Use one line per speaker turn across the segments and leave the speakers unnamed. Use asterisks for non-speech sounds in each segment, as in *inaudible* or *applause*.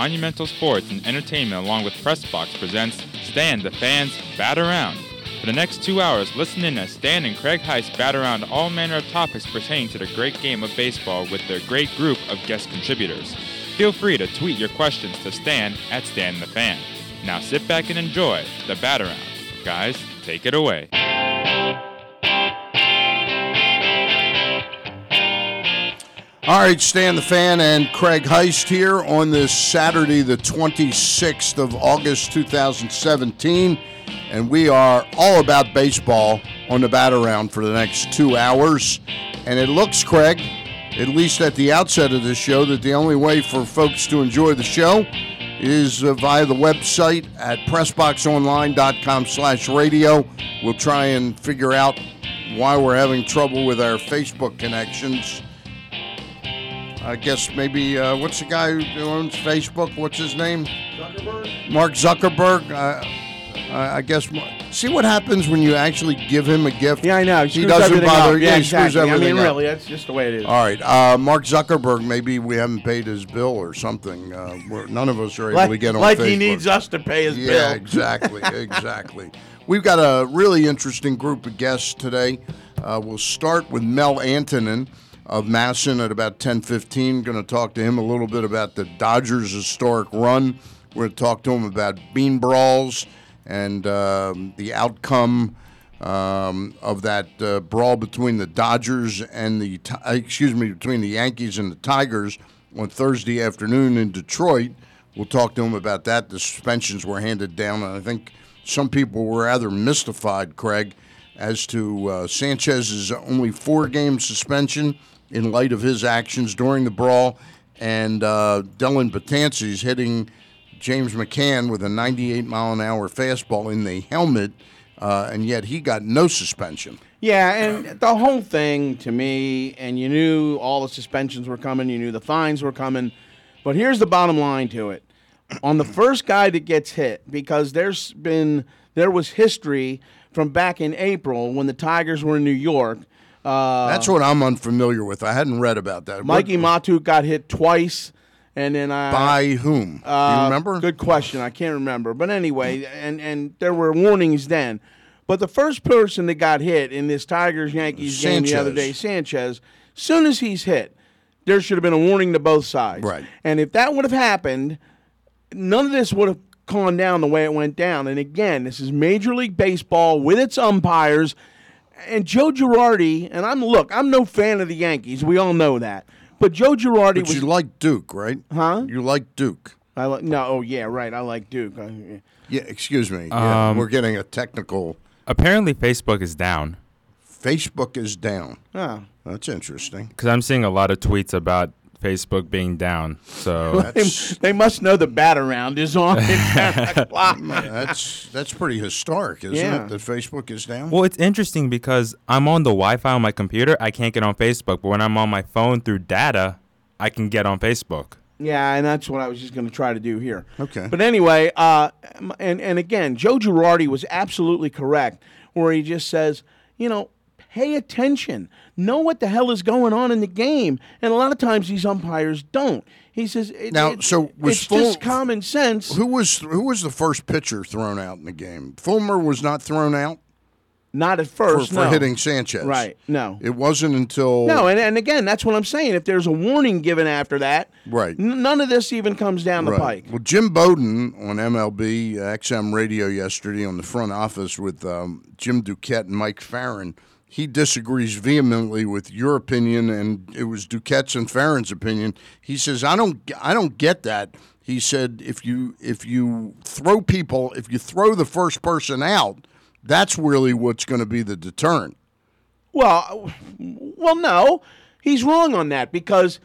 Monumental Sports and Entertainment along with Pressbox presents Stan the Fans Bat Around. For the next two hours, listen in as Stan and Craig Heist bat around all manner of topics pertaining to the great game of baseball with their great group of guest contributors. Feel free to tweet your questions to Stan at Stan the Fan. Now sit back and enjoy the bat around. Guys, take it away.
All right, Stan the Fan and Craig Heist here on this Saturday, the 26th of August, 2017. And we are all about baseball on the bat around for the next two hours. And it looks, Craig, at least at the outset of this show, that the only way for folks to enjoy the show is uh, via the website at pressboxonline.com slash radio. We'll try and figure out why we're having trouble with our Facebook connections. I guess maybe uh, what's the guy who owns Facebook? What's his name? Zuckerberg. Mark Zuckerberg. Uh, I guess. See what happens when you actually give him a gift.
Yeah, I know.
He doesn't bother.
Yeah,
he screws
exactly. I mean,
up.
really, that's just the way it is.
All right, uh, Mark Zuckerberg. Maybe we haven't paid his bill or something. Uh, we're, none of us are able
like
to get on
like
Facebook.
he needs us to pay his
Yeah,
bill.
exactly, *laughs* exactly. We've got a really interesting group of guests today. Uh, we'll start with Mel Antonen of MASN at about 10:15. Going to talk to him a little bit about the Dodgers' historic run. We're going to talk to him about bean brawls and um, the outcome um, of that uh, brawl between the Dodgers and the excuse me between the Yankees and the Tigers on Thursday afternoon in Detroit. We'll talk to him about that. The suspensions were handed down, and I think some people were rather mystified, Craig, as to uh, Sanchez's only four-game suspension in light of his actions during the brawl, and uh, Dellin Betances hitting James McCann with a 98 mile an hour fastball in the helmet, uh, and yet he got no suspension.
Yeah, and the whole thing to me, and you knew all the suspensions were coming, you knew the fines were coming, but here's the bottom line to it: on the first guy that gets hit, because there's been there was history from back in April when the Tigers were in New York. Uh,
That's what I'm unfamiliar with. I hadn't read about that.
Mikey
What-
Matu got hit twice, and then I
by whom? Do you
Uh,
remember?
Good question. I can't remember. But anyway, and and there were warnings then. But the first person that got hit in this Tigers Yankees game the other day, Sanchez, soon as he's hit, there should have been a warning to both sides.
Right.
And if that would have happened, none of this would have gone down the way it went down. And again, this is Major League Baseball with its umpires. And Joe Girardi, and I'm look, I'm no fan of the Yankees. We all know that. But Joe Girardi
But
was
you like Duke, right?
Huh?
You like Duke.
I like no. Oh yeah, right. I like Duke. I,
Yeah, excuse me. Yeah,
Um,
we're getting a technical.
Apparently, Facebook is down
Facebook is down.
oh.
That's interesting.
because I'm seeing a lot of tweets about Facebook being down. So *laughs*
They, they must know the bat around is on *laughs* at 10 o'clock.
that's that's pretty historic, isn't
Yeah.
it? That Facebook is down.
Well, it's interesting because I'm on the Wi-Fi on my computer. I can't get on Facebook, but when I'm on my phone through data, I can get on Facebook.
Yeah, and that's what I was just going to try to do here.
Okay.
But anyway, uh, and and again, Joe Girardi was absolutely correct, where he just says, you know, pay attention, know what the hell is going on in the game, and a lot of times these umpires don't. He says, it,
Now,
it-
so
it's
full-
just common sense.
Who was who was the first pitcher thrown out in the game? Fulmer was not thrown out
Not at first,
for
no.
hitting Sanchez.
Right? No.
It wasn't until
No, and, and again, that's what I'm saying. If there's a warning given after that,
Right.
n- none of this even comes down the pike.
Well, Jim Bowden on MLB XM Radio yesterday on the front office with um, Jim Duquette and Mike Ferrin. He disagrees vehemently with your opinion, and it was Duquette's and Ferrin's opinion. He says, "I don't, I don't get that." He said, "If you, if you throw people, if you throw the first person out, that's really what's going to be the deterrent."
Well, well, no, he's wrong on that because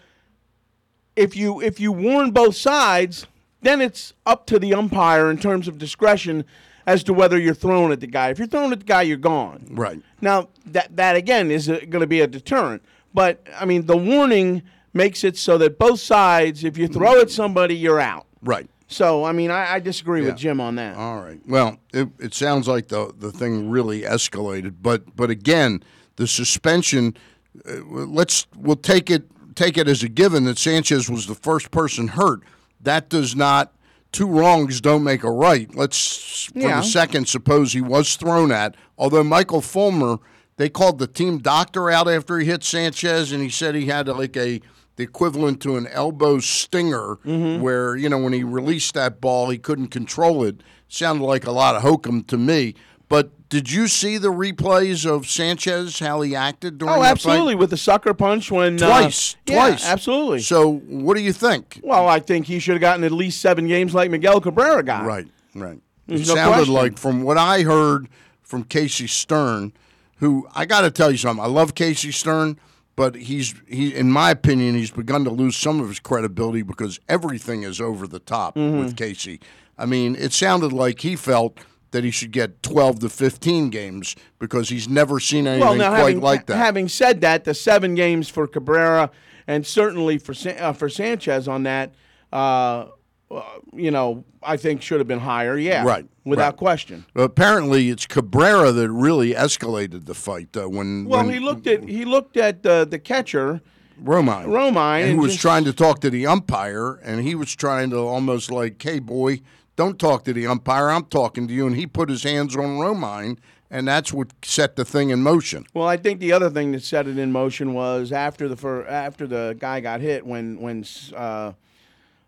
if you if you warn both sides, then it's up to the umpire in terms of discretion as to whether you're throwing at the guy. If you're throwing at the guy, you're gone.
Right.
Now that that again is going to be a deterrent. But I mean, the warning makes it so that both sides, if you throw at somebody, you're out.
Right.
So I mean, I, I disagree
Yeah.
with Jim on that.
All right. Well, it, it sounds like the the thing really escalated, but but again, the suspension. Uh, let's we'll take it take it as a given that Sanchez was the first person hurt. that does not. Two wrongs don't make a right. Let's for
Yeah.
the second suppose he was thrown at. Although Michael Fulmer, they called the team doctor out after he hit Sanchez, and he said he had like a the equivalent to an elbow stinger,
Mm-hmm.
where you know when he released that ball, he couldn't control it. Sounded like a lot of hokum to me. But did you see the replays of Sanchez how he acted during
Oh, absolutely,
fight?
with the sucker punch when uh,
Twice,
yeah,
twice,
absolutely.
So, what do you think?
well, I think he should have gotten at least seven games like Miguel Cabrera got.
Right, right. It
no
sounded
question.
like, from what I heard from Casey Stern, who I got to tell you something. I love Casey Stern, but he's he, in my opinion, he's begun to lose some of his credibility because everything is over the top
Mm-hmm.
with Casey. I mean, it sounded like he felt that he should get 12 to 15 games because he's never seen anything
Well, now
quite
having,
like that.
having said that, the seven games for Cabrera and certainly for uh, for Sanchez on that, uh, uh, you know, I think should have been higher. Yeah,
Right,
without
right.
question.
Apparently, it's Cabrera that really escalated the fight. Uh, when
Well,
when
he looked at he looked at uh, the catcher.
Romine.
Romine,
And
and
who was
just-
trying to talk to the umpire, and he was trying to almost like, hey, boy, don't talk to the umpire. I'm talking to you. And he put his hands on Romine, and that's what set the thing in motion.
Well, I think the other thing that set it in motion was after the fir- after the guy got hit when when uh,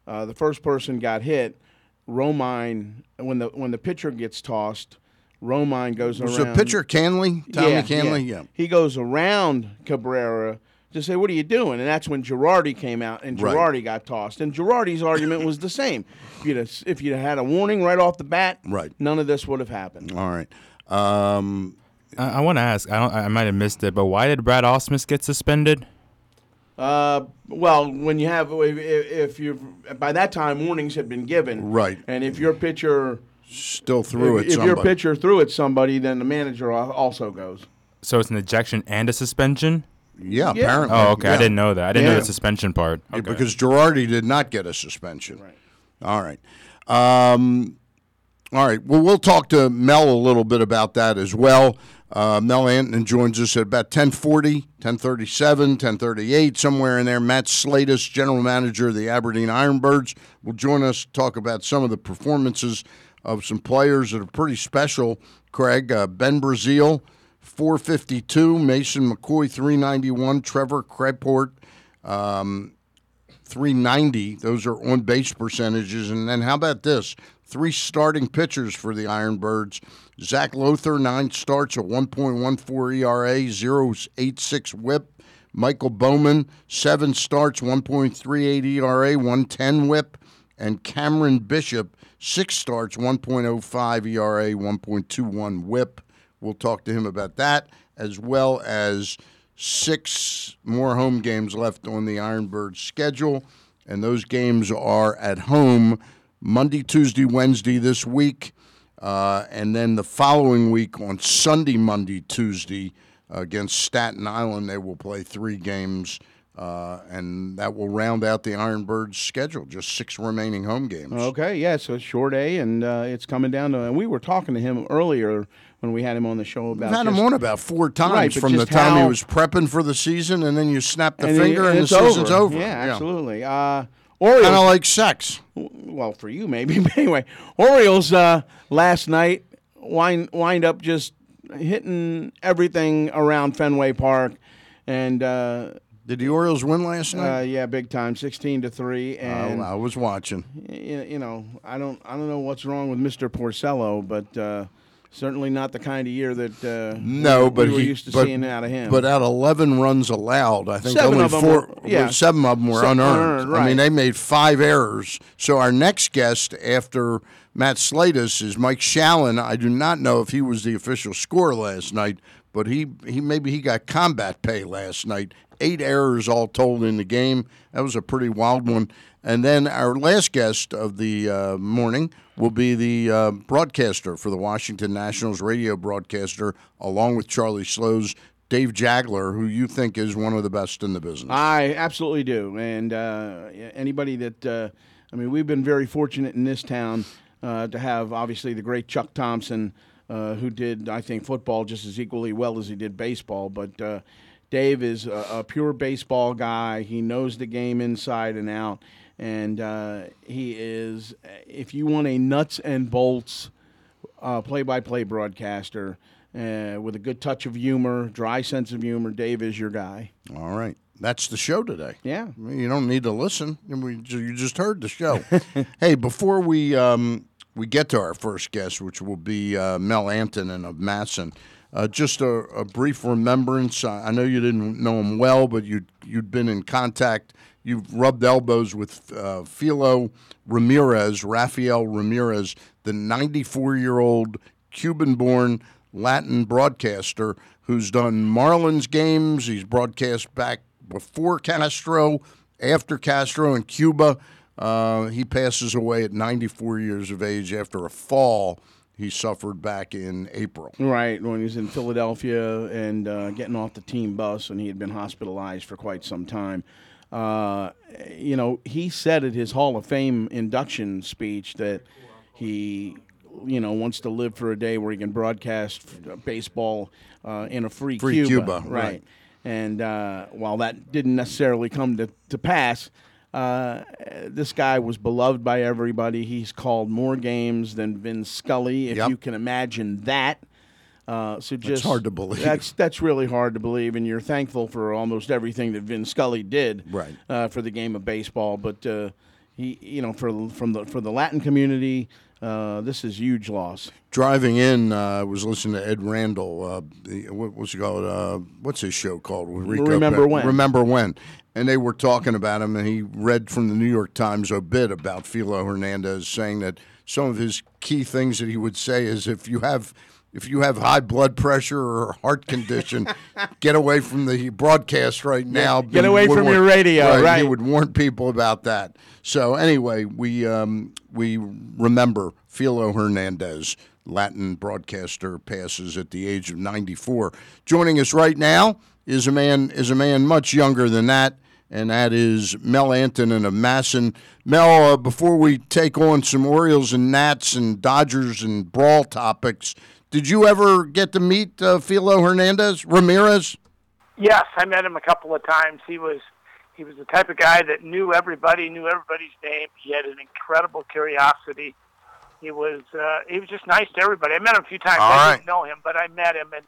uh, the first person got hit, Romine when the when the pitcher gets tossed, Romine goes
Was
around.
the pitcher Kahnle? Tommy
yeah,
Kahnle? Yeah.
He goes around Cabrera to say, "What are you doing?" And that's when Girardi came out, and
Right.
Girardi got tossed. And Girardi's argument was the same. If you'd have, if you'd had a warning right off the bat,
Right.
none of this would have happened.
All right. Um,
I, I want to ask. I don't. I might have missed it, but why did Brad Ausmus get suspended?
Uh, well, when you have, if, if you by that time warnings had been given,
Right.
And if your pitcher,
still threw
if,
it.
if your pitcher threw it somebody, then the manager also goes.
So it's an ejection and a suspension.
Yeah,
Yeah.
apparently.
Oh, okay. I
Yeah.
didn't know that. I didn't know
Yeah.
the suspension part.
Yeah,
Okay.
because Girardi did not get a suspension. Right. All right. Um, all right. Well, we'll talk to Mel a little bit about that as well. Uh, Mel Antonen joins us at about 1040, 1037, 1038, somewhere in there. Matt Slatus, general manager of the Aberdeen Ironbirds, will join us to talk about some of the performances of some players that are pretty special. Craig, uh, Ben Breazeale, 452, Mason McCoy, 391, Trevor Craport, um, 390. Those are on base percentages. And then how about this? Three starting pitchers for the Ironbirds. Zach Lowther, nine starts, a 1.14 ERA, 0.86 whip. Michael Baumann, seven starts, 1.38 ERA, 110 whip. And Cameron Bishop, six starts, 1.05 ERA, 1.21 whip. We'll talk to him about that, as well as six more home games left on the Ironbirds schedule, and those games are at home Monday, Tuesday, Wednesday this week, uh, and then the following week on Sunday, Monday, Tuesday against Staten Island. They will play three games. Uh, and that will round out the Ironbirds schedule. Just six remaining home games.
Okay, yeah, so short A, and uh, it's coming down to. And we were talking to him earlier when we had him on the show about.
We've had him on about four times
Right,
from the
just
time he was prepping for the season, and then you snap the
and
finger and,
it's
the season's over.
Yeah, absolutely. Uh, Orioles,
Kind of like sex.
well, for you maybe. *laughs* But anyway, Orioles uh, last night wind wind up just hitting everything around Fenway Park, and uh,
Did the Orioles win last
uh,
night?
yeah, big time, sixteen to three. And
oh, I was watching.
you, you know, I don't I don't know what's wrong with Mister Porcello, but uh, certainly not the kind of year that uh,
No,
we,
but
we were
he,
used to
but,
seeing out of him.
But at 11 runs allowed, I think
Seven
only
of them
four,
were- yeah.
seven of them were
Seven
unearned.
unearned,
I mean, they made five errors. So our next guest after Matt Slatus is Mike Shallon. I do not know if he was the official scorer last night, but he, he maybe he got combat pay last night. Eight errors all told in the game. That was a pretty wild one. And then our last guest of the uh, morning will be the uh, broadcaster for the Washington Nationals, radio broadcaster, along with Charlie Slowes, Dave Jageler, who you think is one of the best in the business.
I absolutely do. And uh, anybody that, uh, I mean, we've been very fortunate in this town uh, to have obviously the great Chuck Thompson, uh, who did, I think, football just as equally well as he did baseball. But Dave is a, a pure baseball guy. He knows the game inside and out. And uh, he is. If you want a nuts and bolts uh, play-by-play broadcaster uh, with a good touch of humor, dry sense of humor, Dave is your guy.
All right. That's the show today.
Yeah.
You don't need to listen. You just heard the show. *laughs* hey, before we um, we get to our first guest, which will be uh, Mel Antonen of MASN, uh, just a, a, brief remembrance. I know you didn't know him well, but you'd, you'd been in contact. You've rubbed elbows with uh, Felo Ramirez, Rafael Ramirez, the 94 year old Cuban born Latin broadcaster who's done Marlins games. He's broadcast back before Castro, after Castro in Cuba. Uh, he passes away at 94 years of age after a fall he suffered back in April.
Right, when he was in Philadelphia and uh, getting off the team bus, and he had been hospitalized for quite some time. Uh, you know, he said at his Hall of Fame induction speech that he, you know, wants to live for a day where he can broadcast baseball uh, in a free,
free
Cuba.
Cuba
right.
right.
And uh, while that didn't necessarily come to, to pass, uh, this guy was beloved by everybody. He's called more games than Vin Scully, if
yep.
you can imagine that. Uh, so just
that's hard to believe.
That's that's really hard to believe, and you're thankful for almost everything that Vin Scully did
right.
uh, for the game of baseball. But uh, he, you know, for from the for the Latin community, uh, this is huge loss.
Driving in, uh, I was listening to Ed Randall. Uh, the, what, what's it called? Uh, what's his show called?
Remember Pe- when?
Remember when? And they were talking about him, and he read from the New York Times a bit about Felo Hernandez, saying that some of his key things that he would say is if you have if you have high blood pressure or heart condition, *laughs* get away from the broadcast right now.
Get, away from your radio,
right,
right?
He would warn people about that. So anyway, we um, we remember Felo Hernandez, Latin broadcaster, passes at the age of 94. Joining us right now is a man is a man much younger than that and that is Mel Antonen of MASN. Mel, uh, before we take on some Orioles and Nats and Dodgers and brawl topics, did you ever get to meet uh, Felo Hernandez Ramirez?
Yes, I met him a couple of times. He was he was the type of guy that knew everybody, knew everybody's name. He had an incredible curiosity. He was uh, he was just nice to everybody. I met him a few times.
All
I
right.
didn't know him, but I met him, and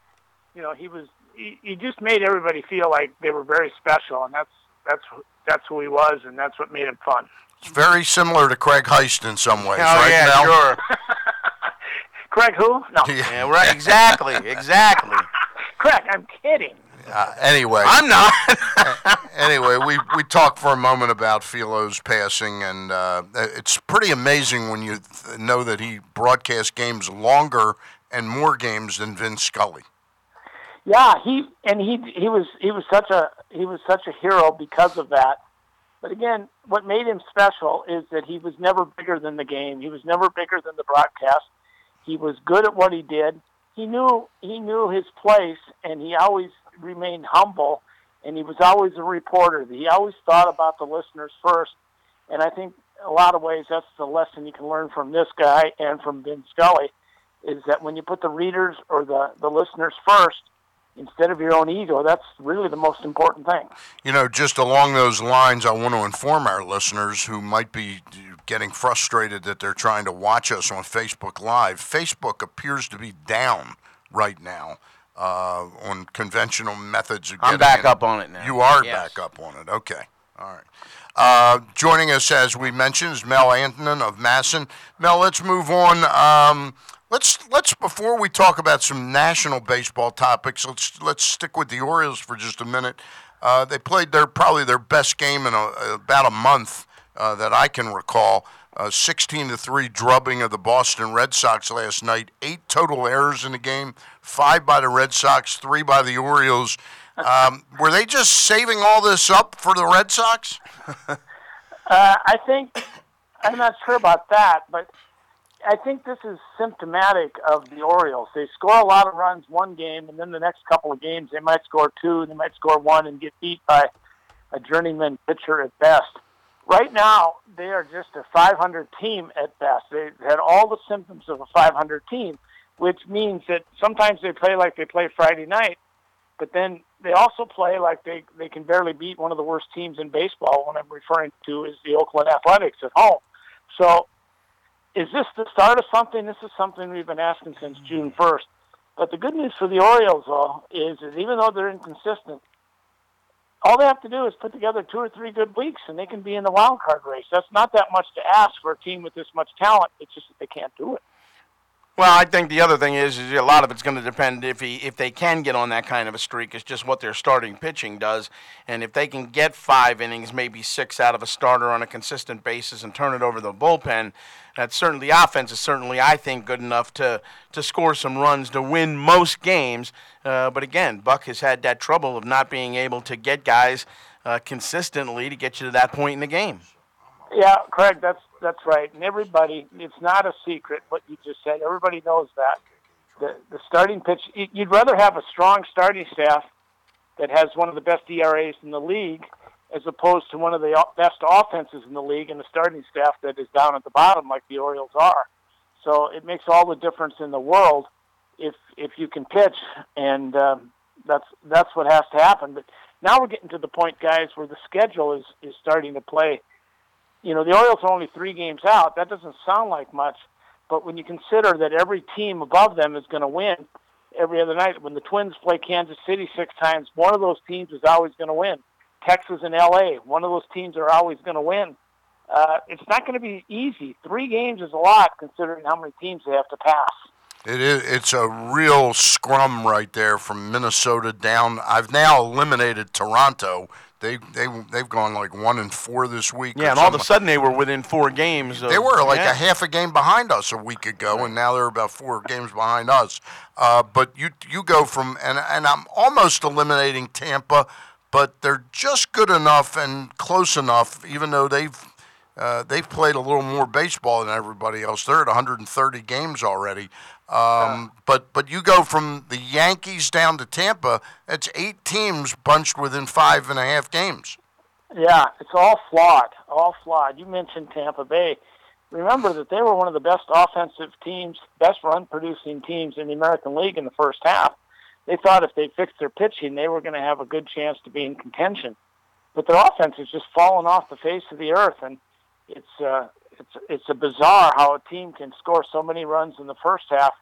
you know he was he, he just made everybody feel like they were very special, and that's that's that's who he was, and that's what made him fun.
It's very similar to Craig Heist in some ways,
Oh
right,
yeah,
Mel?
sure. *laughs*
Craig, who? No, *laughs*
Yeah, right. Exactly. Exactly. *laughs*
Craig. I'm kidding.
Uh, anyway,
I'm not. *laughs*
anyway, we we talked for a moment about Felo's passing, and uh, it's pretty amazing when you th- know that he broadcast games longer and more games than Vince Scully.
Yeah, he and he he was he was such a he was such a hero because of that. But again, what made him special is that he was never bigger than the game. He was never bigger than the broadcast. He was good at what he did. He knew he knew his place, and he always remained humble. And he was always a reporter. He always thought about the listeners first. And I think a lot of ways that's the lesson you can learn from this guy and from Vin Scully, is that when you put the readers or the the listeners first, instead of your own ego, that's really the most important thing.
You know, just along those lines, I want to inform our listeners who might be getting frustrated that they're trying to watch us on Facebook Live. Facebook appears to be down right now uh, on conventional methods of
I'm back
in.
up on it now.
You are
Yes.
back up on it. Okay. All right. Uh, joining us, as we mentioned, is Mel Antonen of MASN. Mel, let's move on. Um, let's let's before we talk about some national baseball topics, let's let's stick with the Orioles for just a minute. Uh, they played their probably their best game in a, about a month uh, that I can recall. Uh, 16 to three drubbing of the Boston Red Sox last night. Eight total errors in the game. Five by the Red Sox, three by the Orioles. Um, *laughs* were they just saving all this up for the Red Sox? *laughs*
Uh, I think I'm not sure about that, but I think this is symptomatic of the Orioles. They score a lot of runs one game, and then the next couple of games they might score two, they might score one, and get beat by a journeyman pitcher at best. Right now, they are just a 500 team at best. They had all the symptoms of a 500 team, which means that sometimes they play like they play Friday night, but then they also play like they they can barely beat one of the worst teams in baseball. What I'm referring to is the Oakland Athletics at home. So, is this the start of something? This is something we've been asking since June 1st. But the good news for the Orioles, though, is that even though they're inconsistent, all they have to do is put together two or three good weeks, and they can be in the wild card race. That's not that much to ask for a team with this much talent. It's just that they can't do it.
Well, I think the other thing is, is a lot of it's going to depend if he if they can get on that kind of a streak. It's just what their starting pitching does, and if they can get five innings, maybe six out of a starter on a consistent basis, and turn it over the bullpen, that's certainly the offense is certainly I think good enough to to score some runs to win most games. Uh, but again, Buck has had that trouble of not being able to get guys uh, consistently to get you to that point in the game.
Yeah, Craig, that's that's right. And everybody, it's not a secret what you just said. Everybody knows that. The the starting pitch. You'd rather have a strong starting staff that has one of the best ERAs in the league, as opposed to one of the best offenses in the league and a starting staff that is down at the bottom, like the Orioles are. So it makes all the difference in the world if if you can pitch, and um, that's that's what has to happen. But now we're getting to the point, guys, where the schedule is is starting to play you know, the Orioles are only three games out. That doesn't sound like much, but when you consider that every team above them is going to win every other night, when the Twins play Kansas City six times, one of those teams is always going to win. Texas and LA, one of those teams are always going to win. Uh, it's not going to be easy. Three games is a lot considering how many teams they have to pass.
It is. It's a real scrum right there from Minnesota down. I've now eliminated Toronto they they they've gone like one and four this week.
Yeah, and all of a sudden they were within four games. Of,
they were like
yeah.
a half a game behind us a week ago, right. and now they're about four games behind us. Uh, but you you go from and and I'm almost eliminating Tampa, but they're just good enough and close enough, even though they've. Uh, they've played a little more baseball than everybody else. They're at 130 games already. Um, but but you go from the Yankees down to Tampa. That's eight teams bunched within five and a half games.
Yeah, it's all flawed. All flawed. You mentioned Tampa Bay. Remember that they were one of the best offensive teams, best run-producing teams in the American League in the first half. They thought if they fixed their pitching, they were going to have a good chance to be in contention. But their offense has just fallen off the face of the earth, and it's uh, it's it's a bizarre how a team can score so many runs in the first half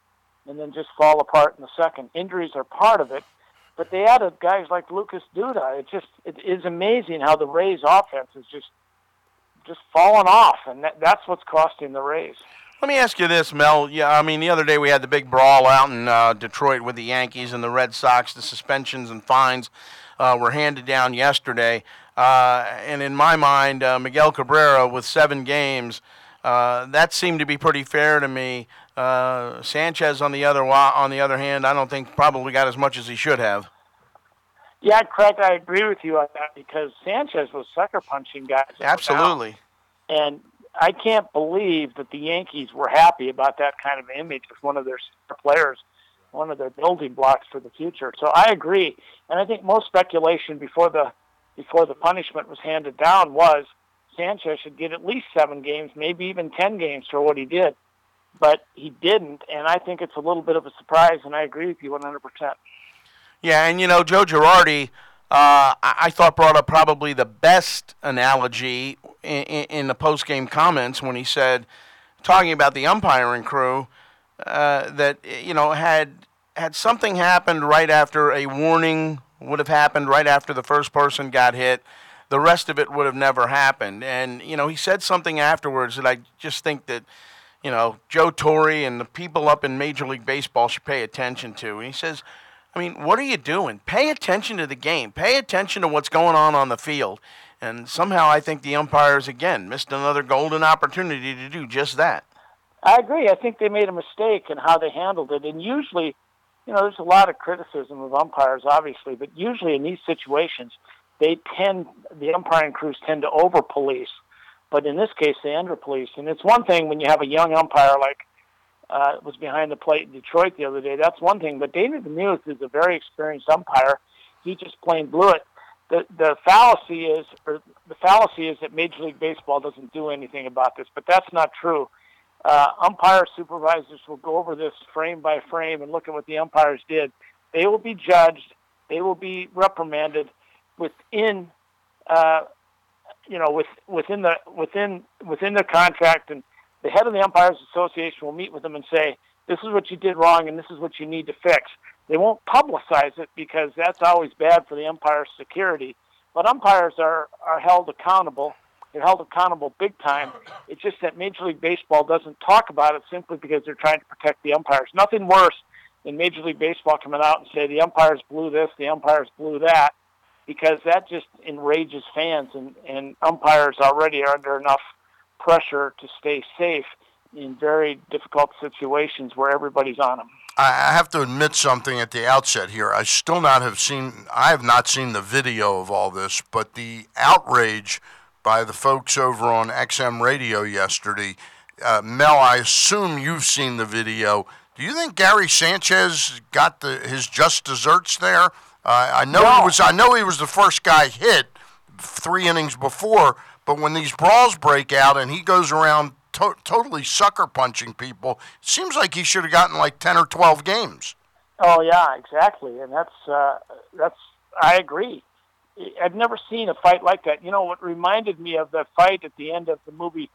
and then just fall apart in the second. Injuries are part of it, but they added guys like Lucas Duda. It just it is amazing how the Rays offense is just just fallen off, and that, that's what's costing the Rays.
Let me ask you this, Mel. Yeah, I mean, the other day we had the big brawl out in uh, Detroit with the Yankees and the Red Sox. The suspensions and fines uh, were handed down yesterday. Uh, and in my mind, uh, Miguel Cabrera with seven games, uh, that seemed to be pretty fair to me. Uh, Sanchez, on the other on the other hand, I don't think probably got as much as he should have.
Yeah, Craig, I agree with you on that because Sanchez was sucker punching guys.
Absolutely.
And I can't believe that the Yankees were happy about that kind of image with one of their players, one of their building blocks for the future. So I agree, and I think most speculation before the before the punishment was handed down was Sanchez should get at least seven games, maybe even ten games for what he did. But he didn't, and I think it's a little bit of a surprise, and I agree with you 100%.
Yeah, and you know, Joe Girardi, uh, I thought brought up probably the best analogy in, in the post game comments when he said, talking about the umpiring crew, uh, that you know had had something happened right after a warning would have happened right after the first person got hit, the rest of it would have never happened. And, you know, he said something afterwards that I just think that, you know, Joe Torre and the people up in Major League Baseball should pay attention to. And he says, I mean, what are you doing? Pay attention to the game. Pay attention to what's going on on the field. And somehow I think the umpires, again, missed another golden opportunity to do just that.
I agree. I think they made a mistake in how they handled it. And usually, you know, there's a lot of criticism of umpires, obviously, but usually in these situations, they tend, the umpiring crews tend to over police, but in this case, they under police. And it's one thing when you have a young umpire like uh, was behind the plate in Detroit the other day. That's one thing. But David Muth is a very experienced umpire. He just plain blew it. The the fallacy is, or the fallacy is that Major League Baseball doesn't do anything about this, but that's not true. Uh, umpire supervisors will go over this frame by frame and look at what the umpires did. They will be judged they will be reprimanded within, uh, you know, with, within the within within the contract, and the head of the umpires association will meet with them and say, "This is what you did wrong, and this is what you need to fix." They won't publicize it because that's always bad for the umpire's security. But umpires are are held accountable. They're held accountable big time. It's just that Major League Baseball doesn't talk about it simply because they're trying to protect the umpires. Nothing worse than Major League Baseball coming out and say the umpires blew this, the umpires blew that, because that just enrages fans and, and umpires already are under enough pressure to stay safe in very difficult situations where everybody's on them.
I have to admit something at the outset here. I still not have seen. I have not seen the video of all this, but the outrage by the folks over on XM Radio yesterday. Uh, Mel, I assume you've seen the video. Do you think Gary Sanchez got the, his just desserts there? Uh, I know
No.
he was. I know he was the first guy hit three innings before, but when these brawls break out and he goes around to- totally sucker punching people, it seems like he should have gotten like ten or twelve games.
Oh yeah, exactly, and that's uh, that's I agree. I've never seen a fight like that. You know what reminded me of that fight at the end of the movie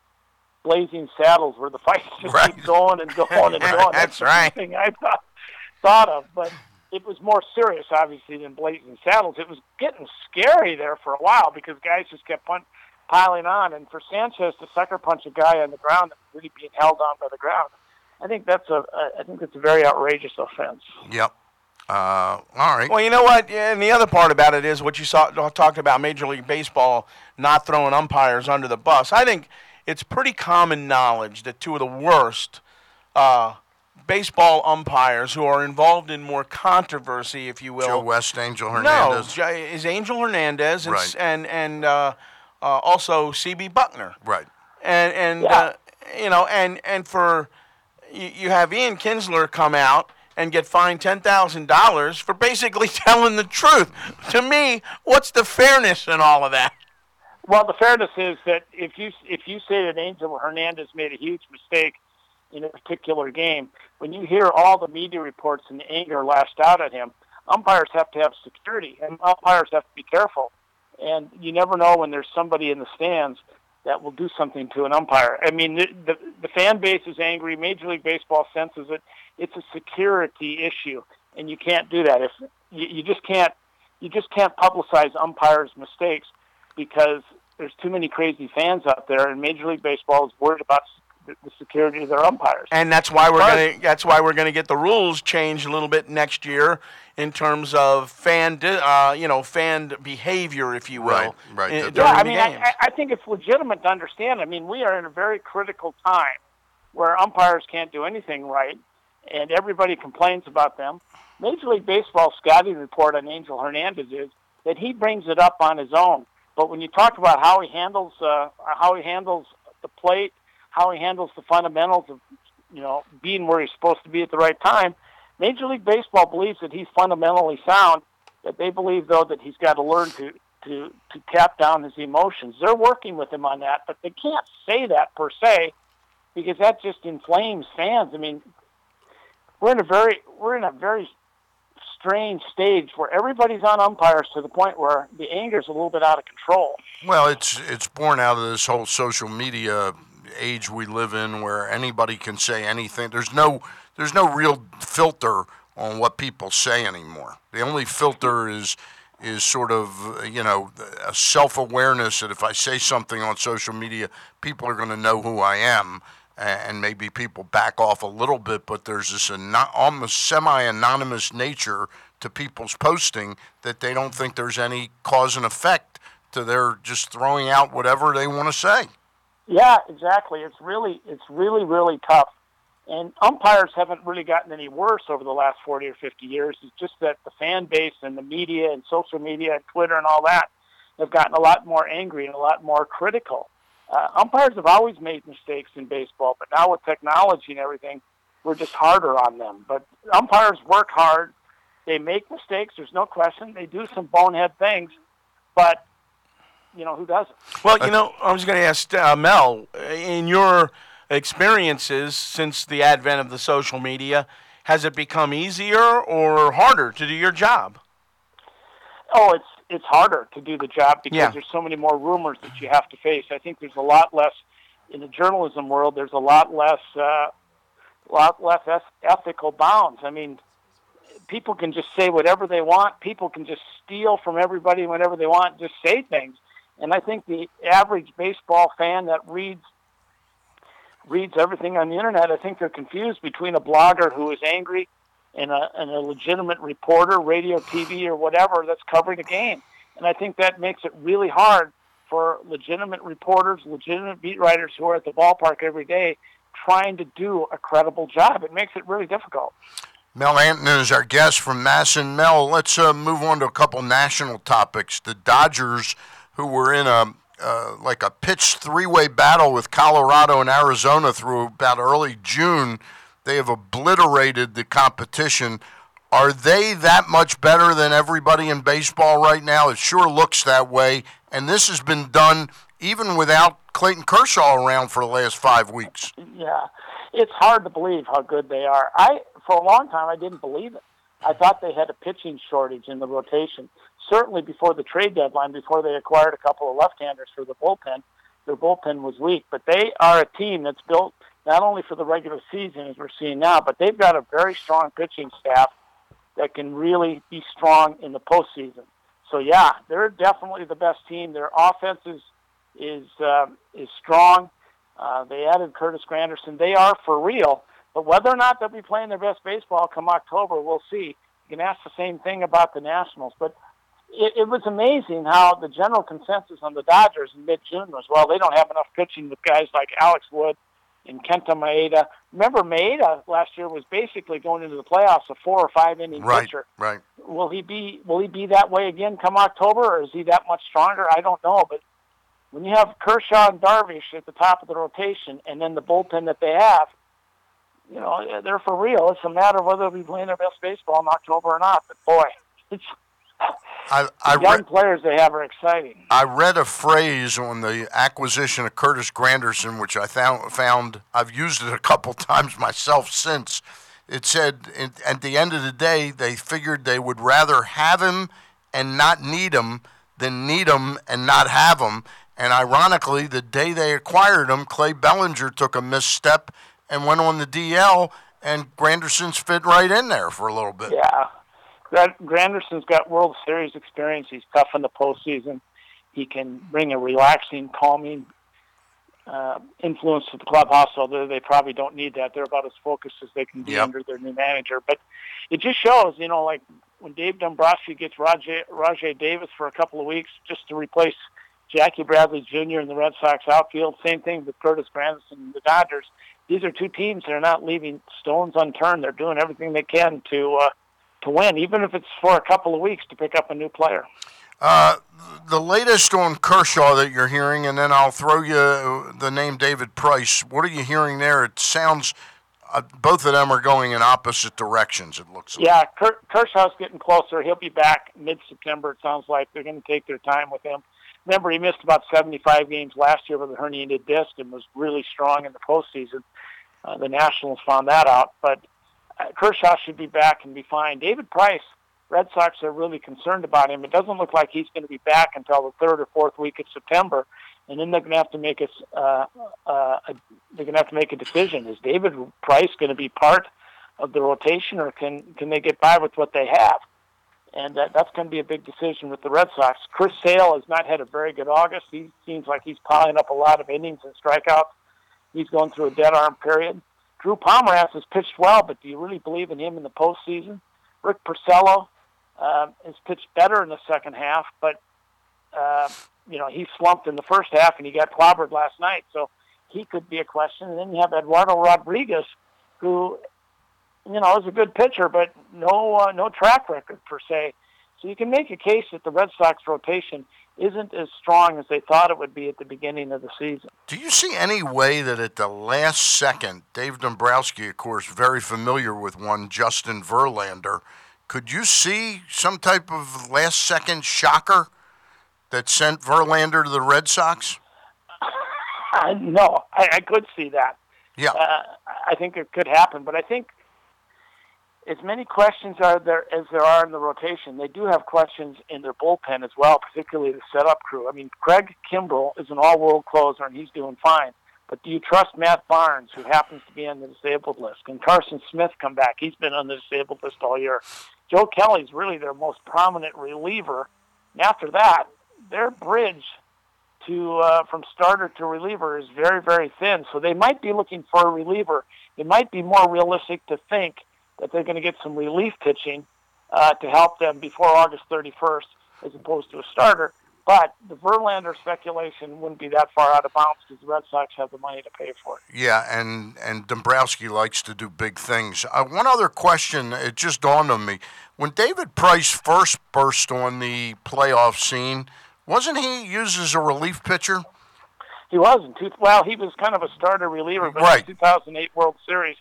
Blazing Saddles, where the fight just
Right.
keep going and going and *laughs* going.
That's
the
right.
Thing I thought thought of, but it was more serious, obviously, than Blazing Saddles. It was getting scary there for a while because guys just kept pun- piling on, and for Sanchez to sucker punch a guy on the ground that was really being held on by the ground, I think that's a I think that's a very outrageous offense.
Yep. Uh, all right.
Well, you know what? And the other part about it is what you saw talked about Major League Baseball not throwing umpires under the bus. I think it's pretty common knowledge that two of the worst uh, baseball umpires who are involved in more controversy, if you will,
Joe West, Angel Hernandez.
J- is Angel Hernandez and
Right.
and and uh, uh, also CB Bucknor
Right.
and and
Yeah.
uh, you know and and for you, you have Ian Kinsler come out and get fined ten thousand dollars for basically *laughs* telling the truth. To me, what's the fairness in all of that?
Well, the fairness is that if you if you say that Angel Hernandez made a huge mistake in a particular game, when you hear all the media reports and the anger lashed out at him, umpires have to have security and umpires have to be careful. And you never know when there's somebody in the stands that will do something to an umpire. I mean, the the, the fan base is angry. Major League Baseball senses it. It's a security issue, and you can't do that. If you, you just can't you just can't publicize umpires' mistakes because there's too many crazy fans out there, and Major League Baseball is worried about the, the security of their umpires.
And that's why we're gonna that's why we're gonna get the rules changed a little bit next year in terms of fan uh, you know fan behavior, if you will.
Right, right.
in-
Yeah,
I mean, I. I I think it's legitimate to understand. I mean, we are in a very critical time where umpires can't do anything right, and everybody complains about them. Major League Baseball scouting report on Angel Hernandez is that he brings it up on his own. But when you talk about how he handles uh, how he handles the plate, how he handles the fundamentals of you know being where he's supposed to be at the right time, Major League Baseball believes that he's fundamentally sound. That they believe though that he's got to learn to to to tap down his emotions. They're working with him on that, but they can't say that per se because that just inflames fans. I mean, we're in a very we're in a very strange stage where everybody's on umpires to the point where the anger's a little bit out of control.
Well, it's it's born out of this whole social media age we live in, where anybody can say anything. There's no there's no real filter on what people say anymore. The only filter is is sort of you know a self awareness that if I say something on social media, people are going to know who I am. And maybe people back off a little bit, but there's this ano- almost semi-anonymous nature to people's posting that they don't think there's any cause and effect to their just throwing out whatever they want to say.
Yeah, exactly. It's really it's really really tough. And umpires haven't really gotten any worse over the last 40 or 50 years. It's just that the fan base and the media and social media and Twitter and all that have gotten a lot more angry and a lot more critical. Uh, umpires have always made mistakes in baseball, but now with technology and everything, we're just harder on them. But umpires work hard. They make mistakes. There's no question. They do some bonehead things, but you know who doesn't?
Well, you know, I was going to ask uh, Mel, in your experiences since the advent of the social media, has it become easier or harder to do your job?
oh, it's it's harder to do the job because
Yeah.
there's so many more rumors that you have to face. I think there's a lot less in the journalism world. There's a lot less, uh, lot less eth- ethical bounds. I mean, people can just say whatever they want. People can just steal from everybody whenever they want. Just say things. And I think the average baseball fan that reads reads everything on the internet, I think they're confused between a blogger who is angry and a, and a legitimate reporter, radio, TV, or whatever that's covering a game. And I think that makes it really hard for legitimate reporters, legitimate beat writers who are at the ballpark every day trying to do a credible job. It makes it really difficult.
Mel Antonen is our guest from MASN. Mel, let's uh, move on to a couple national topics. The Dodgers, who were in a uh, like a pitched three-way battle with Colorado and Arizona through about early June, they have obliterated the competition. Are they that much better than everybody in baseball right now? It sure looks that way. And this has been done even without Clayton Kershaw around for the last five weeks.
Yeah, it's hard to believe how good they are. I for a long time I didn't believe it. I thought they had a pitching shortage in the rotation. Certainly before the trade deadline, before they acquired a couple of left-handers for the bullpen, their bullpen was weak. But they are a team that's built not only for the regular season as we're seeing now, but they've got a very strong pitching staff that can really be strong in the postseason. So yeah, they're definitely the best team. Their offense is is um, is strong. Uh, they added Curtis Granderson. They are for real. But whether or not they'll be playing their best baseball come October, we'll see. You can ask the same thing about the Nationals. But it, it was amazing how the general consensus on the Dodgers in mid-June was, well, they don't have enough pitching with guys like Alex Wood and Kenta Maeda. Remember, Maeda last year was basically going into the playoffs a four or five inning
Right,
pitcher.
right.
Will he be Will he be that way again come October, or is he that much stronger? I don't know. But when you have Kershaw and Darvish at the top of the rotation, and then the bullpen that they have, you know they're for real. It's a matter of whether they'll be playing their best baseball in October or not. But boy, *laughs* it's
I, I
young
re-
players they have are exciting.
I read a phrase on the acquisition of Curtis Granderson, which I found, found I've used it a couple *laughs* times myself since. It said it, at the end of the day, they figured they would rather have him and not need him than need him and not have him. And ironically, the day they acquired him, Clay Bellinger took a misstep and went on the DL, and Granderson's fit right in there for a little bit.
Yeah. Gra- Granderson's got World Series experience. He's tough in the postseason. He can bring a relaxing, calming uh, influence to the clubhouse, although they probably don't need that. They're about as focused as they can be
Yep.
under their new manager. But it just shows, you know, like when Dave Dombrowski gets Rajai, Rajai Davis for a couple of weeks just to replace Jackie Bradley Jr. in the Red Sox outfield. Same thing with Curtis Granderson and the Dodgers. These are two teams that are not leaving stones unturned. They're doing everything they can to uh, to win, even if it's for a couple of weeks to pick up a new player.
Uh, the latest on Kershaw that you're hearing, and then I'll throw you the name David Price. What are you hearing there? It sounds uh, both of them are going in opposite directions. It looks like.
Yeah, Ker- Kershaw's getting closer. He'll be back mid-September. It sounds like they're going to take their time with him. Remember, he missed about 75 games last year with a herniated disc and was really strong in the postseason. Uh, the Nationals found that out, but Kershaw should be back and be fine. David Price, Red Sox are really concerned about him. It doesn't look like he's going to be back until the third or fourth week of September, and then they're going to have to make a, uh, uh, they're going to have to make a decision. Is David Price going to be part of the rotation, or can can they get by with what they have? And that, that's going to be a big decision with the Red Sox. Chris Sale has not had a very good August. He seems like he's piling up a lot of innings and strikeouts. He's going through a dead arm period. Drew Pomeranz has pitched well, but do you really believe in him in the postseason? Rick Porcello uh, has pitched better in the second half, but uh, you know he slumped in the first half and he got clobbered last night, so he could be a question. And then you have Eduardo Rodriguez, who you know is a good pitcher, but no uh, no track record per se. So you can make a case that the Red Sox rotation isn't as strong as they thought it would be at the beginning of the season.
Do you see any way that at the last second, Dave Dombrowski, of course, very familiar with one, Justin Verlander, could you see some type of last second shocker that sent Verlander to the Red Sox? *laughs*
No, I, I could see that.
Yeah.
Uh, I think it could happen, but I think as many questions are there as there are in the rotation, they do have questions in their bullpen as well, particularly the setup crew. I mean, Craig Kimbrel is an all-world closer, and he's doing fine. But do you trust Matt Barnes, who happens to be on the disabled list? Can Carson Smith come back? He's been on the disabled list all year. Joe Kelly's really their most prominent reliever. And after that, their bridge to uh, from starter to reliever is very, very thin. So they might be looking for a reliever. It might be more realistic to think that they're going to get some relief pitching uh, to help them before August 31st, as opposed to a starter. But the Verlander speculation wouldn't be that far out of bounds because the Red Sox have the money to pay for it.
Yeah, and and Dombrowski likes to do big things. Uh, one other question, it just dawned on me: when David Price first burst on the playoff scene, wasn't he used as a relief pitcher?
He wasn't. Well, he was kind of a starter reliever, but
right.
in the 2008 World Series,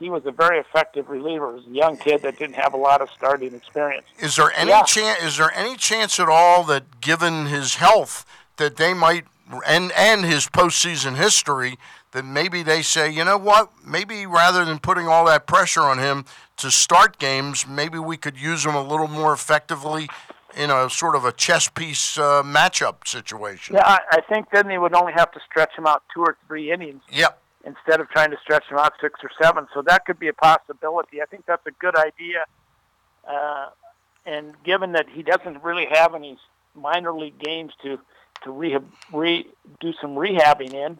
he was a very effective reliever. He was a young kid that didn't have a lot of starting experience.
Is there any
Yeah.
chance? Is there any chance at all that, given his health, that they might and and his postseason history, that maybe they say, you know what, maybe rather than putting all that pressure on him to start games, maybe we could use him a little more effectively in a sort of a chess piece uh, matchup situation.
Yeah, I, I think then they would only have to stretch him out two or three innings
Yep.
Instead of trying to stretch him out six or seven. So that could be a possibility. I think that's a good idea. Uh, and given that he doesn't really have any minor league games to to rehab, re, do some rehabbing in,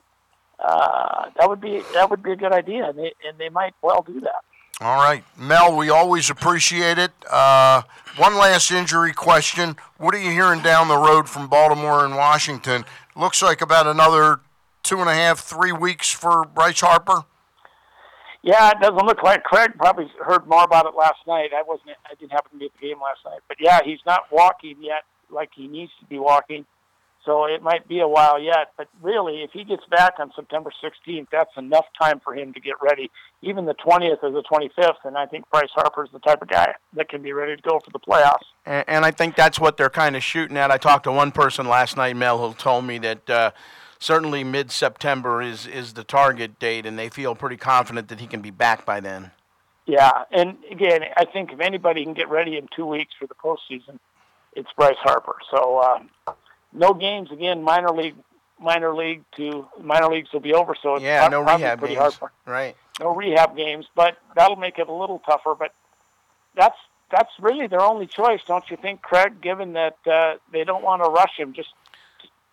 uh, that would be that would be a good idea, and they and they might well do that.
All right, Mel, we always appreciate it. Uh, one last injury question. What are you hearing down the road from Baltimore and Washington? Looks like about another two and a half, three weeks for Bryce Harper.
Yeah, it doesn't look like Craig probably heard more about it last night. I wasn't. I didn't happen to be at the game last night, but yeah, he's not walking yet like he needs to be walking. So it might be a while yet, but really, if he gets back on September 16th, that's enough time for him to get ready. Even the 20th or the 25th, and I think Bryce Harper's the type of guy that can be ready to go for the playoffs.
And, and I think that's what they're kind of shooting at. I talked to one person last night, Mel, who told me that uh, certainly mid-September is is the target date, and they feel pretty confident that he can be back by then.
Yeah, and again, I think if anybody can get ready in two weeks for the postseason, it's Bryce Harper. So uh, no games again. Minor league, minor league to minor leagues will be over. So it's
Yeah, no rehab games.
hard
Right.
no rehab games, but that'll make it a little tougher. But that's that's really their only choice, don't you think, Craig? Given that uh, they don't want to rush him just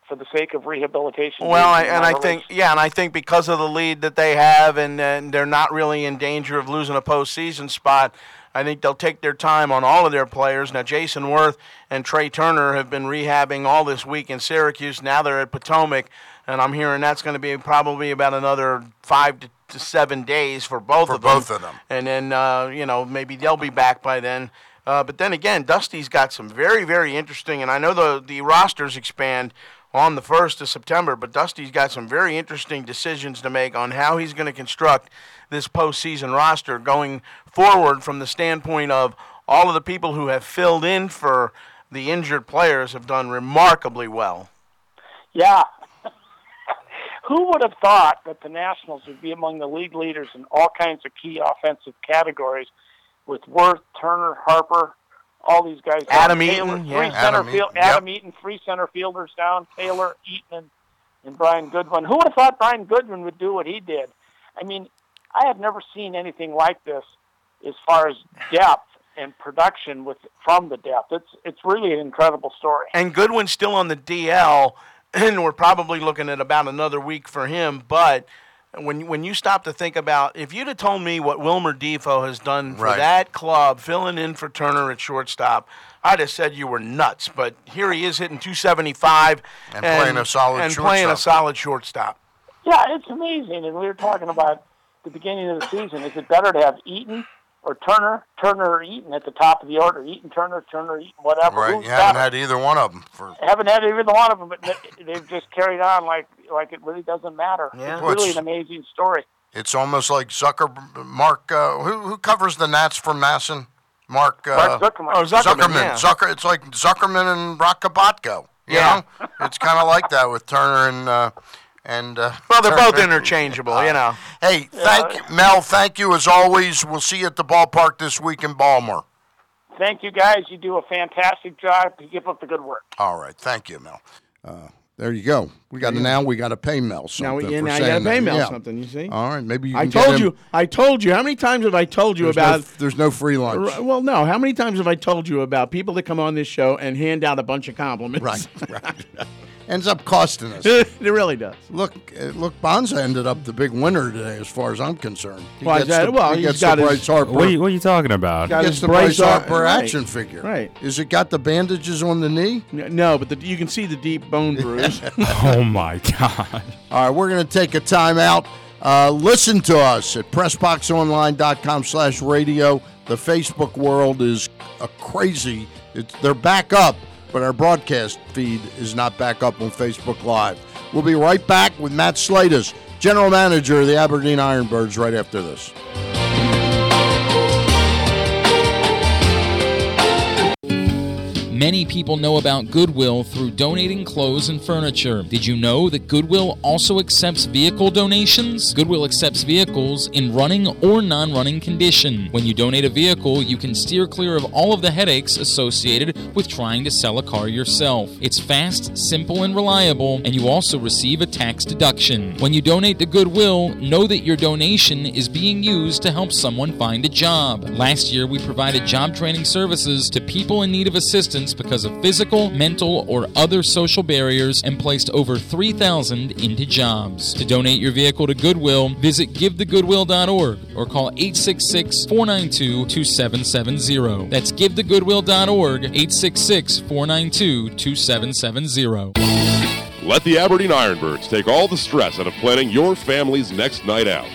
for the sake of rehabilitation.
Well, I, and I
minor
think yeah, and I think because of the lead that they have, and, and they're not really in danger of losing a postseason spot. I think they'll take their time on all of their players. Now, Jayson Werth and Trea Turner have been rehabbing all this week in Syracuse. Now they're at Potomac, and I'm hearing that's going to be probably about another five to, to seven days for both
For
of them.
both of them.
And then uh, you know maybe they'll be back by then. Uh, but then again, Dusty's got some very very interesting, and I know the the rosters expand on the 1st of September, but Dusty's got some very interesting decisions to make on how he's going to construct this postseason roster going forward from the standpoint of all of the people who have filled in for the injured players have done remarkably well.
Yeah. *laughs* Who would have thought that the Nationals would be among the league leaders in all kinds of key offensive categories with Werth, Turner, Harper, all these guys. down.
Adam
Taylor,
Eaton, yeah.
three center
Adam
field,
Eaton, yep.
Adam Eaton, three center fielders down, Taylor, Eaton, and, and Brian Goodwin. Who would have thought Brian Goodwin would do what he did? I mean, I have never seen anything like this as far as depth and production with from the depth. It's it's really an incredible story.
And Goodwin's still on the DL, and we're probably looking at about another week for him. But when when you stop to think about, if you'd have told me what Wilmer Difo has done for
Right.
that club, filling in for Turner at shortstop, I'd have said you were nuts. But here he is hitting 275
And playing a solid
and playing a solid shortstop.
Yeah, it's amazing. And we were talking about the beginning of the season. Is it better to have Eaton or Turner, Turner or Eaton at the top of the order? Eaton, Turner, Turner, Eaton, whatever.
Right,
Who's
you haven't
better?
had either one of them for.
haven't had either one of them, but they- they've just carried on like like it really doesn't matter.
Yeah.
It's
Well,
really
it's-
an amazing story.
It's almost like Zucker Mark. Uh, who who covers the Nats for MASN? Mark. Uh,
Mark Zuckerman.
Oh, Zuckerman,
Zuckerman.
yeah.
Zucker. It's like Zuckerman and Roch Kubatko. You
Yeah.
know, it's kind of like that with Turner and uh, And uh,
Well, they're both interchangeable, you know.
Hey, thank Mel. Thank you as always. We'll see you at the ballpark this week in Baltimore.
Thank you guys. You do a fantastic job. Keep up the good work.
All right, thank you, Mel. Uh, there you go. We got now. We got to pay Mel
Now,
something.
we, yeah,
for
now you got to
saying
pay
that.
Mel
Yeah.
something. You see?
All right, maybe you.
I
can get
told
him-
you. I told you. How many times have I told you
There's
about?
no, there's no free lunch.
R- Well, no. How many times have I told you about people that come on this show and hand out a bunch of compliments?
Right, right. *laughs* Ends up costing us. *laughs*
it really does.
Look, uh, look, Bonza ended up the big winner today, as far as I'm concerned. He
Why is
gets
that?
the,
Well,
he
he's
gets
got
the
his-
Bryce Harper.
What are you, what are you talking about?
Got
gets the Bryce
Har-
Harper
right,
action figure.
Right.
Is it got the bandages on the knee?
No, but the, you can see the deep bone bruise. *laughs*
oh my God.
All right, we're going to take a timeout. Uh, listen to us at pressboxonline.com slash radio. The Facebook world is a crazy. It's, they're back up, but our broadcast feed is not back up on Facebook Live. We'll be right back with Matt Slatus, general manager of the Aberdeen Ironbirds, right after this.
Many people know about Goodwill through donating clothes and furniture. Did you know that Goodwill also accepts vehicle donations? Goodwill accepts vehicles in running or non running condition. When you donate a vehicle, you can steer clear of all of the headaches associated with trying to sell a car yourself. It's fast, simple, and reliable, and you also receive a tax deduction. When you donate to Goodwill, know that your donation is being used to help someone find a job. Last year, we provided job training services to people in need of assistance because of physical, mental, or other social barriers and placed over 3,000 into jobs. To donate your vehicle to Goodwill, visit givethegoodwill.org or call 866 492 2770. That's givethegoodwill.org, 866 492 2770.
Let the Aberdeen Ironbirds take all the stress out of planning your family's next night out.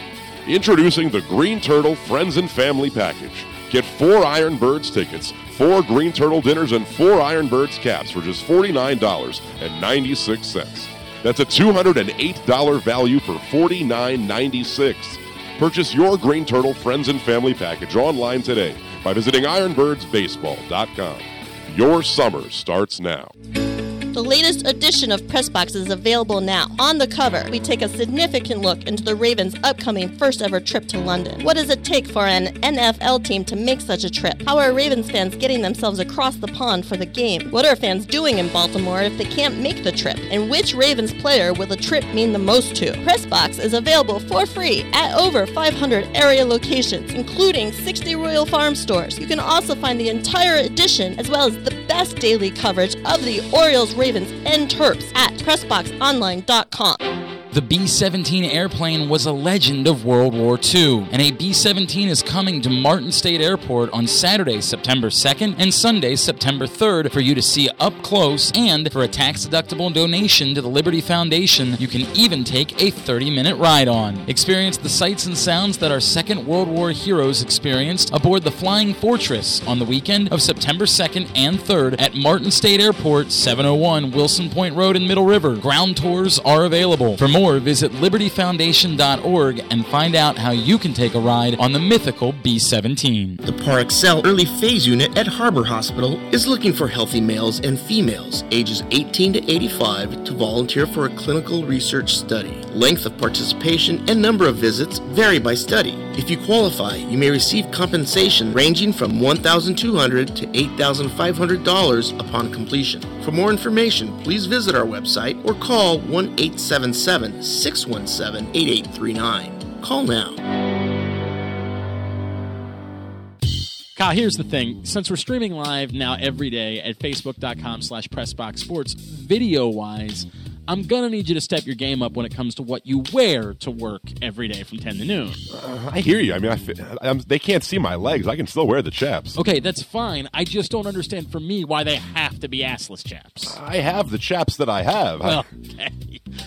Introducing the Green Turtle Friends and Family Package. Get four Ironbirds tickets, four Green Turtle dinners, and four Ironbirds caps for just $49.96. That's a $208 value for $49.96. Purchase your Green Turtle Friends and Family Package online today by visiting ironbirdsbaseball.com. Your summer starts now.
The latest edition of Pressbox is available now. On the cover, we take a significant look into the Ravens' upcoming first ever trip to London. What does it take for an NFL team to make such a trip? How are Ravens fans getting themselves across the pond for the game? What are fans doing in Baltimore if they can't make the trip? And which Ravens player will the trip mean the most to? Pressbox is available for free at over 500 area locations, including 60 Royal Farm stores. You can also find the entire edition as well as the best daily coverage of the Orioles, Ravens, and Terps at PressBoxOnline.com.
The B 17 airplane was a legend of World War II, and a B 17 is coming to Martin State Airport on Saturday, September 2nd, and Sunday, September 3rd, for you to see up close. And for a tax deductible donation to the Liberty Foundation, you can even take a 30 minute ride on. Experience the sights and sounds that our Second World War heroes experienced aboard the Flying Fortress on the weekend of September 2nd and 3rd at Martin State Airport, 701 Wilson Point Road in Middle River. Ground tours are available. For more, visit libertyfoundation.org and find out how you can take a ride on the mythical B 17.
The PAREXEL Early Phase Unit at Harbor Hospital is looking for healthy males and females ages 18 to 85 to volunteer for a clinical research study. Length of participation and number of visits vary by study. If you qualify, you may receive compensation ranging from $1,200 to $8,500 upon completion. For more information, please visit our website or call 1 877 617 8839. Call now.
Kyle, here's the thing. Since we're streaming live now every day at facebook.com slash pressboxsports, video-wise, I'm to need you to step your game up when it comes to what you wear to work every day from 10 to noon.
I hear you. I mean, I, they can't see my legs. I can still wear the chaps.
Okay, that's fine. I just don't understand for me why they have to be assless chaps.
I have the chaps that I have.
Well, *laughs* okay.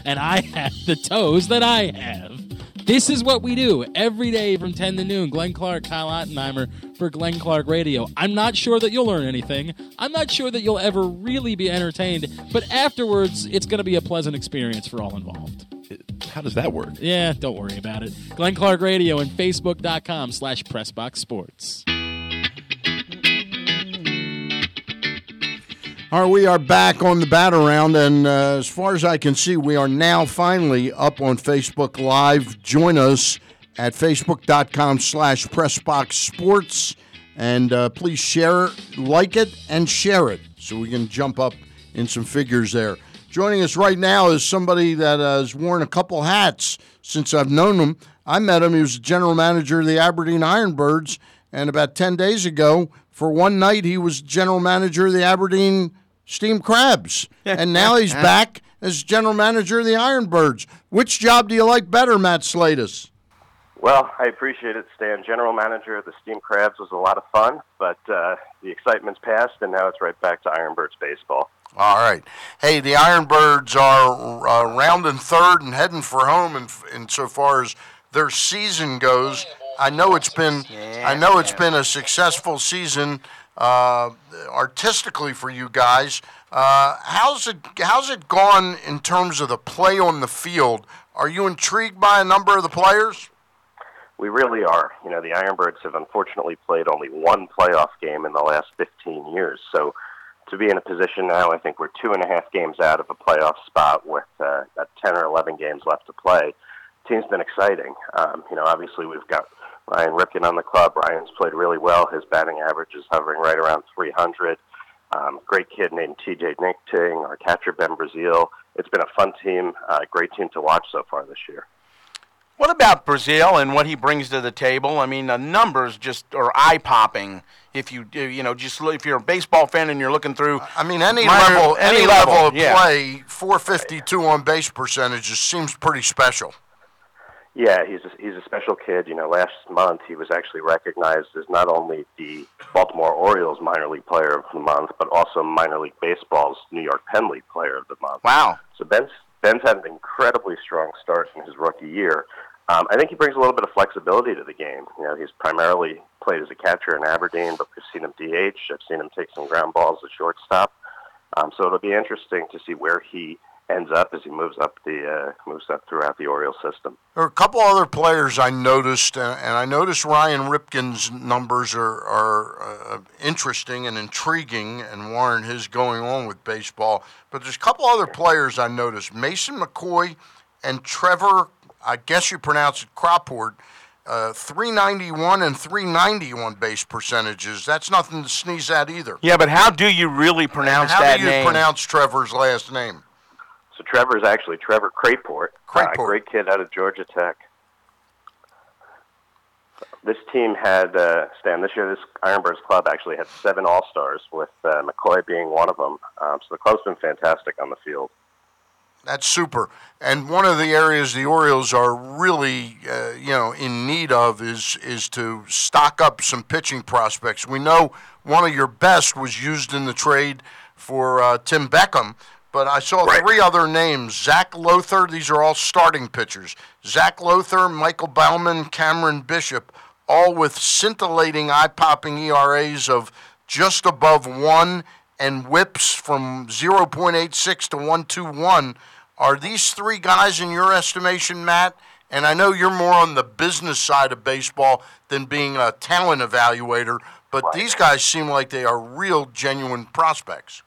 And I have the toes that I have. This is what we do every day from 10 to noon. Glenn Clark, Kyle Ottenheimer for Glenn Clark Radio. I'm not sure that you'll learn anything. I'm not sure that you'll ever really be entertained, but afterwards, it's going to be a pleasant experience for all involved.
How does that work?
Yeah, don't worry about it. Glenn Clark Radio and Facebook.com slash PressBox Sports.
All right, we are back on the Bat Around, and uh, as far as I can see, we are now finally up on Facebook Live. Join us at facebook.com slash pressboxsports, and uh, please share like it, and share it so we can jump up in some figures there. Joining us right now is somebody that has worn a couple hats since I've known him. I met him. He was the general manager of the Aberdeen Ironbirds, and about 10 days ago, for one night, he was general manager of the Aberdeen Steam Crabs. *laughs* and now he's back as general manager of the Ironbirds. Which job do you like better, Matt Slatus?
Well, I appreciate it, Stan. General manager of the Steam Crabs was a lot of fun, but uh, the excitement's passed, and now it's right back to Ironbirds baseball.
All right. Hey, the Ironbirds are uh, rounding third and heading for home, in, insofar as their season goes. I know it's been, I know it's been a successful season uh, artistically for you guys. Uh, how's it, how's it gone in terms of the play on the field? Are you intrigued by a number of the players?
We really are. You know, the Ironbirds have unfortunately played only one playoff game in the last 15 years. So to be in a position now, I think we're two and a half games out of a playoff spot with uh, 10 or 11 games left to play. Team's been exciting. Um, you know, obviously we've got Ryan Ripken on the club. Ryan's played really well. His batting average is hovering right around 300. Um, great kid named TJ Nichting, our catcher Ben Breazeale. It's been a fun team, uh, great team to watch so far this year.
What about Brazil and what he brings to the table? I mean, the numbers just are eye popping. If you you know just if you're a baseball fan and you're looking through,
I mean, any
minor-
level, any, level, of
yeah.
play, 452 on base percentages seems pretty special.
Yeah, he's a, he's a special kid. You know, last month he was actually recognized as not only the Baltimore Orioles minor league player of the month, but also minor league baseball's New York Penn League player of the month.
Wow.
So Ben's Ben's had an incredibly strong start in his rookie year. Um, I think he brings a little bit of flexibility to the game. You know, he's primarily played as a catcher in Aberdeen, but we've seen him DH. I've seen him take some ground balls at shortstop. Um, so it'll be interesting to see where he ends up as he moves up the uh, moves up throughout the Orioles system.
There are a couple other players I noticed, uh, and I noticed Ryan Ripken's numbers are, are uh, interesting and intriguing and warrant his going on with baseball. But there's a couple other players I noticed Mason McCoy and Trevor, I guess you pronounce it Croport, uh, 391 and 391 base percentages. That's nothing to sneeze at either.
yeah, but how do you really pronounce
How
that
do you
name?
pronounce Trevor's last name?
So Trevor's actually Trevor Craport,
Craport.
Uh, great kid out of Georgia Tech. This team had uh, Stan this year. This Ironbirds club actually had seven All Stars, with uh, McCoy being one of them. Um, so the club's been fantastic on the field.
That's super. And one of the areas the Orioles are really, uh, you know, in need of is is to stock up some pitching prospects. We know one of your best was used in the trade for uh, Tim Beckham, but I saw three other names: Zach Lowther. These are all starting pitchers. Zach Lowther, Michael Baumann, Cameron Bishop, all with scintillating, eye-popping ERAs of just above one and whips from 0.86 to 121. Are these three guys, in your estimation, Matt? And I know you're more on the business side of baseball than being a talent evaluator, but these guys seem like they are real, genuine prospects.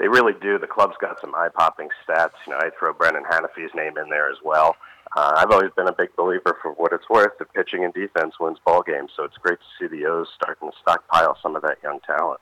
They really do. The club's got some eye-popping stats. You know, I throw Brendan Hanifee's name in there as well. Uh, I've always been a big believer, for what it's worth, that pitching and defense wins ball games. So it's great to see the O's starting to stockpile some of that young talent.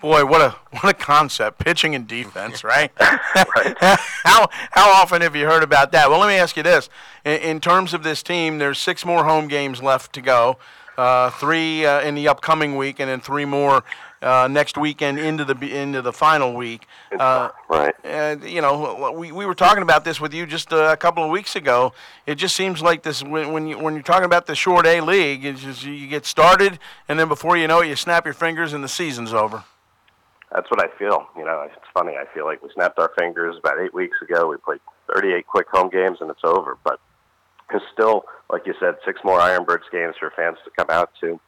Boy, what a *laughs* what a concept! Pitching and defense, *laughs* *laughs* right? how how often have you heard about that? Well, let me ask you this: in, in terms of this team, there's six more home games left to go, uh, three uh, in the upcoming week, and then three more uh, next weekend into the into the final week. Uh,
right.
And you know, we, we were talking about this with you just a couple of weeks ago. It just seems like this when when, you, when you're talking about the short A league, it's just you get started, and then before you know it, you snap your fingers and the season's over.
That's what I feel. You know, it's funny. I feel like we snapped our fingers about eight weeks ago. We played 38 quick home games, and it's over. But there's still, like you said, six more Ironbirds games for fans to come out to.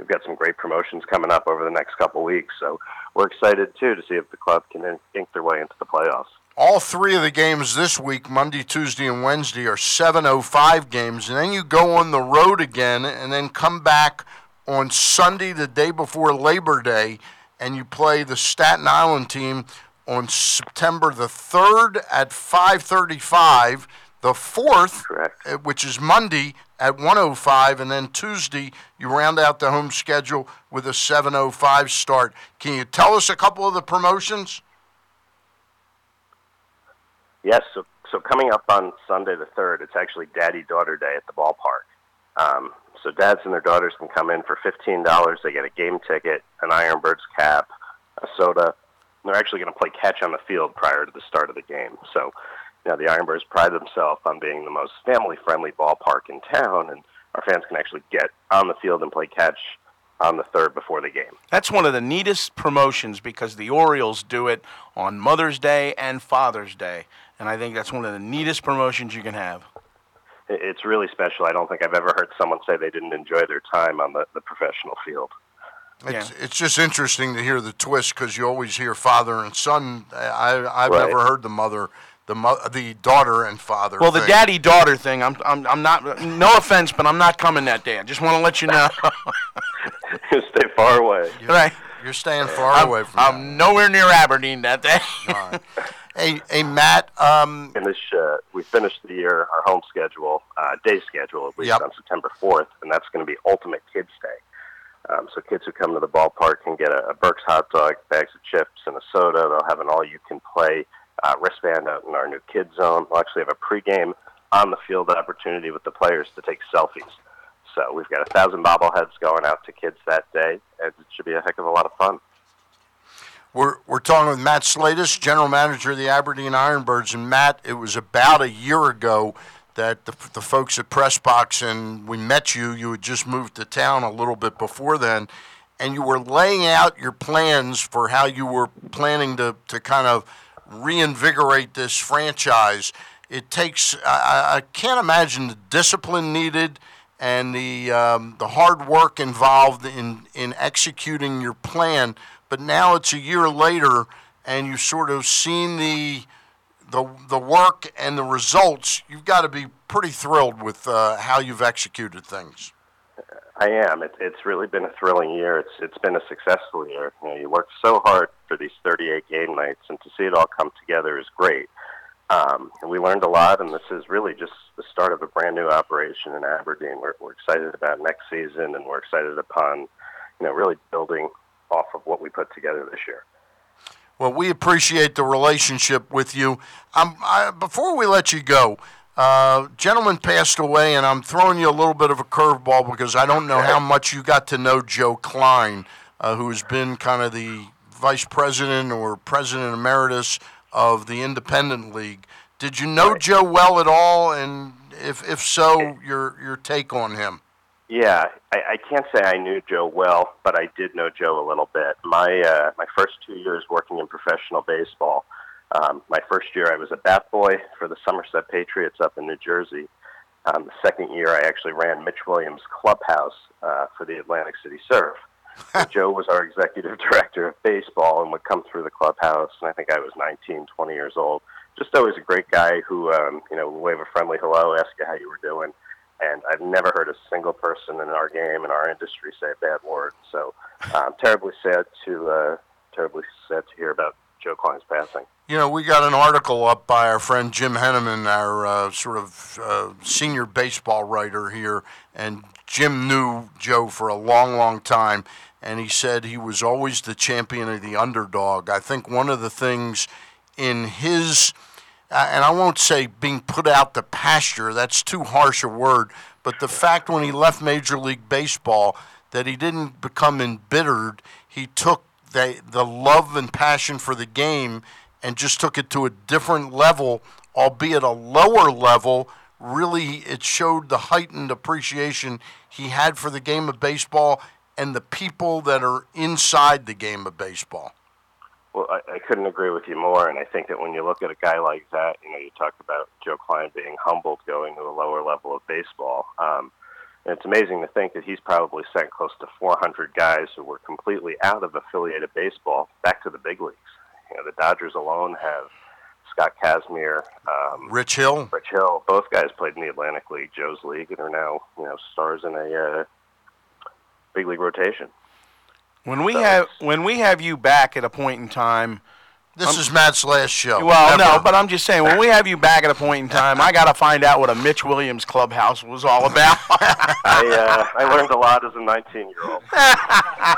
We've got some great promotions coming up over the next couple weeks, so we're excited too to see if the club can in- ink their way into the playoffs.
All three of the games this week, Monday, Tuesday, and Wednesday, are 7:05 games, and then you go on the road again, and then come back on Sunday, the day before Labor Day, and you play the Staten Island team on September the 3rd at 5:35, the 4th, uh, which is Monday at 105, and then Tuesday you round out the home schedule with a 7:05 start. Can you tell us a couple of the promotions?
Yes. So, so coming up on Sunday the third, it's actually Daddy Daughter Day at the ballpark. Um, so dads and their daughters can come in for fifteen dollars. They get a game ticket, an Ironbirds cap, a soda. And they're actually going to play catch on the field prior to the start of the game. So, you know, the Ironbirds pride themselves on being the most family-friendly ballpark in town, and our fans can actually get on the field and play catch on the third before the game.
That's one of the neatest promotions because the Orioles do it on Mother's Day and Father's Day. And I think that's one of the neatest promotions you can have.
It's really special. I don't think I've ever heard someone say they didn't enjoy their time on the, the professional field.
It's, it's just interesting to hear the twist because you always hear father and son. I, I've
Right.
never heard the mother, the mo- the daughter and father.
Well, the
thing.
daddy daughter thing, I'm, I'm, I'm not, no offense, but I'm not coming that day. I just want to let you know. *laughs*
Stay far away.
right.
You're staying far
I'm,
away from.
I'm nowhere near Aberdeen that day.
Hey, hey, Matt. Um,
Finish. Uh, we finished the year our home schedule, uh, day schedule at least
Yep.
on September fourth, and that's going to be Ultimate Kids Day. Um, so kids who come to the ballpark can get a, a Burke's hot dog, bags of chips, and a soda. They'll have an all-you-can-play uh, wristband out in our new kids zone. We'll actually have a pregame on-the-field opportunity with the players to take selfies. So we've got a thousand bobbleheads going out to kids that day, and it should be a heck of a lot of fun.
We're, we're talking with Matt Slatus, general manager of the Aberdeen Ironbirds. And Matt, it was about a year ago that the, the folks at Pressbox and we met you. You had just moved to town a little bit before then, and you were laying out your plans for how you were planning to, to kind of reinvigorate this franchise. It takes, I, I can't imagine the discipline needed and the um, the hard work involved in in executing your plan. But now it's a year later, and you've sort of seen the the the work and the results. You've got to be pretty thrilled with uh, how you've executed things.
I am. It, it's really been a thrilling year. It's it's been a successful year. You know, you worked so hard for these 38 game nights, and to see it all come together is great. Um, and we learned a lot, and this is really just the start of a brand new operation in Aberdeen. We're, we're excited about next season, and we're excited upon, you know, really building off of what we put together this year.
Well, we appreciate the relationship with you. Um, I, before we let you go, uh, gentleman passed away, and I'm throwing you a little bit of a curveball because I don't know how much you got to know Joe Klein, uh, who has been kind of the vice president or president emeritus of the Independent League. Did you know Joe well at all? And if if so, your your take on him?
Yeah, I, I can't say I knew Joe well, but I did know Joe a little bit. My uh, my first two years working in professional baseball, um, my first year I was a bat boy for the Somerset Patriots up in New Jersey. Um, the second year I actually ran Mitch Williams' clubhouse uh, for the Atlantic City Surf. *laughs* Joe was our executive *laughs* director of baseball and would come through the clubhouse, and I think I was 19, 20 years old. Just always a great guy who, um, you know, would wave a friendly hello, ask you how you were doing and I've never heard a single person in our game in our industry say a bad word. So I'm terribly sad to uh, terribly sad to hear about Joe Klein's passing.
You know, we got an article up by our friend Jim Henneman, our uh, sort of uh, senior baseball writer here, and Jim knew Joe for a long, long time, and he said he was always the champion of the underdog. I think one of the things in his and I won't say being put out the pasture, that's too harsh a word, but the fact when he left Major League Baseball that he didn't become embittered, he took the, the love and passion for the game and just took it to a different level, albeit a lower level. Really, it showed the heightened appreciation he had for the game of baseball and the people that are inside the game of baseball.
Well, I, I couldn't agree with you more, and I think that when you look at a guy like that, you know, you talked about Joe Klein being humbled going to a lower level of baseball. Um, and it's amazing to think that he's probably sent close to 400 guys who were completely out of affiliated baseball back to the big leagues. You know, the Dodgers alone have Scott Kazmir, um,
Rich Hill.
Rich Hill. Both guys played in the Atlantic League, Joe's league, and are now you know stars in a uh, big league rotation.
When we have when we have you back at a point in time.
This is Matt's last show.
Well, no, but I'm just saying when we have you back at a point in time, I got to find out what a Mitch Williams clubhouse was all about. *laughs*
I uh, I learned a lot as a 19 year old. *laughs*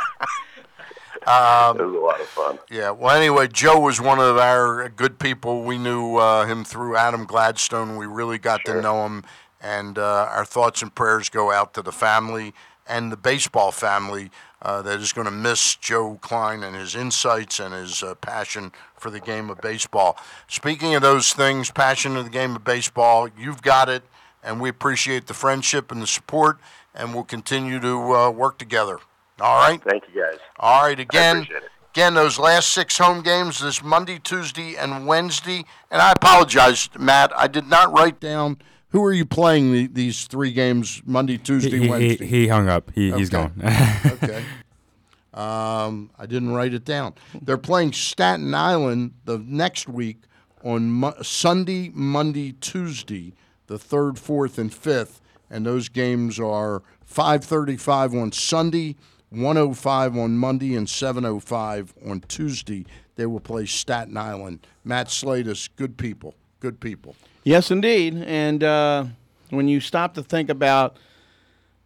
Um,
it was a lot of fun.
Yeah. Well, anyway, Joe was one of our good people. We knew uh, him through Adam Gladstone. We really got to know him, and uh, our thoughts and prayers go out to the family and the baseball family uh, that is going to miss Joe Klein and his insights and his uh, passion for the game of baseball. Speaking of those things, passion of the game of baseball, you've got it, and we appreciate the friendship and the support, and we'll continue to uh, work together. All right.
Thank you guys.
All right. Again,
appreciate it.
again, those last six home games this Monday, Tuesday, and Wednesday. And I apologize, Matt. I did not write down who are you playing the, these three games Monday, Tuesday,
He, he, he,
Wednesday.
he hung up. He, He's
Okay.
gone. *laughs*
okay. Um, I didn't write it down. They're playing Staten Island the next week on Mo- Sunday, Monday, Tuesday, the third, fourth, and fifth, and those games are 5:35 on Sunday, 105 on Monday, and 705 on Tuesday. They will play Staten Island. Matt Slatus, good people, good people.
Yes, indeed. And uh, when you stop to think about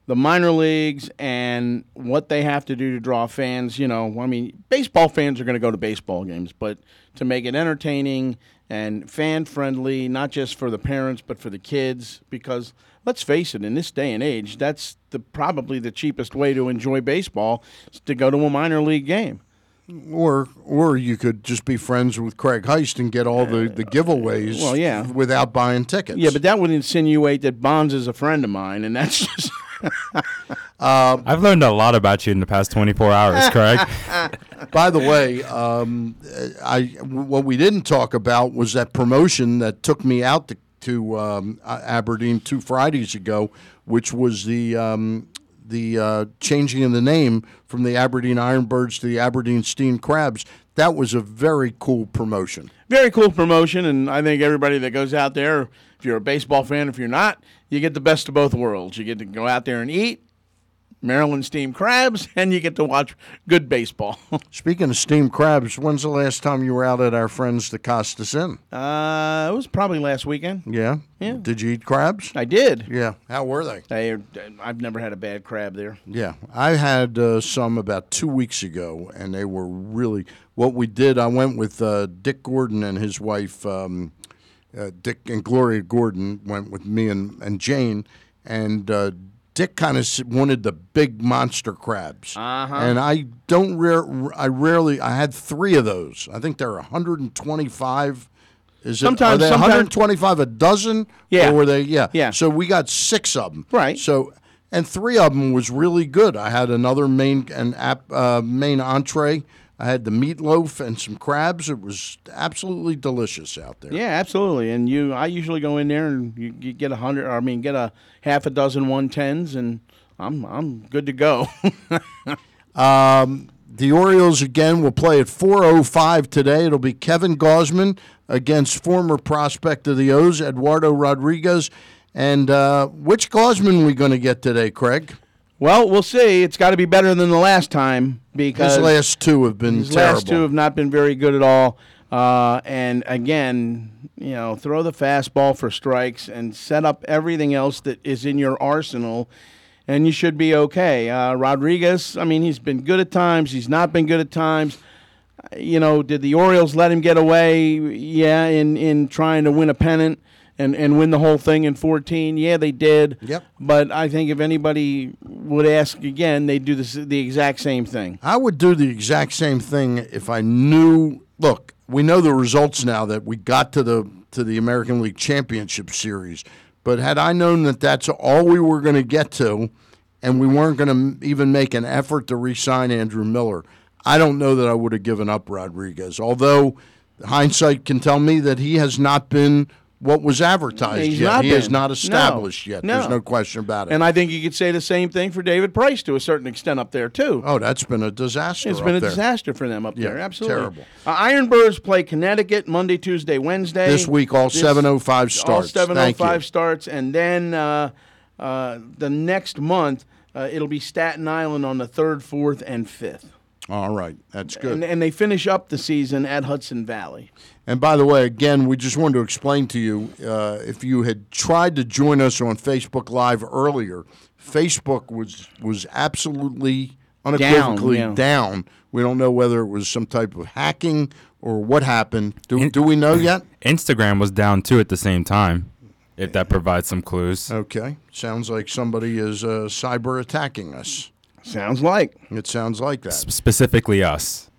the minor leagues and what they have to do to draw fans, you know, I mean, baseball fans are going to go to baseball games, but to make it entertaining and fan friendly, not just for the parents, but for the kids, because let's face it, in this day and age, that's the probably the cheapest way to enjoy baseball is to go to a minor league game.
Or, or you could just be friends with Craig Heist and get all the, the giveaways
well, yeah.
without buying tickets.
Yeah, but that would insinuate that Bonds is a friend of mine, and that's *laughs* just. *laughs*
I've learned a lot about you in the past 24 hours, *laughs* Craig.
By the way, um, I what we didn't talk about was that promotion that took me out to, to um, Aberdeen two Fridays ago, which was the um, the uh, changing of the name from the Aberdeen Ironbirds to the Aberdeen Steam Crabs. That was a very cool promotion.
very cool promotion, and I think everybody that goes out there, if you're a baseball fan, if you're not, you get the best of both worlds. You get to go out there and eat Maryland steamed crabs, *laughs* and you get to watch good baseball. *laughs*
Speaking of steamed crabs, when's the last time you were out at our friends the Costas Inn?
uh, it was probably last weekend.
Yeah.
Yeah.
Did you eat crabs?
I did.
Yeah. How were they?
They, I've never had a bad crab there.
Yeah, I had uh, some about two weeks ago, and they were really. What we did, I went with uh, Dick Gordon and his wife, um, uh, Dick and Gloria Gordon, went with me and, and Jane, and uh, Dick kind of wanted the big monster crabs,
Uh-huh.
and I don't rare. I rarely. I had three of those. I think there are 125. Is it?
Sometimes-
are they 125 a dozen?
Yeah.
Or were they? Yeah.
Yeah.
So we got six of them.
Right.
So and three of them was really good. I had another main an app uh, main entree. I had the meatloaf and some crabs. It was absolutely delicious out there.
Yeah, absolutely. And you, I usually go in there and you, you get a hundred, I mean, get a half a dozen one tens, and I'm I'm good to go. *laughs*
Um, the Orioles again will play at 4:05 today. It'll be Kevin Gausman against former prospect of the O's Eduardo Rodriguez. And uh, which Gosman we going to get today, Craig?
Well, we'll see. It's got to be better than the last time because
His last two have been
His
terrible.
last two have not been very good at all. Uh, and again, you know, throw the fastball for strikes and set up everything else that is in your arsenal, and you should be okay. Uh, Rodriguez, I mean, he's been good at times. He's not been good at times. You know, did the Orioles let him get away? Yeah, in in trying to win a pennant. And, and win the whole thing in 14. Yeah, they did.
Yep.
But I think if anybody would ask again, they'd do this, the exact same thing.
I would do the exact same thing if I knew. Look, we know the results now that we got to the to the American League Championship Series, but had I known that that's all we were going to get to, and we weren't going to even make an effort to re-sign Andrew Miller, I don't know that I would have given up Rodriguez. Although hindsight can tell me that he has not been what was advertised
He's
yet.
not
he is
been.
not
No.
established yet. There's
No.
no question about it.
And I think you could say the same thing for David Price to a certain extent up there too.
oh, that's been a disaster.
it's been a
there.
disaster for them up
Yeah,
there. Absolutely
terrible.
Uh, Ironbirds play Connecticut Monday, Tuesday, Wednesday.
This week, all
This-
7:05 starts.
All seven oh five starts, and then uh, uh, the next month uh, it'll be Staten Island on the third, fourth, and fifth.
All right, that's good.
And, and they finish up the season at Hudson Valley.
And by the way, again, we just wanted to explain to you uh, if you had tried to join us on Facebook Live earlier, Facebook was was absolutely unequivocally
yeah.
down. We don't know whether it was some type of hacking or what happened. Do, do we know yet? *clears throat*
Instagram was down too at the same time. If that provides some clues.
Okay, sounds like somebody is uh, cyber attacking us.
Sounds like
it sounds like that.
Specifically us.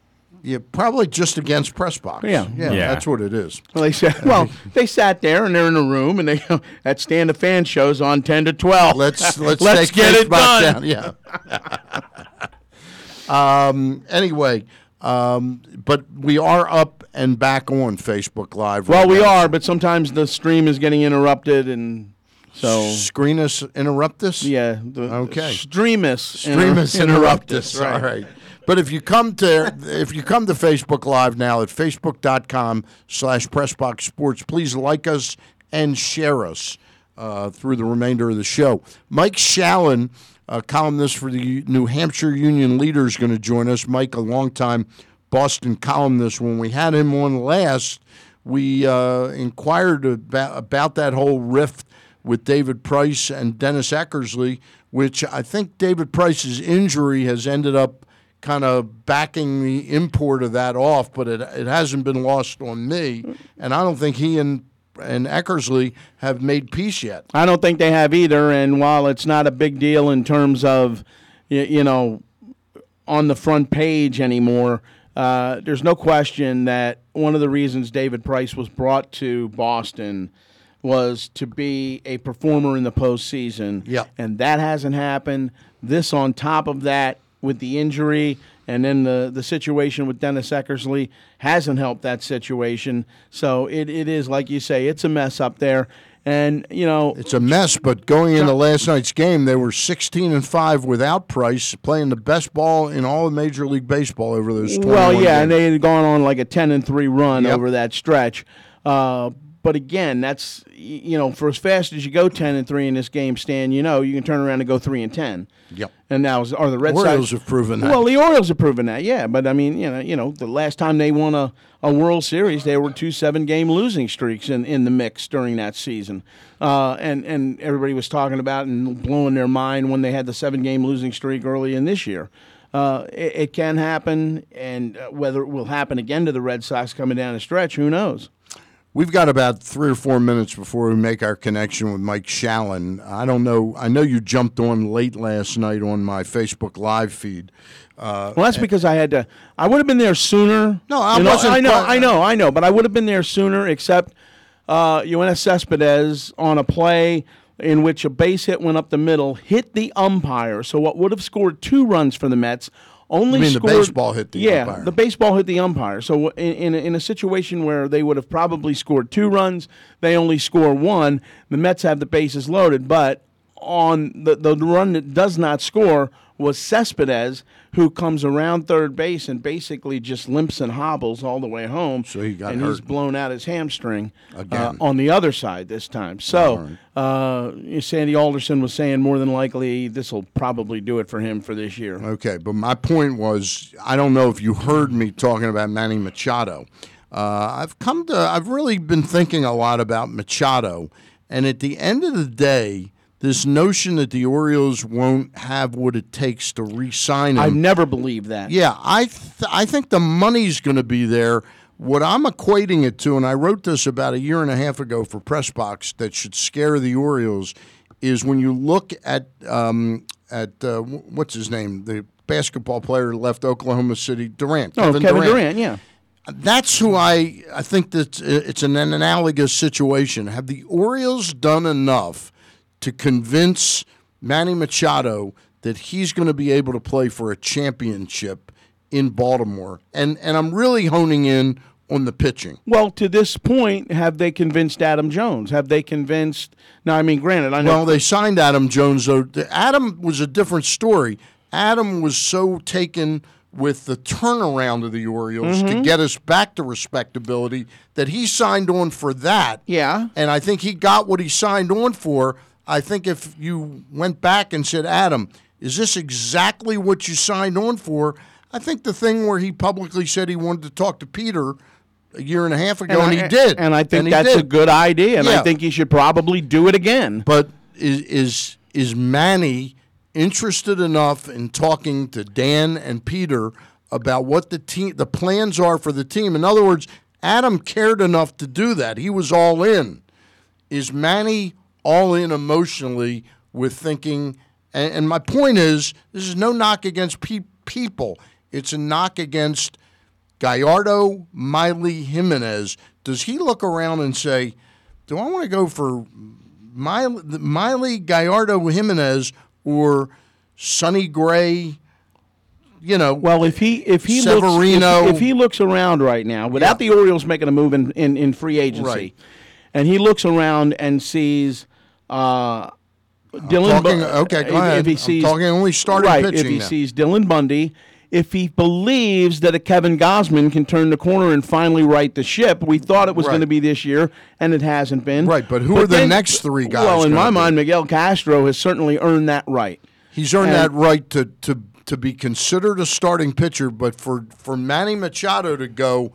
Yeah, probably just against Pressbox.
Yeah.
yeah,
Yeah.
that's what it is.
Well, they said, well, they sat there and they're in a room and they that stand the fan shows on ten to twelve.
Let's *laughs* let's,
let's
take
get it
Facebook
done.
down. Yeah. *laughs* um. Anyway, um. But we are up and back on Facebook Live.
Well,
right
we
now.
are, but sometimes the stream is getting interrupted, and so
Screen us, interrupt us.
yeah. The,
Okay.
stream us,
Stream us, interrupt us.
Right.
All right. But if you come to if you come to Facebook Live now at facebook.com slash Pressbox Sports, please like us and share us uh, through the remainder of the show. Mike Shalin, a columnist for the New Hampshire Union Leader, is going to join us. Mike, a longtime Boston columnist. When we had him on last, we uh, inquired about, about that whole rift with David Price and Dennis Eckersley, which I think David Price's injury has ended up kind of backing the import of that off, but it, it hasn't been lost on me. And I don't think he and and Eckersley have made peace yet.
I don't think they have either. And while it's not a big deal in terms of, you, know, on the front page anymore, uh, there's no question that one of the reasons David Price was brought to Boston was to be a performer in the postseason.
Yeah.
And that hasn't happened. This on top of that with the injury and then the, the situation with Dennis Eckersley hasn't helped that situation. So it, it is, like you say, it's a mess up there. And, you know,
It's a mess, but going into last night's game, they were 16 and 5 without Price, playing the best ball in all of Major League Baseball over those 21
Well, yeah,
games.
and they had gone on like a ten and three run
Yep.
over that stretch. Uh, but again, that's you know, for as fast as you go ten and three in this game, Stan, you know, you can turn around and go three and ten.
Yep.
And now are the Red
Orioles
Sox
have proven that.
Well, the Orioles have proven that, yeah. But I mean, you know, you know, the last time they won a, a World Series, they were two seven game losing streaks in, in the mix during that season. Uh, and and everybody was talking about and blowing their mind when they had the seven game losing streak early in this year. Uh, it, it can happen, and uh, whether it will happen again to the Red Sox coming down the stretch, who knows?
We've got about three or four minutes before we make our connection with Mike Shalin. I don't know. I know you jumped on late last night on my Facebook Live feed. Uh,
Well, that's because I had to. I would have been there sooner.
No, I
You know,
wasn't
I know, I know, I know, but I would have been there sooner. Except uh, Yoenis Cespedes on a play in which a base hit went up the middle, hit the umpire. So what would have scored two runs for the Mets only
You mean the baseball hit the
yeah,
umpire.
the baseball hit the umpire. So in, in, a, in a situation where they would have probably scored two runs, they only score one. The Mets have the bases loaded, but on the, the run that does not score was Cespedes, who comes around third base and basically just limps and hobbles all the way home.
So he got hurt.
and he's blown out his hamstring uh, on the other side this time. So uh, Sandy Alderson was saying more than likely this will probably do it for him for this year.
Okay, but my point was, I don't know if you heard me talking about Manny Machado. Uh, I've come to, I've really been thinking a lot about Machado, and at the end of the day, this notion that the Orioles won't have what it takes to re-sign him.
I've never believed that.
Yeah, I th- I think the money's going to be there. What I'm equating it to, and I wrote this about a year and a half ago for Pressbox, that should scare the Orioles, is when you look at um, at uh, what's his name, the basketball player left Oklahoma City, Durant.
Oh, Kevin, Durant. yeah.
That's who I I think that it's an analogous situation. Have the Orioles done enough to convince Manny Machado that he's going to be able to play for a championship in Baltimore? And and I'm really honing in on the pitching.
Well, to this point, have they convinced Adam Jones? Have they convinced? Now, I mean, granted, I know.
Well, they signed Adam Jones though. Adam was a different story. Adam was so taken with the turnaround of the Orioles to
Mhm.
get us back to respectability that he signed on for that.
Yeah.
And I think he got what he signed on for. I think if you went back and said, Adam, is this exactly what you signed on for? I think the thing where he publicly said he wanted to talk to Peter a year and a half ago, and,
I,
he did.
And I think
he
that's a good idea, and
Yeah.
I think he should probably do it again.
But is is is Manny interested enough in talking to Dan and Peter about what the team the plans are for the team? In other words, Adam cared enough to do that. He was all in. Is Manny all in emotionally with thinking? And, and my point is, this is no knock against pe- people. It's a knock against Gallardo, Miley, Jimenez. Does he look around and say, "Do I want to go for Miley, Miley Gallardo, Jimenez, or Sonny Gray?" You know,
Well, if he if he
Severino.
looks if, if he looks around right now without the Orioles making a move in, in, in free agency,
Right.
and he looks around and sees uh, Dylan.
talking-
Bu-
okay, go
if,
ahead.
If he
I'm
sees
talking only starting
right, if he
now.
sees Dylan Bundy. If he believes that a Kevin Gausman can turn the corner and finally right the ship, we thought it was
Right.
going to be this year, and it hasn't been.
Right, but who are the next three guys
Well, in my
be?
mind, Miguel Castro has certainly earned that right.
He's earned
And-
that right to, to to be considered a starting pitcher, but for, for Manny Machado to go,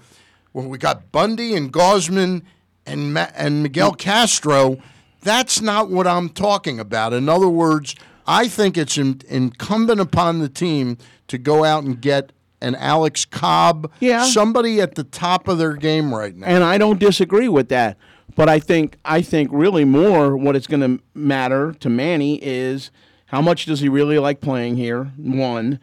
well, we got Bundy and Gausman and Ma- and Miguel Castro. That's not what I'm talking about. In other words, I think it's in, incumbent upon the team to go out and get an Alex Cobb,
Yeah.
somebody at the top of their game right now.
and I don't disagree with that. But I think I think really more what it's going to matter to Manny is how much does he really like playing here? One.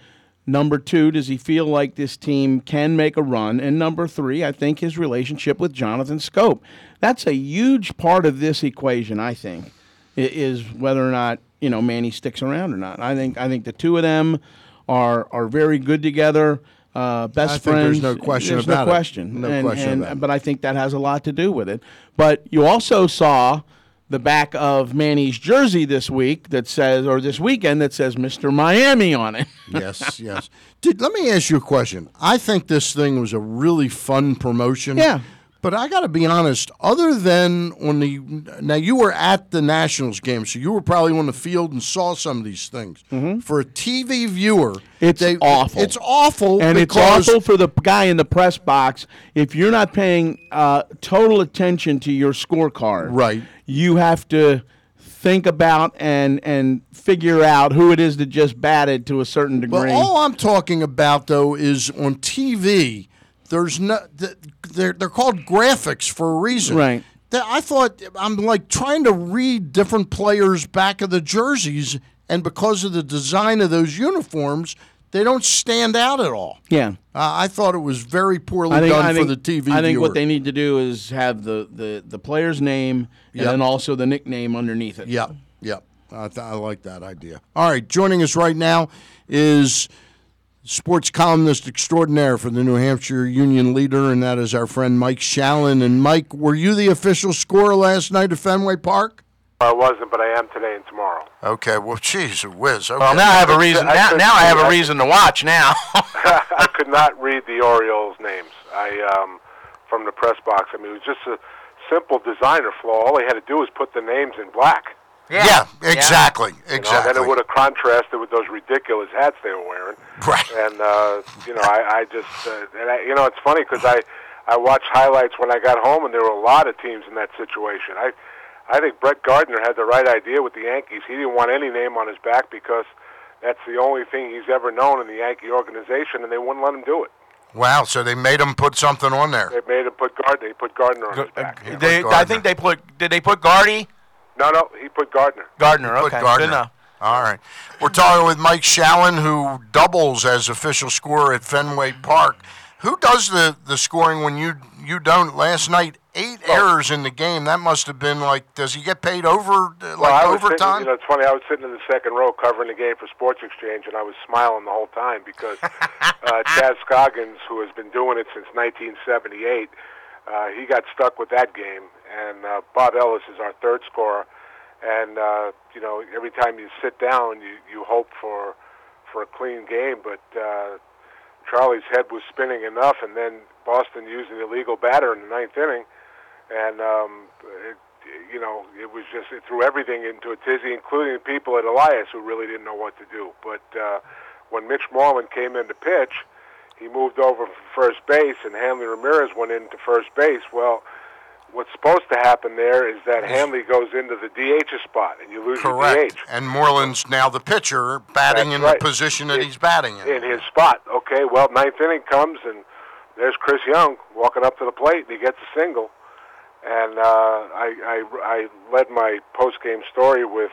Number two, does he feel like this team can make a run? And number three, I think his relationship with Jonathan Schoop. That's a huge part of this equation. I think is whether or not you know Manny sticks around or not. I think I think the two of them are are very good together. Uh, best
I think
friends.
there's no question
There's
about it.
no question.
No
And-
question
and-
about it.
But I think that has a lot to do with it. But you also saw the back of Manny's jersey this week that says, or this weekend that says Mr. Miami on it. *laughs*
yes, yes. Did, let me ask you a question. I think this thing was a really fun promotion.
Yeah.
But I got to be honest. Other than on the now, you were at the Nationals game, so you were probably on the field and saw some of these things. For a TV viewer,
Mm-hmm. It's
they-
awful.
It's awful,
and it's awful for the guy in the press box if you're not paying uh, total attention to your scorecard.
Right.
You have to think about and and figure out who it is that just batted to a certain degree.
Well, all I'm talking about though is on TV. There's no. They're they're called graphics for a reason.
Right.
That I thought I'm like trying to read different players back of the jerseys, and because of the design of those uniforms, they don't stand out at all.
yeah.
Uh, I thought it was very poorly
think,
done
think,
for the TV
I think
viewer.
what they need to do is have the, the, the player's name and
Yep.
then also the nickname underneath it.
Yep, yep. I, th- I like that idea. All right, joining us right now is sports columnist extraordinaire for the New Hampshire Union Leader, and that is our friend Mike Shalin. And Mike, were you the official scorer last night at Fenway Park?
I wasn't, but I am today and tomorrow.
Okay, well, geez, whiz. Okay.
Well, now I have a reason.
I
Now, now I have a reason to watch. Now. *laughs* *laughs*
I could not read the Orioles' names. I um, from the press box. I mean, it was just a simple designer flaw. All they had to do was put the names in black.
Yeah, exactly,
You know,
exactly.
then it would have contrasted with those ridiculous hats they were wearing.
Right.
And uh, you know, I, I just, uh, and I, you know, it's funny because I, I watched highlights when I got home, and there were a lot of teams in that situation. I, I think Brett Gardner had the right idea with the Yankees. He didn't want any name on his back because that's the only thing he's ever known in the Yankee organization, and they wouldn't let him do it.
Wow, so they made him put something on there.
They made him put Gardner. They put Gardner on his back.
They, I think they put. Did they put Gardy?
No, no, he put Gardner.
Gardner.
Put
Okay.
Gardner.
Good enough.
All right. We're talking with Mike Shalin, who doubles as official scorer at Fenway Park. Who does the, the scoring when you you don't? Last night, eight errors in the game. That must have been like. Does he get paid over uh, like
well, I was
overtime?
Sitting, you know, it's funny. I was sitting in the second row covering the game for Sports Exchange, and I was smiling the whole time because *laughs* uh, Chaz Scoggins, who has been doing it since 1978, uh, he got stuck with that game, and uh, Bob Ellis is our third scorer. And uh, you know, every time you sit down, you you hope for for a clean game, but uh, Charlie's head was spinning enough, and then Boston used an illegal batter in the ninth inning, and um, it, you know, it was just it threw everything into a tizzy, including the people at Elias who really didn't know what to do. But uh, when Mitch Moreland came in to pitch, he moved over from first base, and Hanley Ramirez went into first base. Well, what's supposed to happen there is that Hanley goes into the DH spot, and you lose
Correct.
your DH.
And Moreland's now the pitcher, batting
That's
in
right.
the position that he's batting in.
in his spot. Okay, well, ninth inning comes and there's Chris Young walking up to the plate and he gets a single. And uh, I, I, I led my post game story with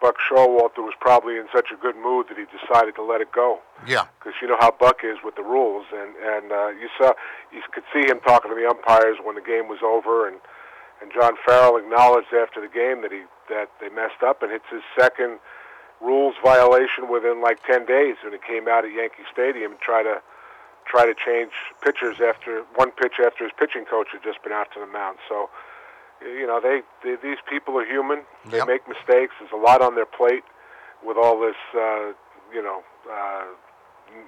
Buck Showalter was probably in such a good mood that he decided to let it go.
Yeah.
Because you know how Buck is with the rules, and and uh, you saw you could see him talking to the umpires when the game was over, and and John Farrell acknowledged after the game that he that they messed up, and it's his second rules violation within like 10 days when he came out at Yankee Stadium and tried to try to change pitchers after one pitch after his pitching coach had just been out to the mound. So, you know, they, they these people are human. They
Yep.
make mistakes. There's a lot on their plate with all this, uh, you know, uh,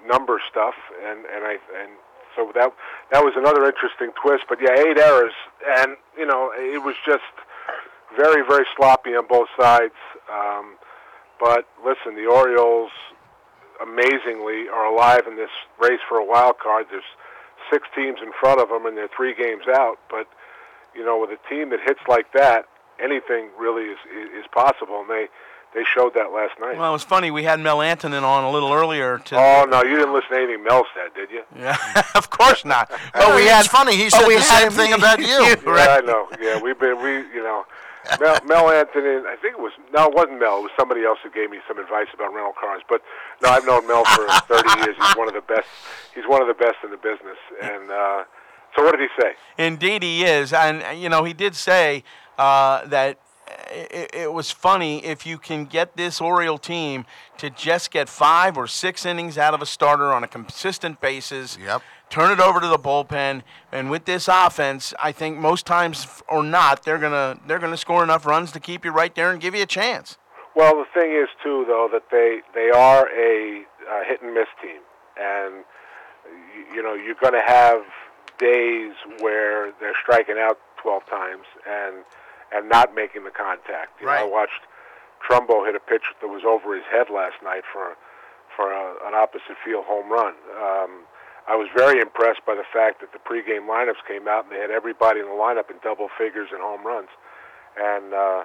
number stuff, and and I and so that that was another interesting twist. But yeah, eight errors, and you know, it was just very very sloppy on both sides. Um, but listen, the Orioles amazingly are alive in this race for a wild card. There's six teams in front of them, and they're three games out. But you know, with a team that hits like that, anything really is is, is possible, and they they showed that last night.
Well, it was funny. We had Mel Antonen on a little earlier to.
oh no, you didn't listen to anything Mel said, did you?
Yeah, *laughs* of course not.
Oh, *laughs*
But we
it's
had
funny. He said
we
the same thing about you. *laughs*
Yeah,
right?
I know. Yeah, we've been we you know. Mel, Mel Antonen, I think it was no, it wasn't Mel. It was somebody else who gave me some advice about rental cars. But no, I've known Mel for 30 years. He's one of the best. He's one of the best in the business. And uh, so, what did he say?
Indeed, he is, and you know he did say uh, that it, it was funny if you can get this Oriole team to just get five or six innings out of a starter on a consistent basis.
Yep.
Turn it over to the bullpen, and with this offense, I think most times or not, they're gonna they're gonna score enough runs to keep you right there and give you a chance.
Well, the thing is too, though, that they they are a uh, hit and miss team, and you, you know you're going to have days where they're striking out 12 times and and not making the contact. You know, I watched Trumbo hit a pitch that was over his head last night for for a, an opposite field home run. Um, I was very impressed by the fact that the pregame lineups came out and they had everybody in the lineup in double figures and home runs. And uh,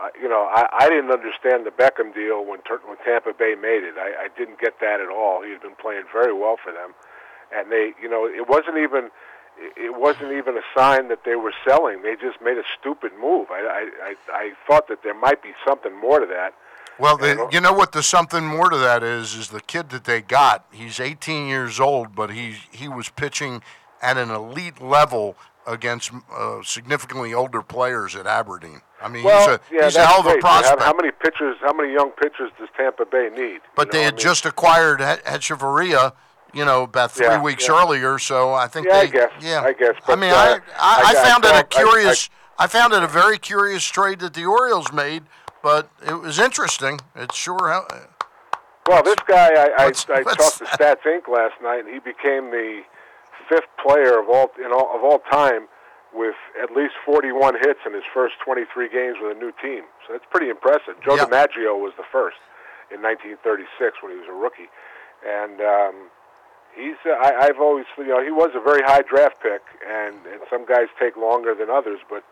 uh, you know, I, I didn't understand the Beckham deal when when Tampa Bay made it. I, I didn't get that at all. He had been playing very well for them, and they, you know, it wasn't even it- wasn't even a sign that they were selling. They just made a stupid move. I I, I, I thought that there might be something more to that.
Well, the, you know what? The something more to that is is the kid that they got. He's 18 years old, but he he was pitching at an elite level against uh, significantly older players at Aberdeen. I mean,
well,
he's a
yeah,
he's a hell of a
great. How-
prospect.
How, many pitchers? How many young pitchers does Tampa Bay need?
but
You
they had
I mean-
just acquired Hechavarria, you know, about three
Yeah,
weeks
yeah.
earlier. So I think
Yeah, I guess.
yeah,
I guess,
I
but,
mean,
uh,
I, I,
I-
I
I
found it a
I-
curious. I, found it a very curious trade that the Orioles made, but it was interesting. It sure. hel-
Well, this guy, I, I,
What's-
I
what's
talked to Stats Inc. last night, and he became the fifth player of all in all of all time with at least 41 hits in his first 23 games with a new team. So that's pretty impressive. Joe
Yeah.
DiMaggio was the first in 1936 when he was a rookie, and um, he's. Uh, I, I've always, you know, he was a very high draft pick, and and some guys take longer than others, but.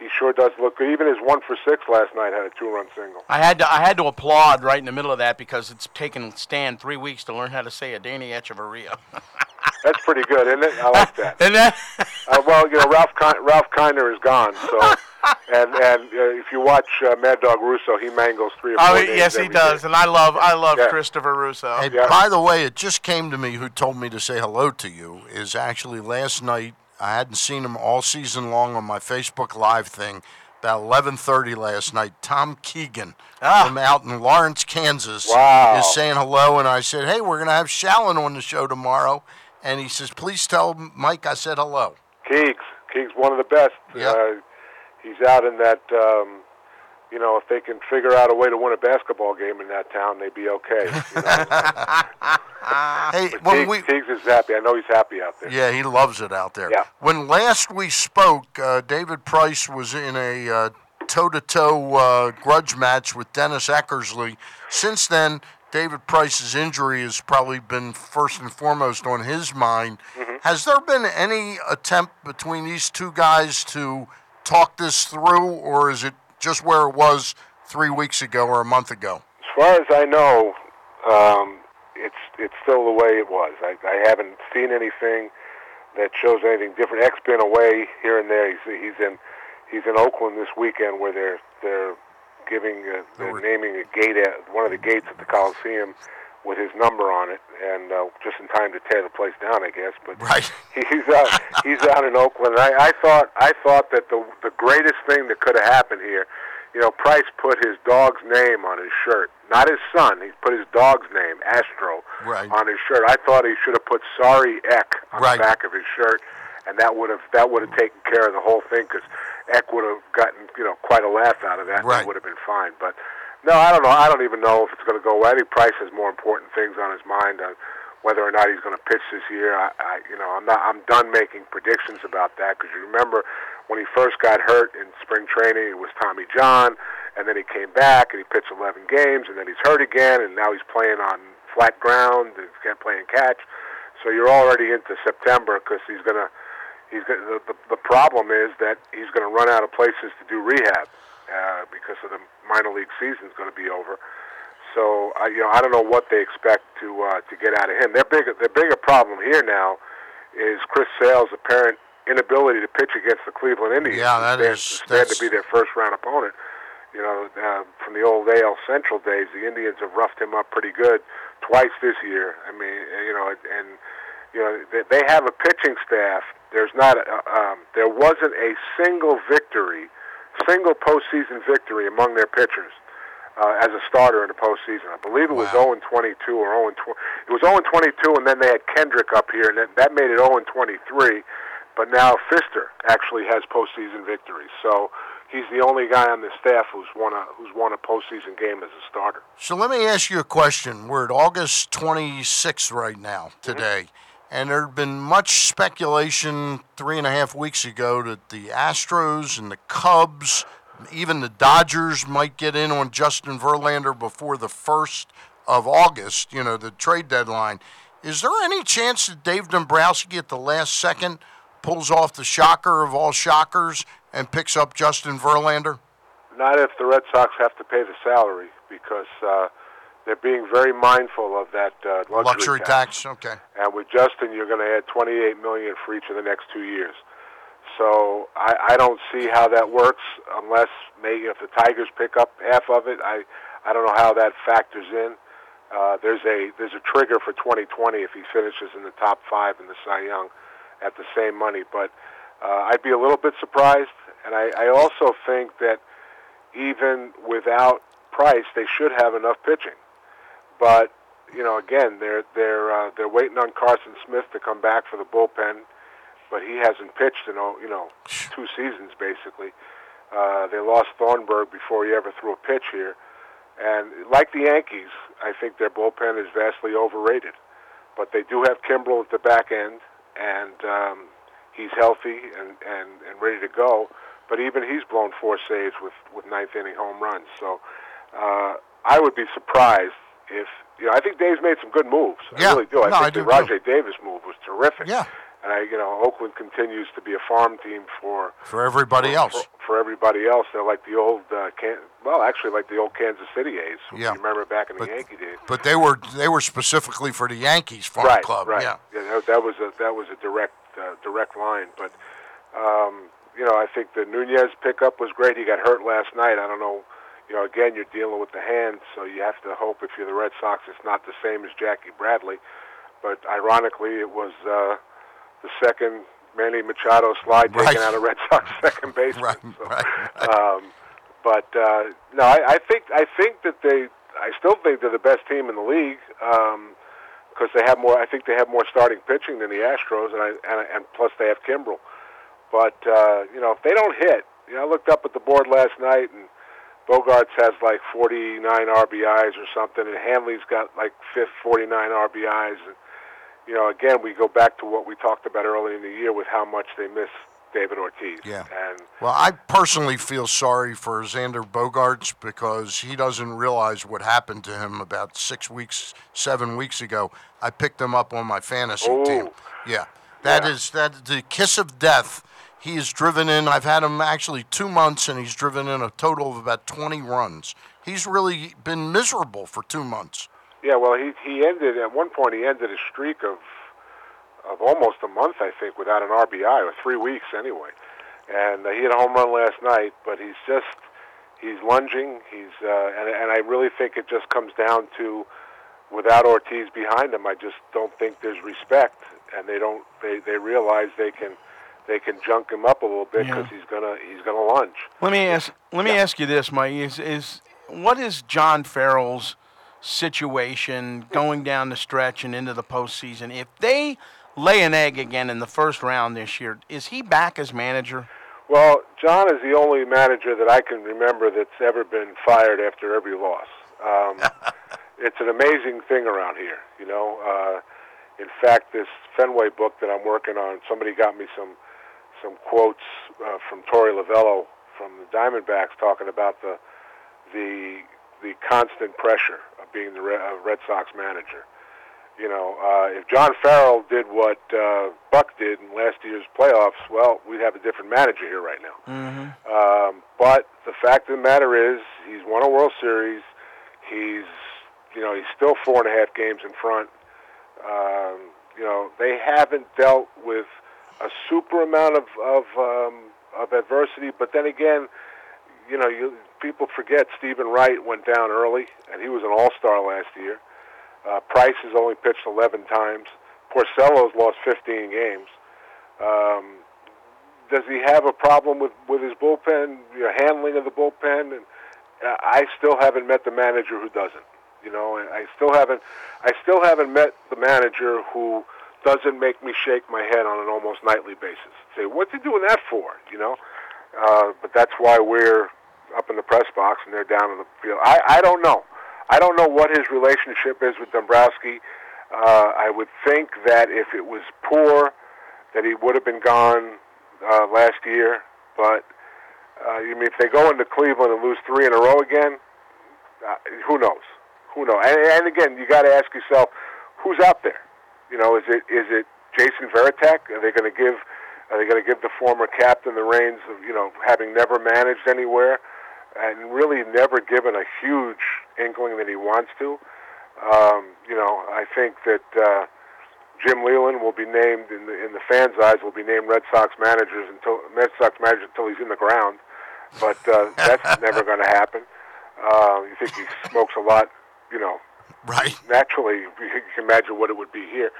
He sure does look good. Even his one for six last night had a two-run single.
I had to I had to applaud right in the middle of that because it's taken Stan three weeks to learn how to say a Danny Hechavarria. *laughs*
That's pretty good, isn't it? I like that. *laughs*
and that
uh, well, you know, Ralph Ki- Ralph Kiner is gone, so *laughs* and and uh, if you watch uh, Mad Dog Russo, he mangles three or four
Oh,
names
yes, he does,
day.
and I love I love
Yeah.
Christopher Russo.
And by the way, it just came to me who told me to say hello to you is actually last night. I hadn't seen him all season long on my Facebook Live thing. About 11:30 last night, Tom Keegan from out in Lawrence, Kansas,
Wow.
is saying hello, and I said, "Hey, we're gonna have Shalin on the show tomorrow," and he says, "Please tell Mike I said hello."
Keeks, Keeks, one of the best.
Yeah.
Uh, he's out in that. Um, you know, if they can figure out a way to win a basketball game in that town, they'd be okay. You know? *laughs*
Hey, when
Keeks,
we
Keeks is happy. I know he's happy out there.
Yeah, he loves it out there.
Yeah.
When last we spoke, uh, David Price was in a toe to toe grudge match with Dennis Eckersley. Since then, David Price's injury has probably been first and foremost on his mind.
Mm-hmm.
Has there been any attempt between these two guys to talk this through, or is it just where it was three weeks ago or a month ago?
As far as I know, um, it's it's still the way it was. I, I haven't seen anything that shows anything different. X been away here and there. He's he's in he's in Oakland this weekend where they're they're giving uh, they're naming a gate at one of the gates at the Coliseum with his number on it, and uh, just in time to tear the place down, I guess. But
right. *laughs*
he's out he's out in Oakland. I, I thought I thought that the the greatest thing that could have happened here, you know, Price put his dog's name on his shirt, not his son. He put his dog's name, Astro,
Right.
on his shirt. I thought he should have put "Sorry Eck" on
Right.
the back of his shirt, and that would have that would have taken care of the whole thing because Eck would have gotten you know quite a laugh out of that.
Right.
That would have been fine. But no, I don't know. I don't even know if it's going to go away. I think Price has more important things on his mind on whether or not he's going to pitch this year. I, I you know, I'm not. I'm done making predictions about that because you remember when he first got hurt in spring training, it was Tommy John, and then he came back and he pitched 11 games, and then he's hurt again, and now he's playing on flat ground and can't play and catch. So you're already into September because he's going to. He's gonna, the, the the problem is that he's going to run out of places to do rehab uh, because of the minor league season's going to be over. So I, you know, I don't know what they expect to uh, to get out of him. Their bigger their bigger problem here now is Chris Sale's apparent inability to pitch against the Cleveland Indians.
Yeah, that is-
stand, stand to be their first round opponent. You know, uh, from the old AL Central days, the Indians have roughed him up pretty good twice this year. I mean, you know, and you know they, they have a pitching staff. There's not, a, um, there wasn't a single victory, single postseason victory among their pitchers uh, as a starter in the postseason. I believe it was 0 and 22 or 0 and 20. It was 0 and 22, and then they had Kendrick up here, and that, that made it 0 and 23. But now Fister actually has postseason victories, so he's the only guy on the staff who's won a who's won a postseason game as a starter.
So let me ask you a question. We're at August 26th right now, today, and there had been much speculation three and a half weeks ago that the Astros and the Cubs, even the Dodgers, might get in on Justin Verlander before the 1st of August, you know, the trade deadline. Is there any chance that Dave Dombrowski at the last second pulls off the shocker of all shockers and picks up Justin Verlander?
Not if the Red Sox have to pay the salary because uh, they're being very mindful of that uh, luxury,
Luxury tax, okay.
And with Justin, you're going to add 28 million for each of the next two years. So I, I don't see how that works unless maybe if the Tigers pick up half of it. I I don't know how that factors in. Uh, there's a there's a trigger for 2020 if he finishes in the top five in the Cy Young at the same money. But uh, I'd be a little bit surprised, and I, I also think that even without Price, they should have enough pitching. But you know, again, they're they're uh, they're waiting on Carson Smith to come back for the bullpen, but he hasn't pitched in oh, you know two seasons basically. Uh, they lost Thornburg before he ever threw a pitch here, and like the Yankees, I think their bullpen is vastly overrated. But they do have Kimbrel at the back end, and um, he's healthy and, and, and ready to go. But even he's blown four saves with, with ninth inning home runs. So uh, I would be surprised if you know. I think Dave's made some good moves.
Yeah.
I really do. I
No, I
think
do
the Rajai Davis move was terrific.
Yeah.
And I, you know, Oakland continues to be a farm team for
For everybody
for,
else.
For, for everybody else, they're like the old, uh, Can- well, actually like the old Kansas City A's.
Yeah.
You remember back in the
But-
Yankee days.
But they were they were specifically for the Yankees farm
right,
club.
Right.
Yeah.
that, that was a that was a direct uh, direct line. But um, you know, I think the Nunez pickup was great. He got hurt last night. I don't know. You know, again, you're dealing with the hand, so you have to hope if you're the Red Sox, it's not the same as Jackie Bradley. But ironically, it was uh, the second Manny Machado slide
Right.
taken out of Red Sox *laughs* second baseman.
Right,
So,
right,
Um, but uh, no, I, I think I think that they. I still think they're the best team in the league because they have more. I think they have more starting pitching than the Astros, and I, and, and plus they have Kimbrel. But uh, you know, if they don't hit, you know, I looked up at the board last night, and Bogaerts has like 49 RBIs or something, and Hanley's got like fifth 49 RBIs. And you know, again, we go back to what we talked about early in the year with how much they miss David Ortiz.
Yeah.
And
Well, I personally feel sorry for Xander Bogaerts because he doesn't realize what happened to him about six weeks, seven weeks ago. I picked him up on my fantasy oh. team. Yeah, that is that the kiss of death. He has driven in. I've had him actually two months, and he's driven in a total of about 20 runs. He's really been miserable for two months.
Yeah, well, he he ended at one point. He ended a streak of of almost a month, I think, without an RBI or three weeks anyway. And uh, he had a home run last night, but he's just he's lunging. He's uh, and and I really think it just comes down to without Ortiz behind him, I just don't think there's respect, and they don't they they realize they can they can junk him up a little bit because
Yeah.
he's gonna he's gonna lunge.
Let me ask. Let me ask you this, Mike. Is is what is John Farrell's situation going down the stretch and into the postseason? If they lay an egg again in the first round this year, is he back as manager?
Well, John is the only manager that I can remember that's ever been fired after every loss. Um, *laughs* it's an amazing thing around here, you know. Uh, in fact, this Fenway book that I'm working on, somebody got me some some quotes uh, from Torey Lovullo from the Diamondbacks talking about the the the constant pressure of being the Red, uh, Red Sox manager. You know, uh, if John Farrell did what uh, Buck did in last year's playoffs, well, we'd have a different manager here right now.
Mm-hmm.
Um, but the fact of the matter is, he's won a World Series. He's, you know, he's still four and a half games in front. Um, you know, they haven't dealt with a super amount of of, um, of adversity. But then again, you know, you, people forget Steven Wright went down early, and he was an All Star last year. Uh, Price has only pitched 11 times. Porcello's lost 15 games. Um, does he have a problem with with his bullpen, you know, handling of the bullpen? And uh, I still haven't met the manager who doesn't. You know, and I still haven't. I still haven't met the manager who doesn't make me shake my head on an almost nightly basis. Say, what's he doing that for? You know, uh, but that's why we're up in the press box and they're down in the field. I, I don't know. I don't know what his relationship is with Dombrowski. Uh, I would think that if it was poor, that he would have been gone uh, last year. But uh, you mean if they go into Cleveland and lose three in a row again, uh, who knows? Who knows? And, and again, you got to ask yourself, who's out there? You know, is it is it Jason Varitek? Are they going to give are they going to give the former captain the reins of you know having never managed anywhere and really never given a huge inkling that he wants to? Um, you know, I think that uh, Jim Leyland will be named in the in the fans' eyes will be named Red Sox managers until Red Sox manager until he's in the ground, but uh, that's *laughs* never going to happen. Uh, you think he smokes a lot, you know?
Right.
Naturally, you can imagine what it would be here.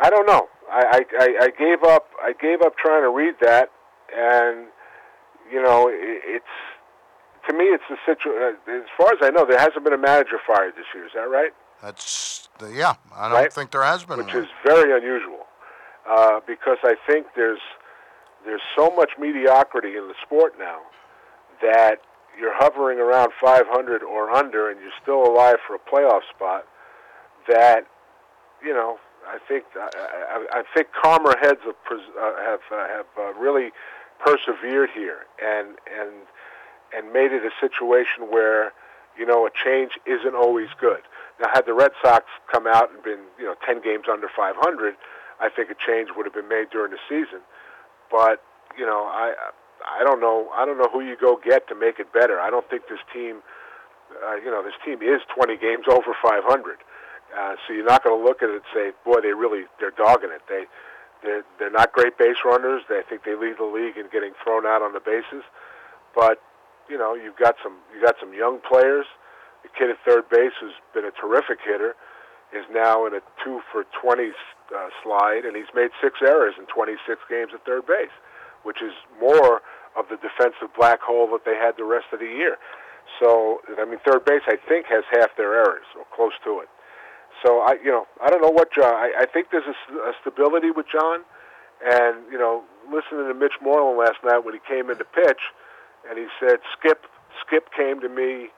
I don't know. I, I, I- gave up. I gave up trying to read that, and you know, it, it's to me, it's the situation. As far as I know, there hasn't been a manager fired this year. Is that right?
That's the, yeah. I don't
Right.
think there has been
which
one.
is very unusual uh, because I think there's there's so much mediocrity in the sport now that you're hovering around 500 or under, and you're still alive for a playoff spot. That you know, I think I, I, I think calmer heads have uh, have uh, have uh, really persevered here and and and made it a situation where you know a change isn't always good. Now, had the Red Sox come out and been you know 10 games under 500, I think a change would have been made during the season. But you know, I I don't know I don't know who you go get to make it better. I don't think this team, uh, you know, this team is 20 games over 500. Uh, so you're not going to look at it and say, boy, they really they're dogging it. They they're they're not great base runners. They I think they lead the league in getting thrown out on the bases. But you know, you've got some you got some young players. The kid at third base, who's been a terrific hitter, is now in a two for 20 uh, slide, and he's made six errors in 26 games at third base, which is more of the defensive black hole that they had the rest of the year. So, I mean, third base, I think, has half their errors or close to it. So, I, you know, I don't know what John. I, I think there's a, a stability with John, and you know, listening to Mitch Moreland last night when he came in to pitch, and he said, "Skip, Skip came to me,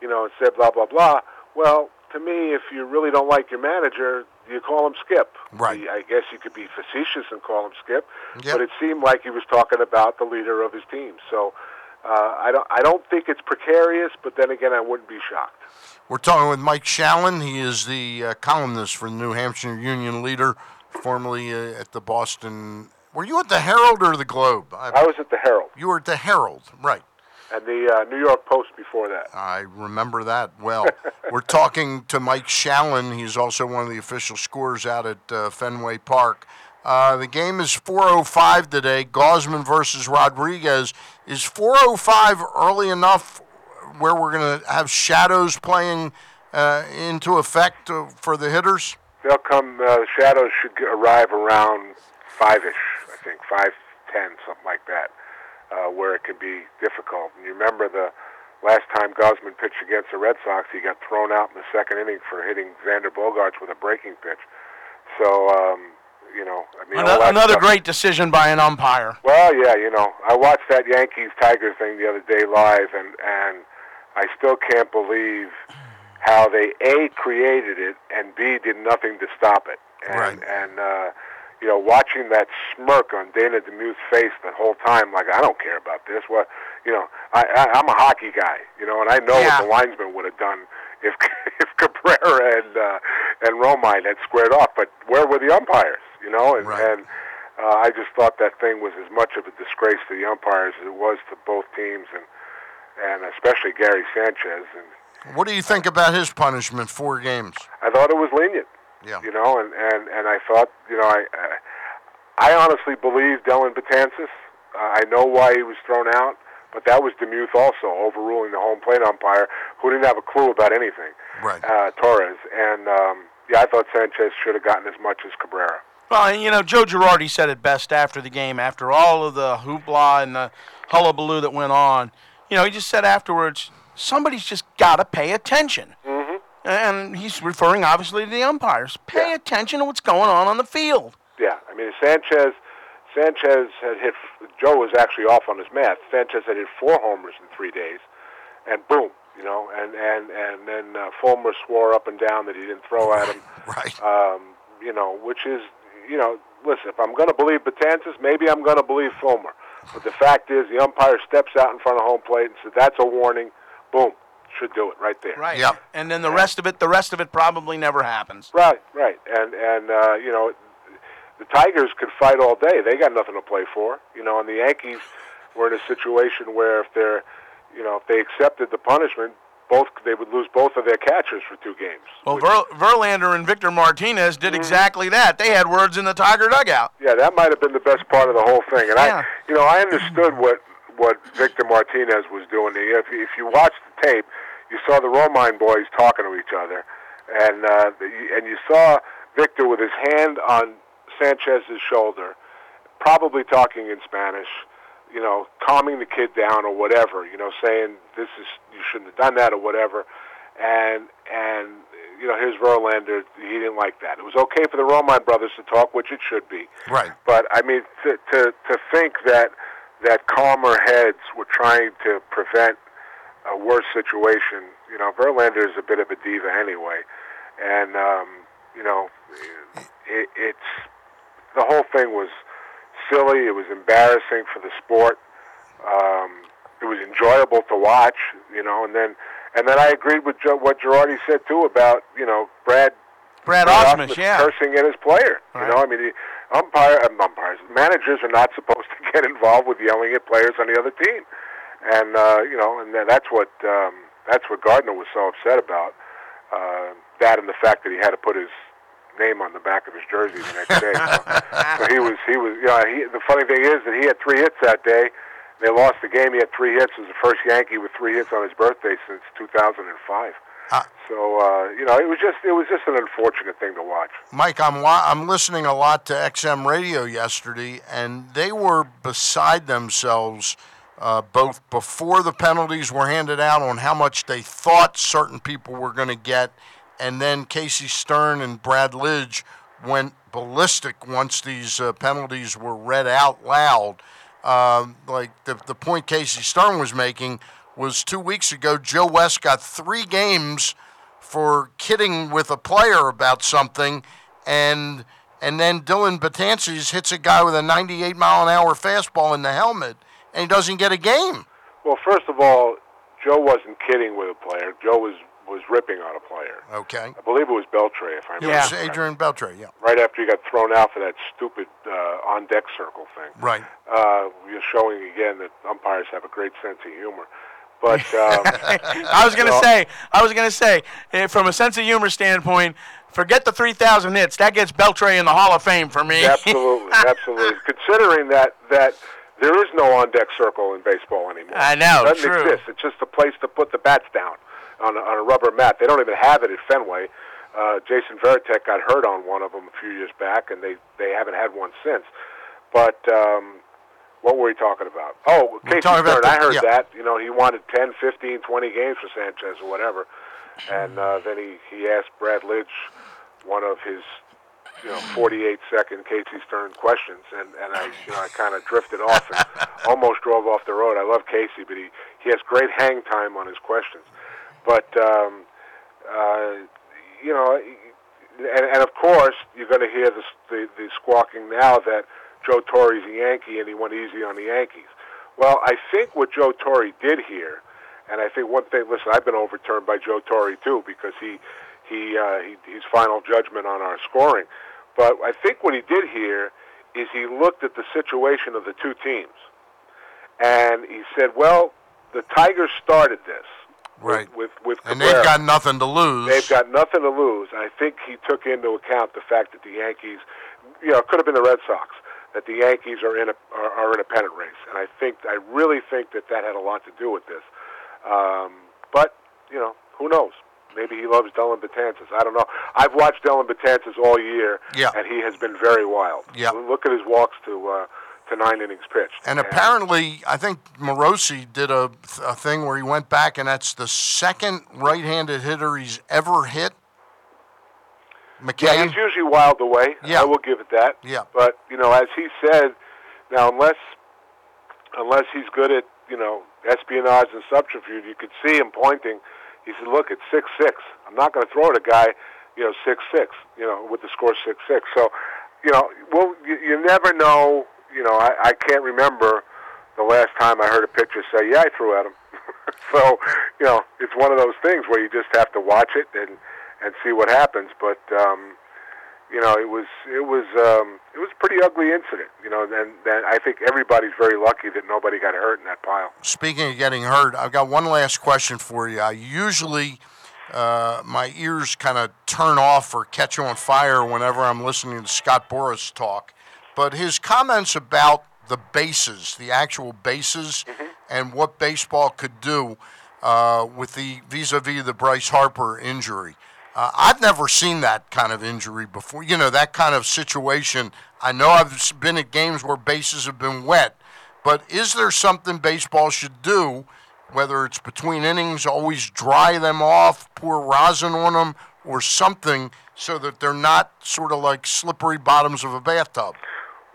you know, and said blah blah blah." Well, to me, if you really don't like your manager, you call him Skip?
Right.
He- I guess you could be facetious and call him Skip,
Yep.
but it seemed like he was talking about the leader of his team. So uh, I don't I don't think it's precarious, but then again, I wouldn't be shocked.
We're talking with Mike Shalin. He is the uh, columnist for the New Hampshire Union Leader, formerly uh, at the Boston. Were you at the Herald or the Globe?
I was at the Herald
You were at the Herald, right?
And the uh, New York Post before that.
I remember that well. *laughs* We're talking to Mike Shalin. He's also one of the official scorers out at uh, Fenway Park. Uh, the game is 4:05 today. Gausman versus Rodriguez. Is 4:05 early enough where we're going to have shadows playing uh, into effect uh, for the hitters?
They'll come. Uh, the shadows should arrive around five-ish, I think, five ten, something like that, uh, where it can be difficult. And you remember the last time Gausman pitched against the Red Sox, he got thrown out in the second inning for hitting Xander Bogaerts with a breaking pitch. So, um, you know, I mean, all
Ano-
that
Another great decision by an umpire.
Well, yeah, you know, I watched that Yankees Tiger thing the other day live, and and I still can't believe how they a created it and b did nothing to stop it. And and uh, you know, watching that smirk on Dana DeMuth's face the whole time, like I don't care about this. What you know, I, I I'm a hockey guy, you know, and I know
Yeah.
what the linesman would have done if *laughs* if Cabrera and uh, and Romine had squared off. But where were the umpires? You know, and and uh, I just thought that thing was as much of a disgrace to the umpires as it was to both teams, and and especially Gary Sanchez. And
What do you think about his punishment? Four games.
I thought it was lenient.
Yeah.
You know, and and and I thought, you know, I I honestly believe Dellin Betances. Uh, I know why he was thrown out, but that was DeMuth also overruling the home plate umpire, who didn't have a clue about anything.
Right.
Uh, Torres, and um, yeah, I thought Sanchez should have gotten as much as Cabrera.
Well, and, you know, Joe Girardi said it best after the game, after all of the hoopla and the hullabaloo that went on. You know, he just said afterwards, somebody's just got to pay attention. And he's referring obviously to the umpires. Pay attention to what's going on on the field.
Yeah, I mean Sanchez. Sanchez had hit. Joe was actually off on his math. Sanchez had hit four homers in three days, and boom, you know, and and and then uh, Fulmer swore up and down that he didn't throw at him. *laughs*
right.
Um, you know, which is, you know, listen, if I'm going to believe Betances, maybe I'm going to believe Fulmer. But the fact is, the umpire steps out in front of home plate and said, "That's a warning." Boom, should do it right there.
Right. And then the rest of it, the rest of it probably never happens.
Right, right, and and uh, you know, the Tigers could fight all day. They got nothing to play for, you know. And the Yankees were in a situation where if they're, you know, if they accepted the punishment, both they would lose both of their catchers for two games.
Well, Ver- Verlander and Victor Martinez did exactly that. They had words in the Tiger dugout.
Yeah, that might have been the best part of the whole thing. And
Yeah.
I, you know, I understood what what Victor Martinez was doing. If if you watch the tape, you saw the Romine boys talking to each other, and uh, and you saw Victor with his hand on Sanchez's shoulder, probably talking in Spanish. You know, calming the kid down or whatever. You know, saying this is you shouldn't have done that or whatever. And and you know, here's Verlander. He didn't like that. It was okay for the Romine brothers to talk, which it should be.
Right.
But I mean, to to to think that that calmer heads were trying to prevent a worse situation. You know, Verlander is a bit of a diva anyway, and um, you know, it, it's the whole thing was silly. It was embarrassing for the sport. Um, it was enjoyable to watch. You know, and then and then I agreed with jo- what Girardi said too about you know Brad
Brad
Ausmus
Ausmus, yeah.
cursing at his player. You know, I mean, the umpire, um, umpires, managers are not supposed to *laughs* get involved with yelling at players on the other team, and uh, you know, and that's what um, that's what Gardner was so upset about. Uh, that and the fact that he had to put his name on the back of his jersey the next day. so, *laughs* so he was he was you know he, the funny thing is that he had three hits that day. They lost the game. He had three hits. It was the first Yankee with three hits on his birthday since 2005. So uh, you know, it was just it was just an unfortunate thing to watch.
Mike, I'm I'm listening a lot to XM radio yesterday, and they were beside themselves, uh, both before the penalties were handed out on how much they thought certain people were going to get, and then Casey Stern and Brad Lidge went ballistic once these uh, penalties were read out loud. Um, like the the point Casey Stern was making was two weeks ago. Joe West got three games for kidding with a player about something, and and then Dellin Betances hits a guy with a 98 mile an hour fastball in the helmet, and he doesn't get a game.
Well, first of all, Joe wasn't kidding with a player. Joe was was ripping on a player.
Okay.
I believe it was Beltre, if I
It
remember.
was
correctly.
Adrian Beltre, yeah.
Right after he got thrown out for that stupid uh, on deck circle thing.
Right.
Uh, you're showing again that umpires have a great sense of humor. But *laughs* um, *laughs*
I was gonna
you know,
say, I was gonna say, eh, from a sense of humor standpoint, forget the 3,000 hits. That gets Beltre in the Hall of Fame for me.
absolutely, *laughs* absolutely. Considering that that there is no on deck circle in baseball anymore.
I know,
it doesn't
true.
exist. It's just a place to put the bats down on a, on a rubber mat. They don't even have it at Fenway. Uh, Jason Varitek got hurt on one of them a few years back, and they they haven't had one since. But um, what were we talking about? Oh, Casey Stern. I heard
yeah.
that. You know, he wanted 10, 15, 20 games for Sanchez or whatever. And uh, then he, he asked Brad Lidge one of his you know 48 second Casey Stern questions, and and I you know I kind of drifted off and *laughs* almost drove off the road. I love Casey, but he he has great hang time on his questions. But um, uh, you know, and, and of course you're going to hear the, the the squawking now that Joe Torre's a Yankee and he went easy on the Yankees. Well, I think what Joe Torre did here, and I think one thing. Listen, I've been overturned by Joe Torre too because he he, uh, he his final judgment on our scoring. But I think what he did here is he looked at the situation of the two teams, and he said, "Well, the Tigers started this
Right.
with with
And they've got nothing to lose.
They've got nothing to lose. I think he took into account the fact that the Yankees, you know, it could have been the Red Sox, that the Yankees are in a are, are in a pennant race, and I think I really think that that had a lot to do with this. Um, but you know, who knows? Maybe he loves Dellin Betances. I don't know. I've watched Dellin Betances all year,
Yeah.
and he has been very wild.
Yeah.
Look at his walks to uh, to nine innings pitched.
And apparently, I think Morosi did a, a thing where he went back, and that's the second right-handed hitter he's ever hit.
Yeah, he's usually wild away.
Yeah.
I will give it that.
Yeah.
But you know, as he said, now unless unless he's good at you know espionage and subterfuge, you could see him pointing. He said, "Look, it's six six. I'm not going to throw at a guy, you know, six six. You know, with the score six six. So, you know, well, you, you never know. You know, I, I can't remember the last time I heard a pitcher say, "Yeah, I threw at him." *laughs* so, you know, it's one of those things where you just have to watch it and and see what happens. But um, you know, it was it was um, it was a pretty ugly incident. You know, and, and I think everybody's very lucky that nobody got hurt in that pile.
Speaking of getting hurt, I've got one last question for you. I usually, uh, my ears kind of turn off or catch on fire whenever I'm listening to Scott Boras talk. But his comments about the bases, the actual bases, and what baseball could do uh, with the vis-a-vis the Bryce Harper injury. Uh, I've never seen that kind of injury before. You know, that kind of situation. I know I've been at games where bases have been wet, but is there something baseball should do, whether it's between innings, always dry them off, pour rosin on them, or something, so that they're not sort of like slippery bottoms of a bathtub?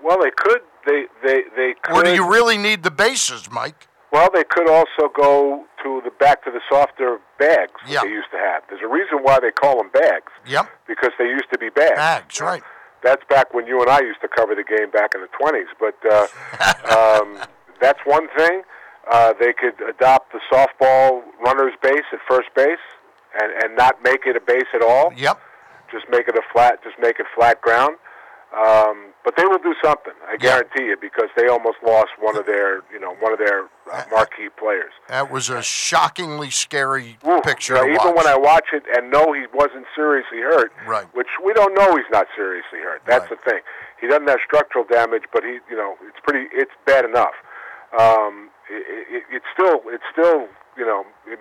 Well, they could they they they could.
Or do you really need the bases, Mike?
Well, they could also go to the back to the softer bags that they used to have. There's a reason why they call them bags.
Yep.
Because they used to be bags.
Bags, right.
That's back when you and I used to cover the game back in the 20s. But uh, *laughs* um, that's one thing. Uh, they could adopt the softball runner's base at first base and, and not make it a base at all.
Yep.
Just make it a flat. Just make it flat ground. Um, but they will do something, I guarantee you, because they almost lost one of their, you know, one of their uh, marquee players.
That was a shockingly scary picture.
You know,
to
even
watch.
when I watch it and know he wasn't seriously hurt,
Right.
which we don't know he's not seriously hurt. That's the thing. He doesn't have structural damage, but he, you know, it's pretty, it's bad enough. Um, it, it, it's still, it's still, you know, it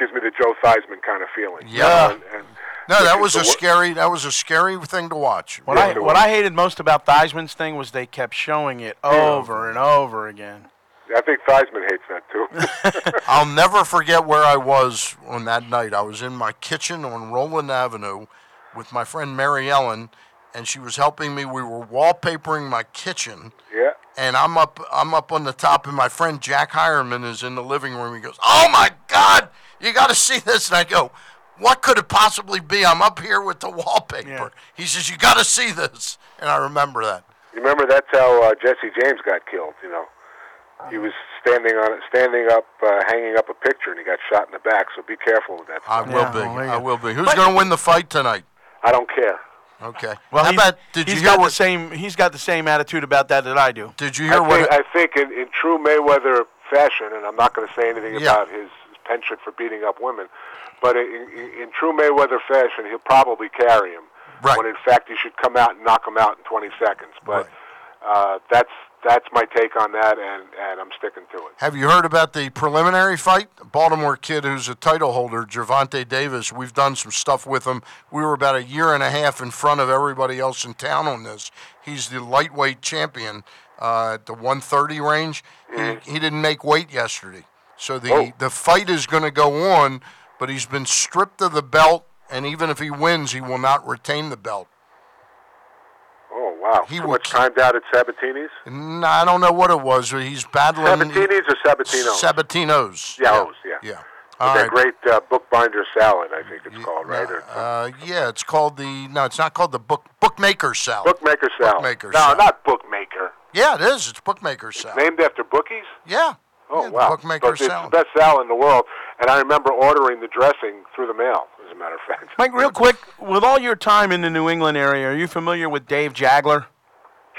gives me the Joe Theismann kind of feeling. you
Yeah.
know, and, and
No, that was a
the
scary. That was a scary thing to watch.
What I what I hated most about Theismann's thing was they kept showing it over and over again.
I think Theismann hates that too. *laughs* *laughs*
I'll never forget where I was on that night. I was in my kitchen on Roland Avenue with my friend Mary Ellen, and she was helping me. We were wallpapering my kitchen.
Yeah.
And I'm up. I'm up on the top, and my friend Jack Hireman is in the living room. He goes, "Oh my God, you got to see this!" And I go, what could it possibly be? I'm up here with the wallpaper. He says, you got to see this. And I remember that.
You remember that's how uh, Jesse James got killed. You know, he was standing on it, standing up, uh, hanging up a picture, and he got shot in the back. So be careful with that.
I
stuff.
will be. I will be. Who's going to win the fight tonight?
I don't care.
Okay.
Well,
How about, did
he's
you
got
hear
the
what,
same. He's got the same attitude about that that I do.
did you
I
hear
think,
what,
I think in, in true Mayweather fashion, and I'm not going to say anything
Yeah.
about his penchant for beating up women, but in, in, in true Mayweather fashion, he'll probably carry him.
Right.
When in fact he should come out and knock him out in 20 seconds. But uh, that's that's my take on that, and, and I'm sticking to it.
Have you heard about the preliminary fight? Baltimore kid who's a title holder, Gervonta Davis. We've done some stuff with him. We were about a year and a half in front of everybody else in town on this. He's the lightweight champion uh, at the 130 range. He, he didn't make weight yesterday. So the,
Oh.
the fight is going to go on, but he's been stripped of the belt, and even if he wins, he will not retain the belt.
Oh wow!
He
Too
will
much time at Sabatini's.
And I don't know what it was. He's battling.
Sabatini's or Sabatino's?
Sabatino's.
Yeah, O's, yeah.
Yeah. All
that
right.
great uh, bookbinder salad, I think it's called, right? Or
Uh, yeah, it's called the no, it's not called the book bookmaker salad.
bookmaker salad.
Bookmaker
no,
salad.
not bookmaker.
Yeah, it is. It's bookmaker salad.
Named after bookies.
Yeah.
Oh
Yeah,
wow!
bookmaker
So it's
salad.
the best salad in the world, and I remember ordering the dressing through the mail. As a matter of fact.
Mike, real quick, with all your time in the New England area, are you familiar with Dave Jageler?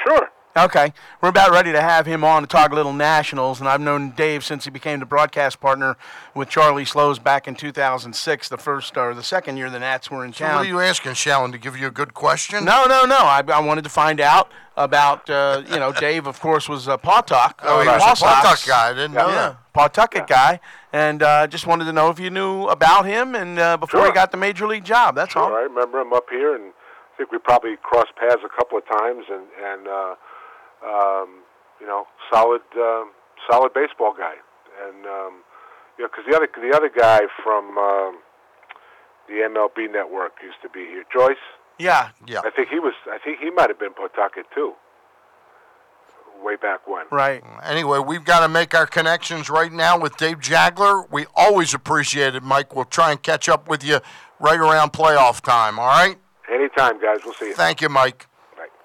Sure.
Okay, we're about ready to have him on to talk a little Nationals, and I've known Dave since he became the broadcast partner with Charlie Slowes back in 2006, the first or the second year the Nats were in town.
So what
town.
are you asking, Shalin, to give you a good question?
No, no, no. I, I wanted to find out about, uh, you know, Dave, of course, was a Pawtuck.
Oh, he was a
Paw Sox.
Pawtuck guy. I didn't know
yeah,
that.
Pawtucket guy. And uh, just wanted to know if you knew about him and uh, before he got the major league job. That's
Sure,
all.
I remember him up here, and I think we probably crossed paths a couple of times, and and uh, um, you know, solid um, solid baseball guy, and um, you know, because the other the other guy from um, the MLB network used to be here, Joyce.
Yeah.
Yeah.
I think he was. I think he might have been Pawtucket too. Way back when.
Right.
Anyway, we've got to make our connections right now with Dave Jageler. We always appreciate it, Mike. We'll try and catch up with you right around playoff time, all right?
Anytime, guys. We'll see you.
Thank you, Mike.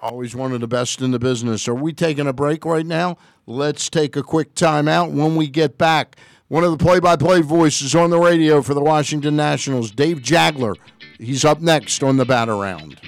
Always one of the best in the business. Are we taking a break right now? Let's take a quick timeout. When we get back, one of the play by play voices on the radio for the Washington Nationals, Dave Jageler. He's up next on the bat around.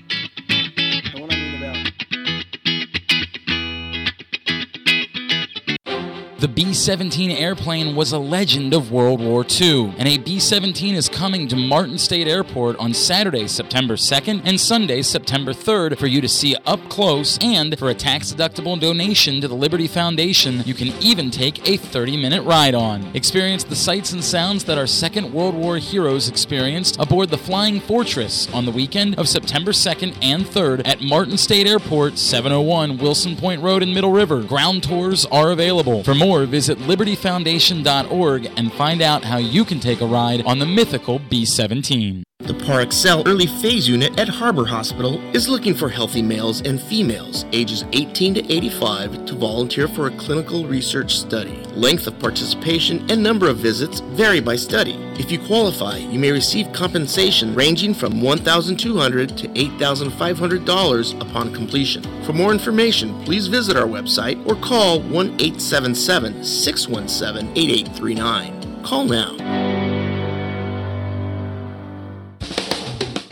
The B 17 airplane was a legend of World War II, and a B 17 is coming to Martin State Airport on Saturday, September 2nd and Sunday, September 3rd for you to see up close. And for a tax deductible donation to the Liberty Foundation, you can even take a 30 minute ride on. Experience the sights and sounds that our Second World War heroes experienced aboard the Flying Fortress on the weekend of September 2nd and 3rd at Martin State Airport, 701 Wilson Point Road in Middle River. Ground tours are available. For more, visit libertyfoundation.org and find out how you can take a ride on the mythical B 17.
The PAREXEL Early Phase Unit at Harbor Hospital is looking for healthy males and females ages 18 to 85 to volunteer for a clinical research study. Length of participation and number of visits vary by study. If you qualify, you may receive compensation ranging from $1,200 to $8,500 upon completion. For more information, please visit our website or call 1 877 617 8839. Call now.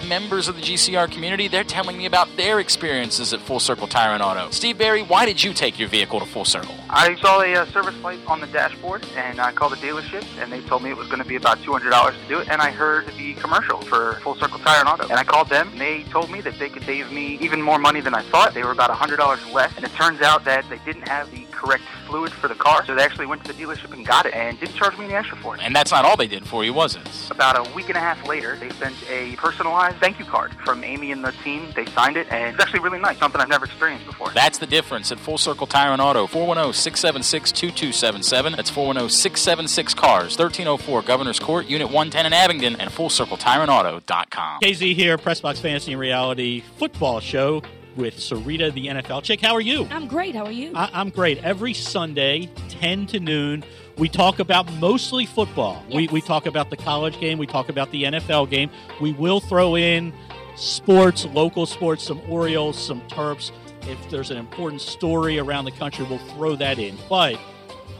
Members of the GCR community, they're telling me about their experiences at Full Circle Tire and Auto. Steve Barry, why did you take your vehicle to Full Circle?
I saw a uh, service light on the dashboard, and I called the dealership, and they told me it was going to be about $200 to do it. And I heard the commercial for Full Circle Tire and Auto, and I called them, and they told me that they could save me even more money than I thought. They were about $100 less, and it turns out that they didn't have the correct fluid for the car, so they actually went to the dealership and got it, and didn't charge me any extra for it.
And that's not all they did for you, was it?
About a week and a half later, they sent a personalized thank you card from Amy and the team. They signed it, and it's actually really nice, something I've never experienced before.
That's the difference at Full Circle Tire and Auto. 410 676 2277. That's 410 676 Cars. 1304 Governor's Court, Unit 110 in Abingdon, and FullCircleTireandAuto.com.
KZ here, Pressbox Fantasy and Reality Football Show with Sarita, the NFL chick. How are you?
I'm great. How are you?
I- I'm great. Every Sunday, 10 to noon, We talk about mostly football. We, we talk about the college game. We talk about the NFL game. We will throw in sports, local sports, some Orioles, some Terps. If there's an important story around the country, we'll throw that in. But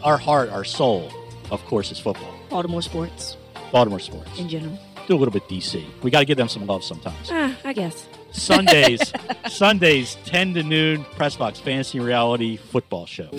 our heart, our soul, of course, is football.
Baltimore sports
Baltimore sports.
in general.
Do a little bit DC. We got to give them some love sometimes.
Ah, I guess.
Sundays, Sundays, 10 to noon, Press Box Fantasy Reality Football Show.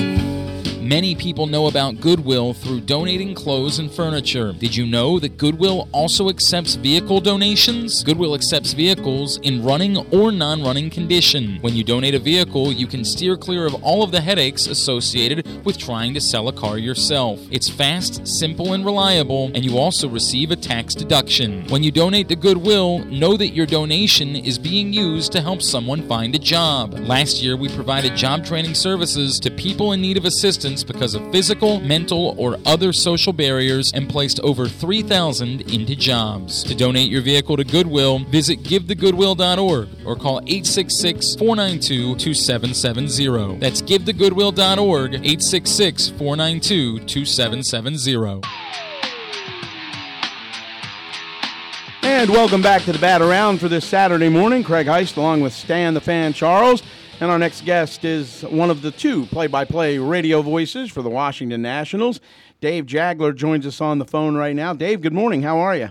Many people know about Goodwill through donating clothes and furniture. Did you know that Goodwill also accepts vehicle donations? Goodwill accepts vehicles in running or non running condition. When you donate a vehicle, you can steer clear of all of the headaches associated with trying to sell a car yourself. It's fast, simple, and reliable, and you also receive a tax deduction. When you donate to Goodwill, know that your donation is being used to help someone find a job. Last year, we provided job training services to people in need of assistance because of physical, mental, or other social barriers and placed over 3,000 into jobs. To donate your vehicle to Goodwill, visit givethegoodwill.org or call 866 492 2770. That's givethegoodwill.org, 866 492 2770.
And welcome back to the Bat Around for this Saturday morning. Craig Heist along with Stan the Fan Charles. And our next guest is one of the two play by play radio voices for the Washington Nationals. Dave Jageler joins us on the phone right now. Dave, good morning. How are you?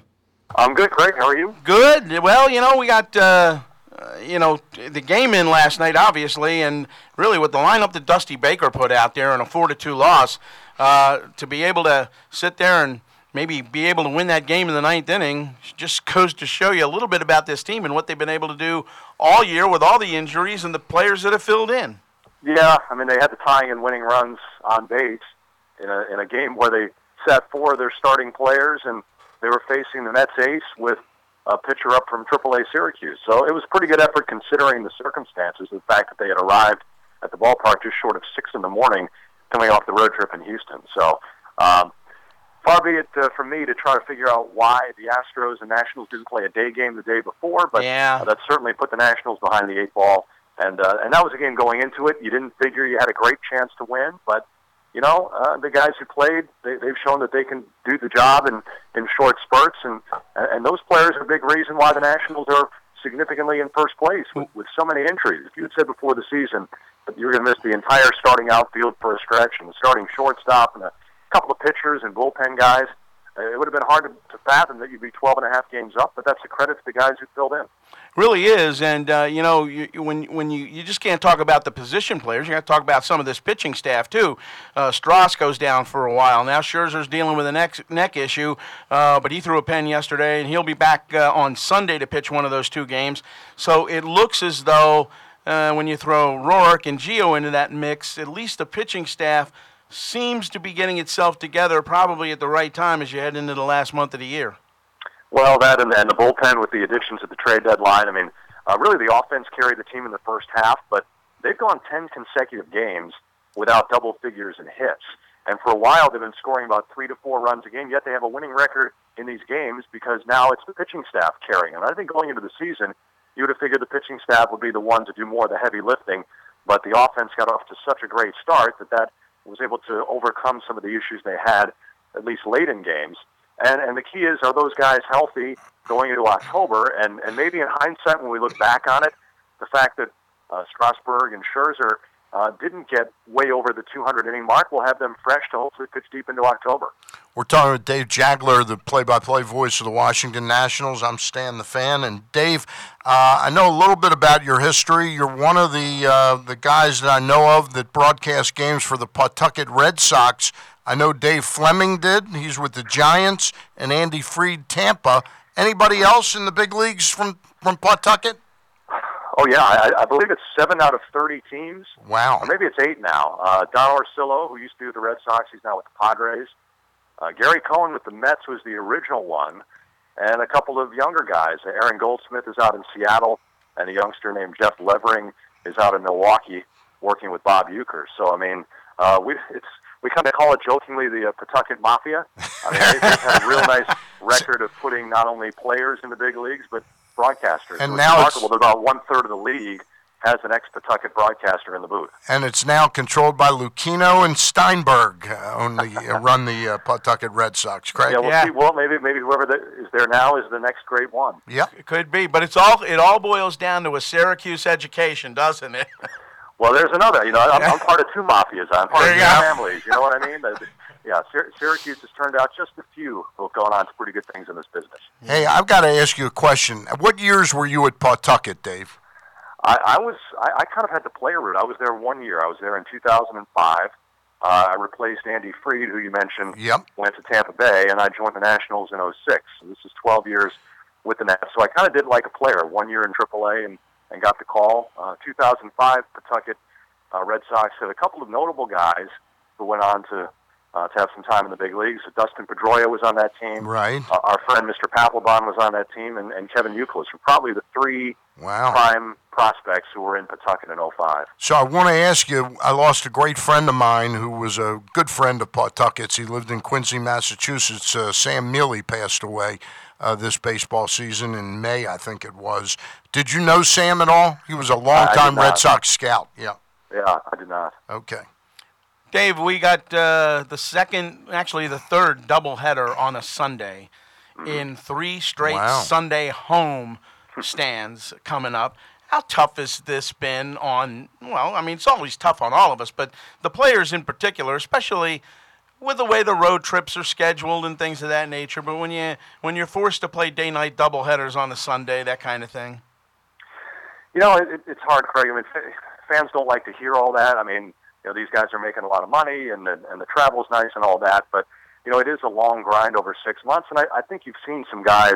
I'm good, Craig. How are you?
Good. Well, you know, we got uh, uh, you know the game in last night, obviously, and really with the lineup that Dusty Baker put out there in a four to two loss, uh, to be able to sit there and maybe be able to win that game in the ninth inning just goes to show you a little bit about this team and what they've been able to do all year with all the injuries and the players that have filled in.
Yeah, I mean they had the tying and winning runs on base in a in a game where they sat four of their starting players and they were facing the Mets ace with a pitcher up from AAA Syracuse. So it was a pretty good effort considering the circumstances, the fact that they had arrived at the ballpark just short of six in the morning, coming off the road trip in Houston. So um, far be it uh, from me to try to figure out why the Astros and Nationals didn't play a day game the day before, but
Yeah.
uh, that certainly put the Nationals behind the eight ball. And uh, and that was a game going into it. You didn't figure you had a great chance to win, but you know uh, the guys who played, they, they've shown that they can do the job in in short spurts, and and those players are a big reason why the Nationals are significantly in first place with, with so many injuries. If you had said before the season that you were going to miss the entire starting outfield for a stretch and the starting shortstop and a couple of pitchers and bullpen guys, uh, it would have been hard to, to fathom that you'd be 12 and a half games up. But that's a credit to the guys who filled in.
really is, and uh, you know, you, when when you you just can't talk about the position players, you got to talk about some of this pitching staff too. Uh, Strauss goes down for a while now. Scherzer's dealing with a neck neck issue, uh, but he threw a pen yesterday, and he'll be back uh, on Sunday to pitch one of those two games. So it looks as though uh, when you throw Roark and Gio into that mix, at least the pitching staff seems to be getting itself together, probably at the right time as you head into the last month of the year.
Well, that and, and the bullpen with the additions at the trade deadline. I mean, uh, really the offense carried the team in the first half, but they've gone 10 consecutive games without double figures in hits. And for a while, they've been scoring about three to four runs a game, yet they have a winning record in these games because now it's the pitching staff carrying. And I think going into the season, you would have figured the pitching staff would be the one to do more of the heavy lifting, but the offense got off to such a great start that that was able to overcome some of the issues they had, at least late in games. And, and the key is, are those guys healthy going into October? And, and maybe in hindsight, when we look back on it, the fact that uh, Strasburg and Scherzer uh, didn't get way over the 200 inning mark we'll have them fresh to hopefully pitch deep into October.
We're talking with Dave Jageler, the play-by-play voice of the Washington Nationals. I'm Stan the fan, and Dave, uh, I know a little bit about your history. You're one of the uh, the guys that I know of that broadcast games for the Pawtucket Red Sox. I know Dave Fleming did. He's with the Giants, and Andy Freed, Tampa. Anybody else in the big leagues from from Pawtucket?
Oh yeah, I, I believe it's seven out of 30 teams.
Wow.
Or maybe it's eight now. Uh, Don Orsillo, who used to be with the Red Sox, he's now with the Padres. Uh, Gary Cohen with the Mets was the original one, and a couple of younger guys. Aaron Goldsmith is out in Seattle, and a youngster named Jeff Levering is out in Milwaukee working with Bob Uecker. So I mean, uh, we it's we kind of call it jokingly the uh, Pawtucket Mafia. I mean, they've had a real *laughs* nice record of putting not only players in the big leagues but broadcasters.
And
So it's
now it's-
remarkable that about one third of the league has an ex-Pawtucket broadcaster in the booth.
And it's now controlled by Lucchino and Steinberg, uh, own the, uh, *laughs* run the uh, Pawtucket Red Sox. Correct?
Yeah, we'll see. Well, maybe maybe whoever the, is there now is the next great one.
Yeah,
it could be, but it's all it all boils down to a Syracuse education, doesn't it? *laughs*
Well, there's another. You know, I'm, I'm part of two mafias. I'm part
There
of
you
two families. You know what I mean? Yeah, Syracuse has turned out just a few who have gone on to pretty good things in this business.
Hey, I've got to ask you a question. What years were you at Pawtucket, Dave?
I, I was I, I kind of had the player route. I was there one year. I was there in 2005. Uh, I replaced Andy Freed, who you mentioned.
Yep.
Went to Tampa Bay, and I joined the Nationals in 06. So this is 12 years with the Nats. So I kind of did like a player. One year in AAA and, and got the call. Uh, 2005, Pawtucket uh, Red Sox had a couple of notable guys who went on to uh, to have some time in the big leagues. Dustin Pedroia was on that team.
Right.
Uh, our friend Mr. Papelbon was on that team, and, and Kevin Youkilis were probably the three
Wow.
prime prospects who were in Pawtucket in 05.
So I want to ask you. I lost a great friend of mine who was a good friend of Pawtucket's. He lived in Quincy, Massachusetts. Uh, Sam Mealy passed away uh, this baseball season in May, I think it was. Did you know Sam at all? He was a longtime Red. Sox scout. Yeah.
Yeah, I did not.
Okay.
Dave, we got uh, the second, actually the third doubleheader on a Sunday in three straight
Wow.
Sunday home stands coming up. How tough has this been on, well, I mean, it's always tough on all of us, but the players in particular, especially with the way the road trips are scheduled and things of that nature, but when, you, when you're forced to play day-night doubleheaders on a Sunday, that kind of thing.
You know, it, it- it's hard, Craig. I mean, fans don't like to hear all that. I mean, you know, these guys are making a lot of money, and the, and the travel's nice and all that. But you know, it is a long grind over six months, and I, I think you've seen some guys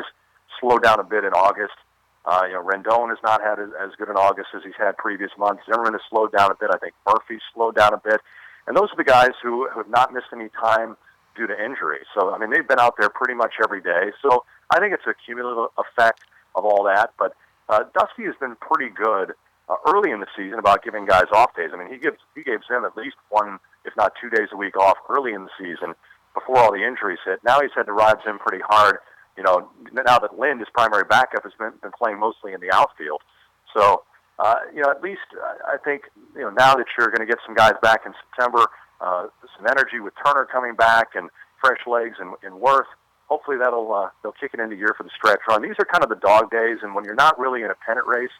slow down a bit in August. Uh, you know, Rendon has not had as, good an August as he's had previous months. Zimmerman has slowed down a bit. I think Murphy's slowed down a bit, and those are the guys who who have not missed any time due to injury. So I mean, they've been out there pretty much every day. So I think it's a cumulative effect of all that. But uh, Dusty has been pretty good uh, early in the season about giving guys off days. I mean, he gives he gave Zim at least one, if not two days a week off early in the season before all the injuries hit. Now he's had to ride Zim pretty hard. You know, now that Lind, his primary backup, has been, been playing mostly in the outfield. So, uh, you know, at least uh, I think you know now that you're going to get some guys back in September, uh, some energy with Turner coming back and fresh legs and, and Werth. Hopefully that'll uh, they'll kick it into gear for the stretch run. These are kind of the dog days, and when you're not really in a pennant race,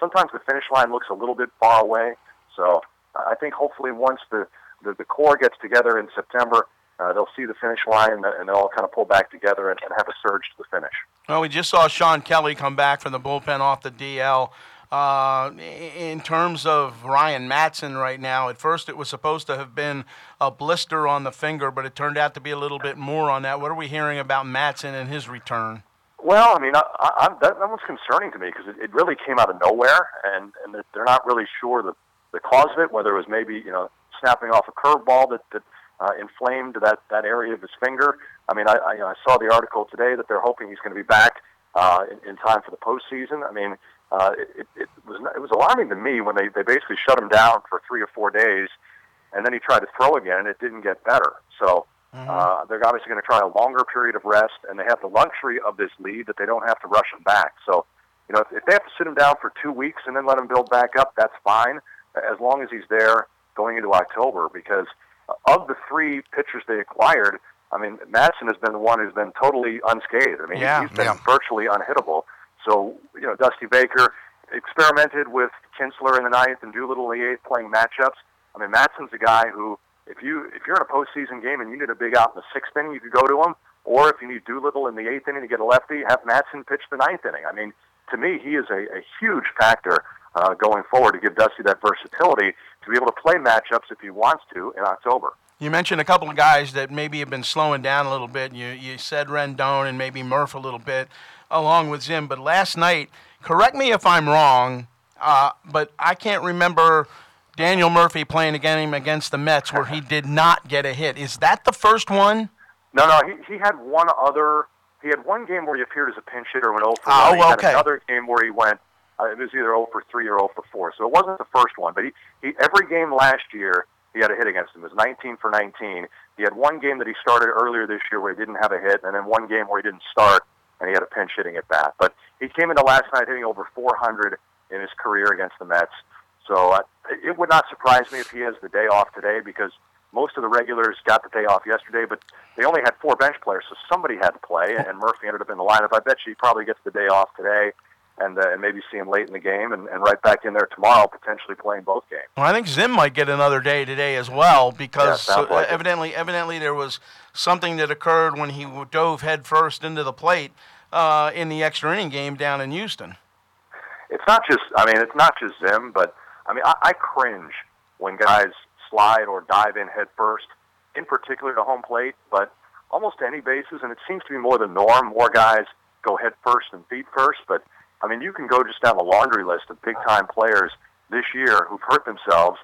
sometimes the finish line looks a little bit far away. So I think hopefully once the the, the core gets together in September, uh, they'll see the finish line and, they'll all kind of pull back together and, and have a surge to the finish.
Well, we just saw Shawn Kelley come back from the bullpen off the DL. Uh, in terms of Ryan Madson right now, at first it was supposed to have been a blister on the finger, but it turned out to be a little bit more on that. What are we hearing about Matson and his return?
Well, I mean, I, I, that, that was concerning to me because it, it really came out of nowhere, and and they're not really sure the the cause of it. Whether it was maybe you know snapping off a curveball that that uh, inflamed that that area of his finger. I mean, I, I, I saw the article today that they're hoping he's going to be back uh, in, in time for the postseason. I mean, uh, it, it was it was alarming to me when they they basically shut him down for three or four days, and then he tried to throw again, and it didn't get better. So. Uh, they're obviously going to try a longer period of rest, and they have the luxury of this lead that they don't have to rush him back. So, you know, if, if they have to sit him down for two weeks and then let him build back up, that's fine, as long as he's there going into October. Because of the three pitchers they acquired, I mean, Madson has been the one who's been totally unscathed. I mean,
Yeah.
he's been
Yeah.
virtually unhittable. So, you know, Dusty Baker experimented with Kintzler in the ninth and Doolittle in the eighth playing matchups. I mean, Madson's a guy who, if you if you're in a postseason game and you need a big out in the sixth inning, you could go to him. Or if you need Doolittle in the eighth inning to get a lefty, have Madson pitch the ninth inning. I mean, to me, he is a, a huge factor uh, going forward to give Dusty that versatility to be able to play matchups if he wants to in October.
You mentioned a couple of guys that maybe have been slowing down a little bit. You you said Rendon and maybe Murph a little bit, along with Zim. But last night, correct me if I'm wrong, uh, but I can't remember Daniel Murphy playing a game against the Mets where he did not get a hit. Is that the first one?
No, no, he, he had one other. He had one game where he appeared as a pinch hitter and went 0 for
Oh,
1. He had
okay.
another game where he went. Uh, it was either 0 for 3 or 0 for 4. So it wasn't the first one, but he, he every game last year he had a hit against him. It was 19 for 19. He had one game that he started earlier this year where he didn't have a hit, and then one game where he didn't start and he had a pinch hitting at bat. But he came into last night hitting over 400 in his career against the Mets. So uh, it would not surprise me if he has the day off today because most of the regulars got the day off yesterday, but they only had four bench players, so somebody had to play, and Murphy ended up in the lineup. I bet you he probably gets the day off today and, uh, and maybe see him late in the game and, and right back in there tomorrow, potentially playing both games.
Well, I think Zim might get another day today as well because
Yeah,
uh,
like it.
evidently, evidently there was something that occurred when he dove headfirst into the plate uh, in the extra inning game down in Houston.
It's not just, I mean, it's not just Zim, but I mean, I, I cringe when guys slide or dive in head first, in particular to home plate, but almost any bases, and it seems to be more the norm. More guys go head first and feet first, but I mean, you can go just down the laundry list of big time players this year who've hurt themselves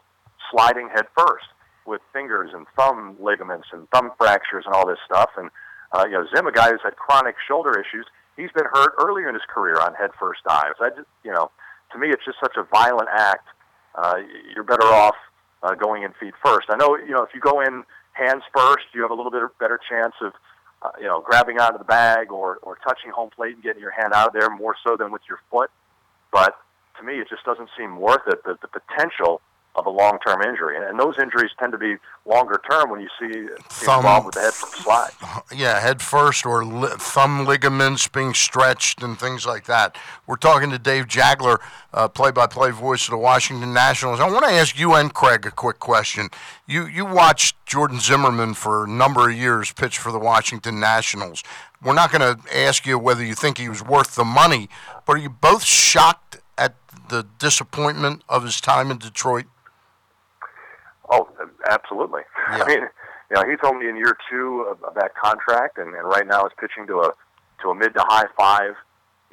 sliding head first with fingers and thumb ligaments and thumb fractures and all this stuff. And, uh, you know, Zim, a guy who's had chronic shoulder issues, he's been hurt earlier in his career on head first dives. I just, you know, to me, it's just such a violent act. Uh, you're better off uh, going in feet first. I know, you know, if you go in hands first, you have a little bit better chance of, uh, you know, grabbing out of the bag or, or touching home plate and getting your hand out of there more so than with your foot. But to me, it just doesn't seem worth it. The, the potential of a long-term injury, and, and those injuries tend to be longer term when you see
Thumb-
involved with the head slide.
Yeah, head first or li- thumb ligaments being stretched and things like that. We're talking to Dave Jageler, uh, play-by-play voice of the Washington Nationals. I want to ask you and Craig a quick question. You you watched Jordan Zimmermann for a number of years pitch for the Washington Nationals. We're not going to ask you whether you think he was worth the money, but are you both shocked at the disappointment of his time in Detroit?
Oh, absolutely. *laughs* I mean, you know, he's only in year two of, of that contract, and, and right now is pitching to a to a mid to high five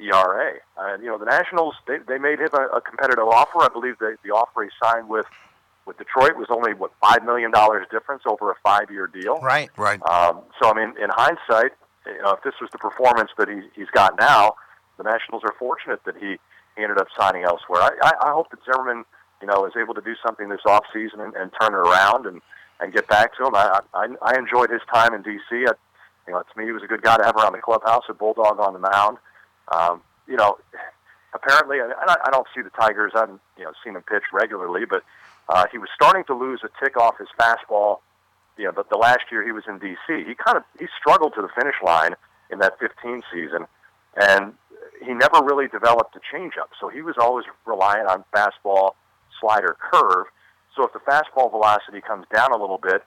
ERA. And you know, the Nationals they, they made him a, a competitive offer. I believe the the offer he signed with with Detroit was only what five million dollars difference over a five year deal.
Right.
Right.
Um, so I mean, in hindsight, you know, if this was the performance that he, he's got now, the Nationals are fortunate that he, he ended up signing elsewhere. I, I, I hope that Zimmermann, you know, is able to do something this off season and, and turn it around and, and get back to him. I, I, I enjoyed his time in D.C. I, you know, to me, he was a good guy to have around the clubhouse. A bulldog on the mound. Um, you know, apparently, and I, I don't see the Tigers. I haven't you know seen him pitch regularly, but uh, he was starting to lose a tick off his fastball. You know, but the last year he was in D.C., he kind of he struggled to the finish line in that 15 season, and he never really developed a changeup. So he was always reliant on fastball, slider, curve. So if the fastball velocity comes down a little bit,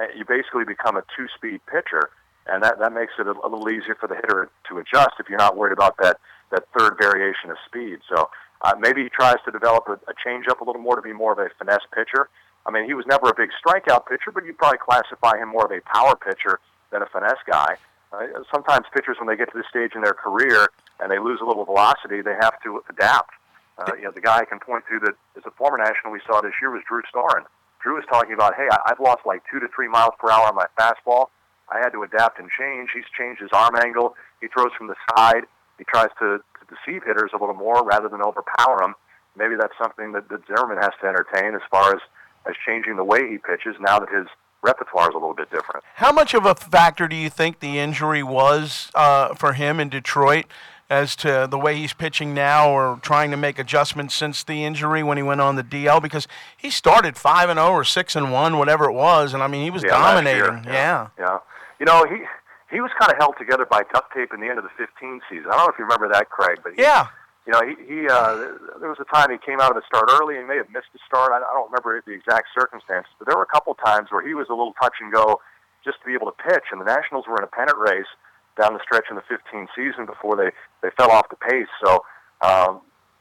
eh, you basically become a two-speed pitcher, and that that makes it a, a little easier for the hitter to adjust if you're not worried about that that third variation of speed. So uh, maybe he tries to develop a, a changeup a little more to be more of a finesse pitcher. I mean, he was never a big strikeout pitcher, but you'd probably classify him more of a power pitcher than a finesse guy. Uh, sometimes pitchers, when they get to this stage in their career and they lose a little velocity, they have to adapt. Uh, you know, the guy I can point to that is a former national we saw this year was Drew Storen. Drew was talking about, hey, I- I've lost like two to three miles per hour on my fastball. I had to adapt and change. He's changed his arm angle. He throws from the side. He tries to, to deceive hitters a little more rather than overpower them. Maybe that's something that, that Zimmermann has to entertain as far as, as changing the way he pitches now that his repertoire is a little bit different.
How much of a factor do you think the injury was uh, for him in Detroit as to the way he's pitching now or trying to make adjustments since the injury when he went on the DL? Because he started 5 and 0 or 6 and 1, whatever it was, and I mean, he was
Yeah,
dominating. yeah.
Yeah. You know, he he was kind of held together by duct tape in the end of the 15 season. I don't know if you remember that, Craig, but he,
Yeah.
you know, he, he uh, there was a time he came out of the start early and he may have missed the start. I, I don't remember the exact circumstances, but there were a couple times where he was a little touch and go just to be able to pitch. And the Nationals were in a pennant race down the stretch in the 15 season before they they fell off the pace. So, um,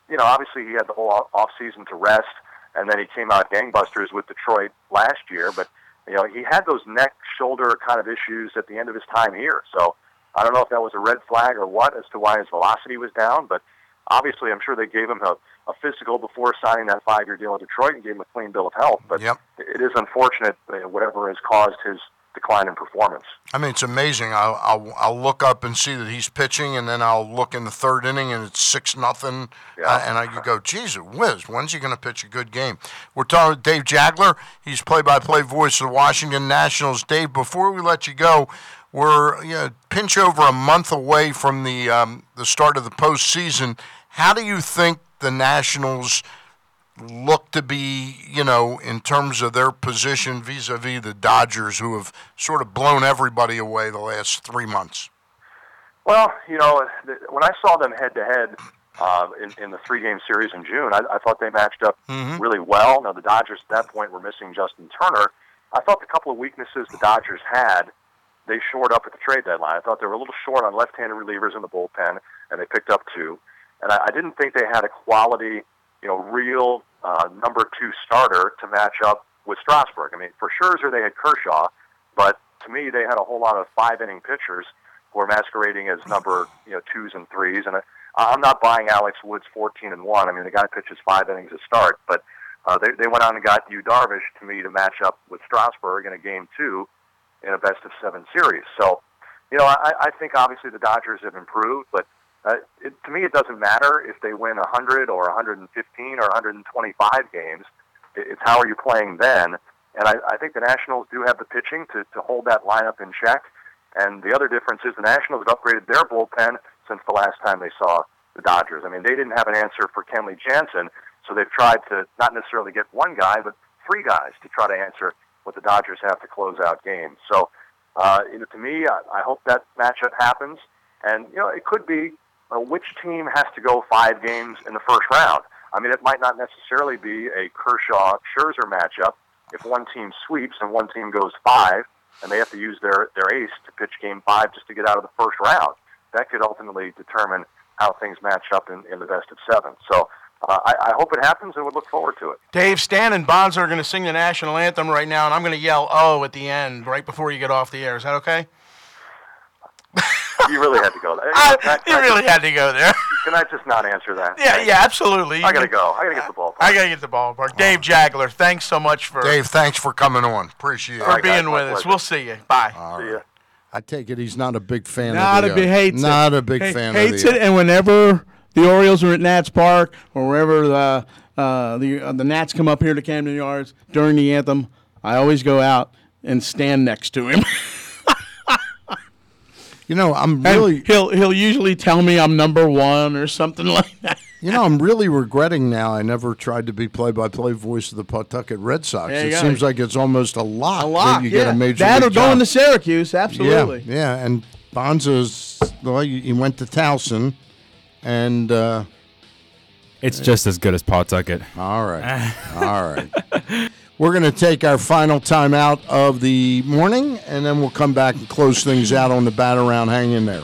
you know, obviously he had the whole off season to rest, and then he came out gangbusters with Detroit last year. But you know, he had those neck shoulder kind of issues at the end of his time here. So I don't know if that was a red flag or what as to why his velocity was down, but obviously I'm sure they gave him a, a physical before signing that five-year deal in Detroit and gave him a clean bill of health. But it is unfortunate whatever has caused his decline in performance.
I mean, it's amazing. I'll, I'll I'll look up and see that he's pitching, and then I'll look in the third inning, and it's six nothing, uh, and I go, Jesus, whiz, when's he going to pitch a good game? We're talking with Dave Jageler. He's play-by-play voice of the Washington Nationals. Dave, before we let you go, we're you know, pinch over a month away from the um, the start of the postseason. How do you think the Nationals? Look to be, you know, in terms of their position vis-a-vis the Dodgers, who have sort of blown everybody away the last three months?
Well, you know, when I saw them head to head uh, in the three game series in June, I, I thought they matched up
Mhm.
really well. Now the Dodgers at that point were missing Justin Turner. I thought the couple of weaknesses the Dodgers had, they shored up at the trade deadline. I thought they were a little short on left-handed relievers in the bullpen, and they picked up two. And I, I didn't think they had a quality, you know, real uh, number two starter to match up with Strasburg. I mean, for Scherzer they had Kershaw, but to me they had a whole lot of five-inning pitchers who are masquerading as number you know twos and threes. And I, I'm not buying Alex Wood's 14 and one. I mean, the guy pitches five innings to start, but uh, they they went on and got Yu Darvish to me to match up with Strasburg in a game two in a best of seven series. So, you know, I, I think obviously the Dodgers have improved, but uh, it, to me it doesn't matter if they win 100 or 115 or 125 games. It, it's how are you playing then? And I, I think the Nationals do have the pitching to, to hold that lineup in check. And the other difference is the Nationals have upgraded their bullpen since the last time they saw the Dodgers. I mean, they didn't have an answer for Kenley Jansen, so they've tried to not necessarily get one guy, but three guys to try to answer what the Dodgers have to close out games. So, uh, you know, to me, I, I hope that matchup happens. And, you know, it could be which team has to go five games in the first round. I mean, it might not necessarily be a Kershaw Scherzer matchup. If one team sweeps and one team goes five, and they have to use their their ace to pitch game five just to get out of the first round, that could ultimately determine how things match up in, in the best of seven. So uh, I, I hope it happens, and would look forward to it.
Dave, Stan and Bonzo are going to sing the national anthem right now, and I'm going to yell "Oh" at the end, right before you get off the air. Is that okay? *laughs*
You really had to go there.
I-
I-
you really had to go there. *laughs*
Can I just not answer that?
Yeah, yeah, absolutely.
I gotta go. I gotta get the ball.
I got to get the ballpark. Dave Jageler, thanks so much for
Dave, thanks for coming on. Appreciate
for
it.
For being with us. We'll see you. Bye.
See ya. I take it he's not a big fan
Not
of
a
the
big
uh,
hates it.
Not a big
Ha-
fan
hates
of the
it, and whenever the Orioles are at Nats Park or wherever the uh, the uh, the Nats come up here to Camden Yards during the anthem, I always go out and stand next to him. *laughs*
You know, I'm
And
really
he'll he'll usually tell me I'm number one or something *laughs* like that.
You know, I'm really regretting now I never tried to be play-by-play voice of the Pawtucket Red Sox.
There you
It
go.
seems like it's almost a lot.
A lot,
that you
yeah.
get a major
That or
league
going to Syracuse, absolutely.
Yeah, yeah. And Bonzo's well, he he went to Towson, and uh,
It's just as good as Pawtucket.
All right. *laughs* All right. We're going to take our final time out of the morning, and then we'll come back and close things out on the bat around. Hang in there.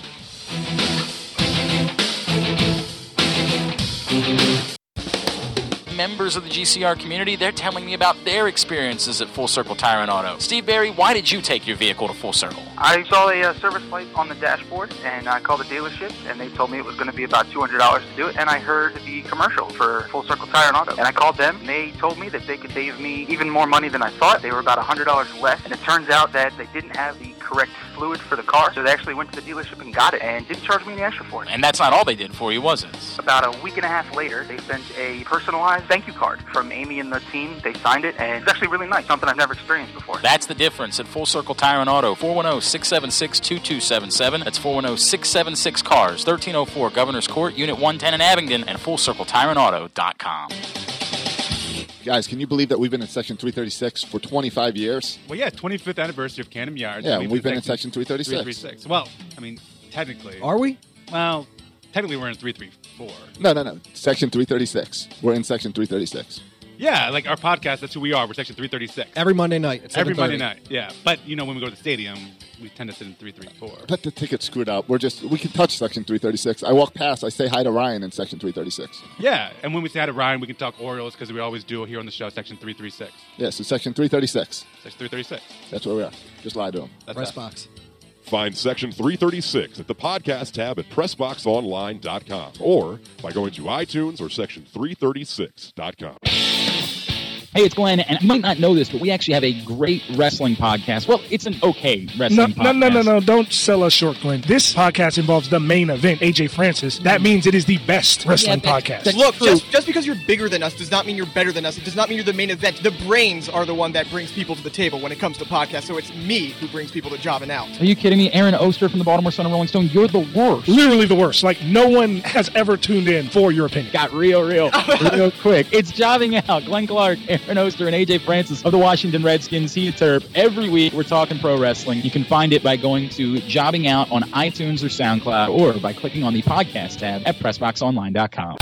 Members of the GCR community, they're telling me about their experiences at Full Circle Tire and Auto. Steve Barry, why did you take your vehicle to Full Circle?
I saw a uh, service light on the dashboard, and I called the dealership, and they told me it was going to be about $200 to do it. And I heard the commercial for Full Circle Tire and Auto, and I called them, and they told me that they could save me even more money than I thought. They were about $100 less, and it turns out that they didn't have the correct fluid for the car, so they actually went to the dealership and got it, and didn't charge me any extra for it.
And that's not all they did for you, was it?
About a week and a half later, they sent a personalized thank you card from Amy and the team. They signed it, and it's actually really nice, something I've never experienced before.
That's the difference at Full Circle Tire and Auto. 410 676 2277. That's 410 676 Cars. 1304 Governor's Court, Unit 110 in Abingdon, and FullCircleTireandAuto.com.
Guys, can you believe that we've been in Section 336 for 25 years?
Well, yeah, 25th anniversary of Camden Yards.
Yeah,
and
we've been in Section 336.
336. Well, I mean, technically.
Are we?
Well, technically we're in 334.
No, no, no. Section 336. We're in Section 336.
Yeah, like our podcast, that's who we are. We're Section 336.
Every Monday night at
Every
7:30.
Monday night, yeah. But, you know, when we go to the stadium, we tend to sit in 334.
Let the ticket screwed up. We're just, we can touch Section 336. I walk past, I say hi to Ryan in Section 336.
Yeah, and when we say hi to Ryan, we can talk Orioles because we always do here on the show, Section 336.
Yeah, so Section 336.
Section 336.
That's where we are. Just lie to him.
That's
Press
us.
box.
Find Section 336 at the podcast tab at PressBoxOnline.com or by going to iTunes or Section336.com.
Hey, it's Glenn, and you might not know this, but we actually have a great wrestling podcast. Well, it's an okay
No,
wrestling
no,
podcast.
no, no, no! Don't sell us short, Glenn. This podcast involves the main event, AJ Francis. That mm. means it is the best wrestling podcast.
Look, just, just because you're bigger than us does not mean you're better than us. It does not mean you're the main event. The brains are the one that brings people to the table when it comes to podcasts. So it's me who brings people to jobbing out.
Are you kidding me? Aaron Oster from the Baltimore Sun and Rolling Stone, you're the worst.
Literally the worst. Like no one has ever tuned in for your opinion.
Got real, real, *laughs* real quick. It's Jobbing Out. Glenn Clark, Aaron Oster, and AJ Francis of the Washington Redskins. He a Terp. Every week we're talking pro wrestling. You can find it by going to Jobbing Out on iTunes or SoundCloud or by clicking on the podcast tab at PressBoxOnline.com.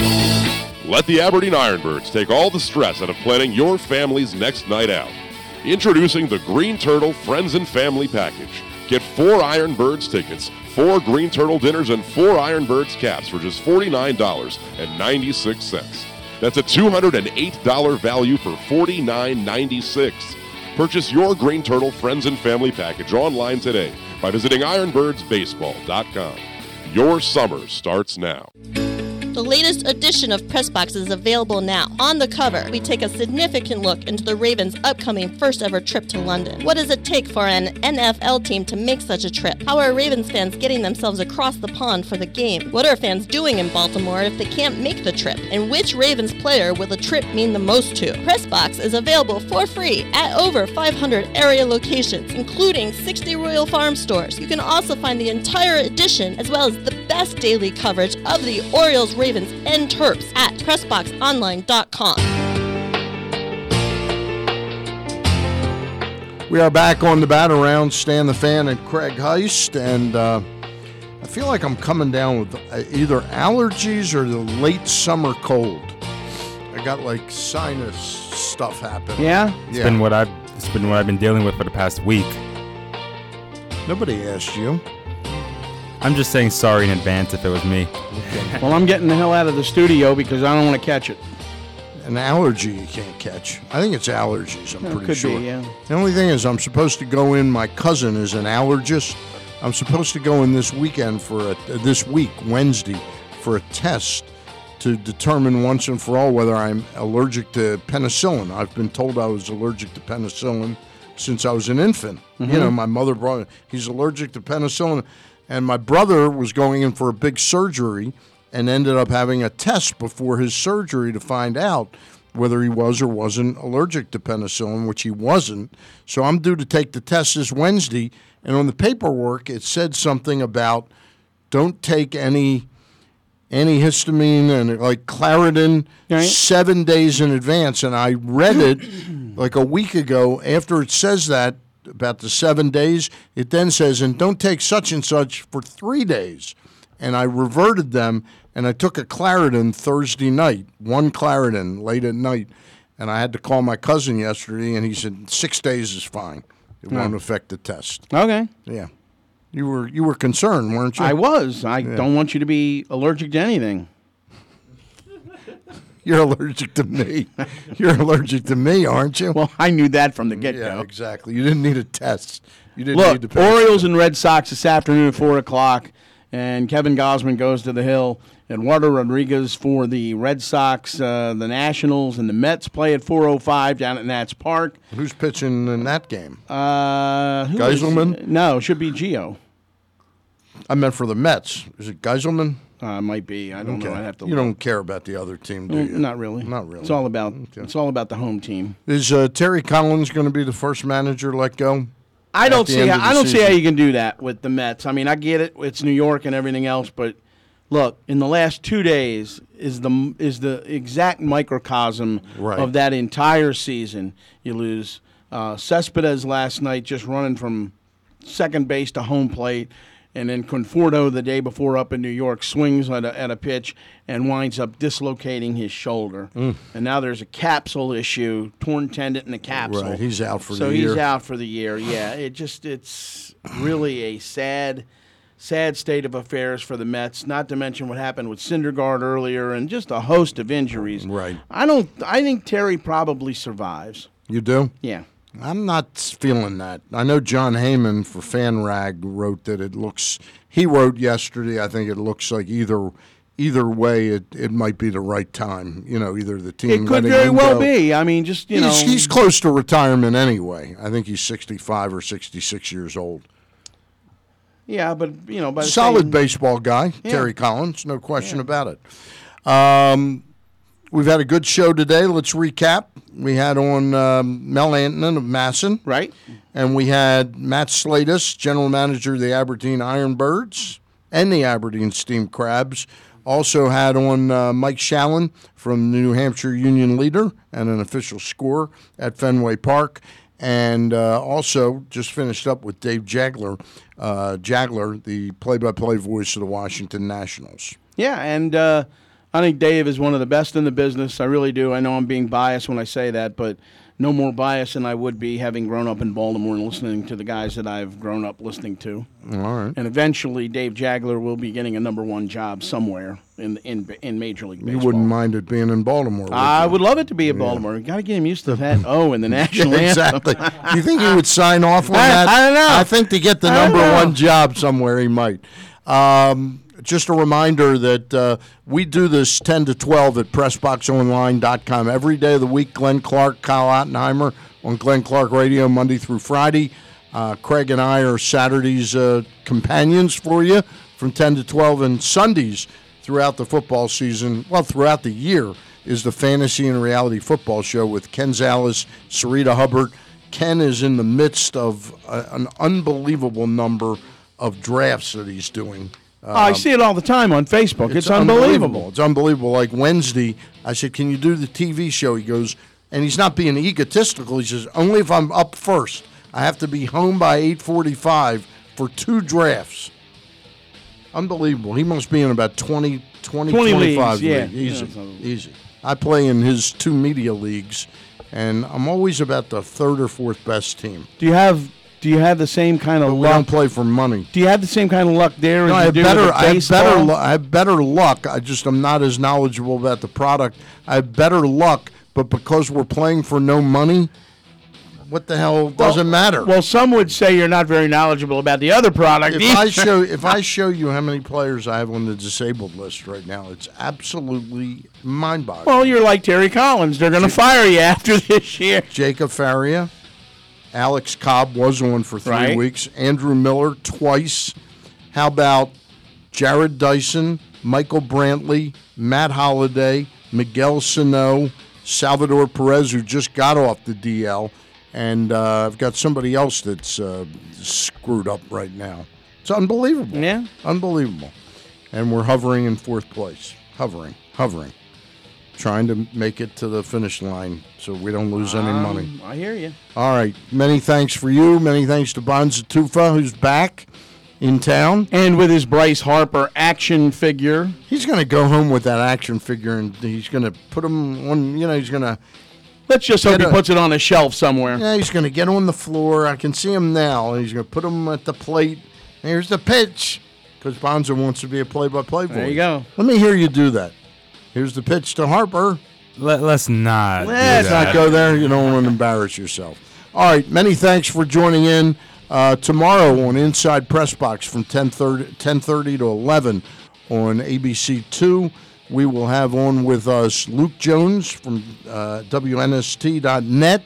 Let the Aberdeen Ironbirds take all the stress out of planning your family's next night out. Introducing the Green Turtle Friends and Family Package. Get four Ironbirds tickets, four Green Turtle dinners, and four Ironbirds caps for just $49.96. That's a $208 value for $49.96. Purchase your Green Turtle Friends and Family Package online today by visiting ironbirdsbaseball.com. Your summer starts now.
The latest edition of Pressbox is available now. On the cover, we take a significant look into the Ravens' upcoming first ever trip to London. What does it take for an NFL team to make such a trip? How are Ravens fans getting themselves across the pond for the game? What are fans doing in Baltimore if they can't make the trip? And which Ravens player will the trip mean the most to? Pressbox is available for free at over 500 area locations, including 60 Royal Farm stores. You can also find the entire edition as well as the best daily coverage of the Orioles, Ravens, and Terps at PressBoxOnline.com.
We are back on the bat around Stan the Fan and Craig Heist, and uh, I feel like I'm coming down with uh, either allergies or the late summer cold. I got like sinus stuff happening.
Yeah?
It's been what I've it's been what I've been dealing with for the past week.
Nobody asked you.
I'm just saying sorry in advance if it was me.
Well, I'm getting the hell out of the studio because I don't want to catch it.
An allergy you can't catch. I think it's allergies. I'm
Yeah,
pretty
could be,
sure.
yeah.
The only thing is, I'm supposed to go in. My cousin is an allergist. I'm supposed to go in this weekend for a this week Wednesday for a test to determine once and for all whether I'm allergic to penicillin. I've been told I was allergic to penicillin since I was an infant. You
Mhm.
know, my mother brought he's allergic to penicillin, and my brother was going in for a big surgery and ended up having a test before his surgery to find out whether he was or wasn't allergic to penicillin, which he wasn't. So I'm due to take the test this Wednesday, and on the paperwork it said something about don't take any antihistamine and like Claritin seven days in advance. And I read it like a week ago. After it says that about the seven days, it then says, and don't take such and such for three days. And I reverted them and I took a Claritin Thursday night, one Claritin late at night. And I had to call my cousin yesterday and he said, six days is fine. It won't affect the test.
Okay.
Yeah. You were you were concerned, weren't you?
I was. I
Yeah.
don't want you to be allergic to anything.
You're allergic to me. You're allergic to me, aren't you?
Well, I knew that from the get go.
Yeah, exactly. You didn't need a test. You didn't
Look,
need to Look,
Orioles and Red Sox this afternoon at four o'clock, and Kevin Gausman goes to the hill. Eduardo Rodriguez for the Red Sox, uh, the Nationals, and the Mets play at 4:05 down at Nats Park.
Who's pitching in that game?
Uh, who is-
Gsellman?
No, it should be Gio.
I meant for the Mets. Is it Gsellman?
Uh, might be. I don't know. I have to.
You
look.
don't care about the other team, do
Mm,
you?
Not really.
Not really.
It's all about. It's all about the home team.
Is uh, Terry Collins going to be the first manager let go?
I don't see. How, I don't see how you can do that with the Mets. I mean, I get it. It's New York and everything else, but look, in the last two days is the is the exact microcosm
Right.
of that entire season. You lose uh, Cespedes last night, just running from second base to home plate. And then Conforto the day before up in New York swings at a, at a pitch and winds up dislocating his shoulder.
Mm.
And now there's a capsule issue, torn tendon in the capsule.
Right, he's out for
so
the
he's
year.
out for the year. Yeah, it just it's really a sad, sad state of affairs for the Mets. Not to mention what happened with Syndergaard earlier, and just a host of injuries.
Right.
I don't. I think Terry probably survives.
You do?
Yeah.
I'm not feeling that. I know Jon Heyman for FanRag wrote that it looks. He wrote yesterday. I think it looks like either either way, it, it might be the right time. You know, either the team.
It could very well
go-
be. I mean, just you
he's,
know,
he's close to retirement anyway. I think he's 65 or 66 years old.
yeah, but you know, by the
Solid
same-
baseball guy,
Yeah.
Terry Collins, no question about it. Um, we've had a good show today. Let's recap. We had on um, Mel Antonen of MASN.
Right.
And we had Matt Slatus, general manager of the Aberdeen Ironbirds and the Aberdeen Steam Crabs. Also had on uh, Mike Shalin from the New Hampshire Union Leader and an official scorer at Fenway Park. And uh, also just finished up with Dave Jageler, uh, Jageler, the play-by-play voice of the Washington Nationals.
Yeah, and uh, I think Dave is one of the best in the business. I really do. I know I'm being biased when I say that, but no more biased than I would be having grown up in Baltimore and listening to the guys that I've grown up listening to.
All right.
And eventually, Dave Jageler will be getting a number one job somewhere in in in Major League
You
Baseball.
wouldn't mind it being in Baltimore. would
I
you?
would love it to be in Baltimore. Got to get him used to that. *laughs* Oh, in the national
exactly.
anthem.
Do you think he would sign off on *laughs*
I-
that?
I don't know.
I think to get the
I
number one job somewhere, he might. Um, just a reminder that uh, we do this 10 to 12 at PressBoxOnline.com every day of the week. Glenn Clark, Kyle Ottenheimer on Glenn Clark Radio Monday through Friday. Uh, Craig and I are Saturday's uh, companions for you from 10 to 12, and Sundays throughout the football season, well, throughout the year, is the Fantasy and Reality Football Show with Ken Zales, Sarita Hubbard. Ken is in the midst of a, an unbelievable number of drafts that he's doing.
Oh, I
Um,
see it all the time on Facebook. It's, unbelievable.
It's unbelievable. Like Wednesday, I said, "Can you do the TV show?" He goes, and he's not being egotistical. He says, "Only if I'm up first. I have to be home by 8:45 for two drafts." Unbelievable. He must be in about 20, 20,
20
25
leagues, yeah.
Easy,
Yeah,
easy. I play in his two media leagues, and I'm always about the third or fourth best team.
Do you have Do you have the same kind of
But we don't play for money.
Do you have the same kind of luck there
No, I have better. I have better. lu- I have better luck. I just am not as knowledgeable about the product. I have better luck, but because we're playing for no money, what the hell doesn't matter?
Well, some would say you're not very knowledgeable about the other product.
if I show *laughs* if I show you how many players I have on the disabled list right now, it's absolutely mind-boggling.
well, you're like Terry Collins. They're going to fire you *laughs* after this year.
Jacob Faria, Alex Cobb was on for three
Right.
weeks. Andrew Miller twice. How about Jarrod Dyson, Michael Brantley, Matt Holliday, Miguel Sano, Salvador Perez, who just got off the DL, and uh, I've got somebody else that's uh, screwed up right now. It's unbelievable.
Yeah,
unbelievable. And we're hovering in fourth place. Hovering, hovering, trying to make it to the finish line so we don't lose any
Um,
money.
I hear you.
All right. Many thanks for you. Many thanks to Bonza Tufa, who's back in town.
And with his Bryce Harper action figure.
He's going to go home with that action figure and he's going to put him on, you know, he's going to.
Let's just hope he
a-
puts it on a shelf somewhere.
Yeah, he's going to get on the floor. I can see him now. He's going to put him at the plate. Here's the pitch. Because Bonza wants to be a play by play voice.
There you go.
Let me hear you do that. Here's the pitch to Harper.
Let, let's not.
Let's
that.
not go there. You don't want to embarrass yourself. All right. Many thanks for joining in. Uh, tomorrow on Inside Press Box from 10:30 10:30 to 11 on ABC2, we will have on with us Luke Jones from uh, WNST.net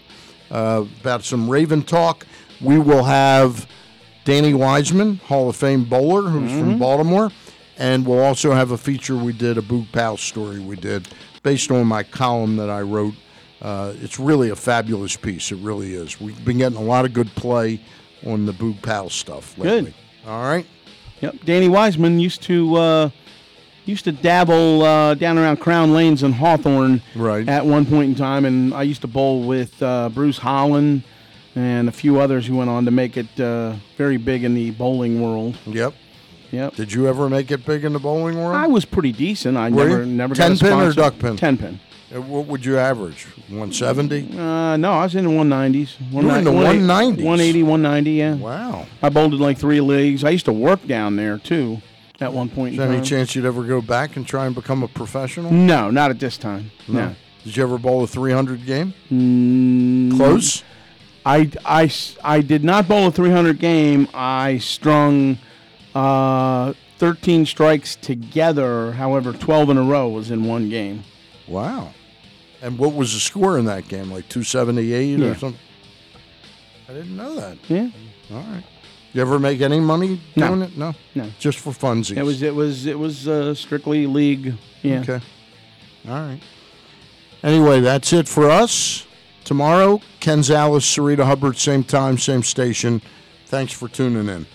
uh, about some Raven talk. We will have Danny Wiseman, Hall of Fame bowler, who's from Baltimore. And we'll also have a feature we did, a Boog Powell story we did, based on my column that I wrote. Uh, it's really a fabulous piece. It really is. We've been getting a lot of good play on the Boog Powell stuff lately.
Good.
All right.
Yep. Danny Wiseman used to uh, used to dabble uh, down around Crown Lanes and Hawthorne
right.
at one point in time, and I used to bowl with uh, Bruce Holland and a few others who went on to make it uh, very big in the bowling world.
Yep.
Yep.
Did you ever make it big in the bowling world?
I was pretty decent. I
Were
never
you?
never
ten
got a
pin or
sponsor.
duck pin?
Ten pin.
Uh, What would you average? 170?
Uh, no, I was in the 190s.
You were in the 190s?
180, 190, yeah.
Wow.
I bowled in like three leagues. I used to work down there, too, at one point
Is
in
there any
time.
chance you'd ever go back and try and become a professional?
No, not at this time. No.
Did you ever bowl a 300 game?
Mm,
Close?
I, I, s- I did not bowl a 300 game. I strung Uh, 13 strikes together. However, 12 in a row was in one game.
Wow. And what was the score in that game? Like 278
Yeah.
or something? I didn't know that.
Yeah.
All right. You ever make any money
No.
doing it? No.
No.
Just for funsies.
It was it was it was uh, strictly league. Yeah.
Okay. All right. Anyway, that's it for us. Tomorrow, Ken Zales, Sarita Hubbard, same time, same station. Thanks for tuning in.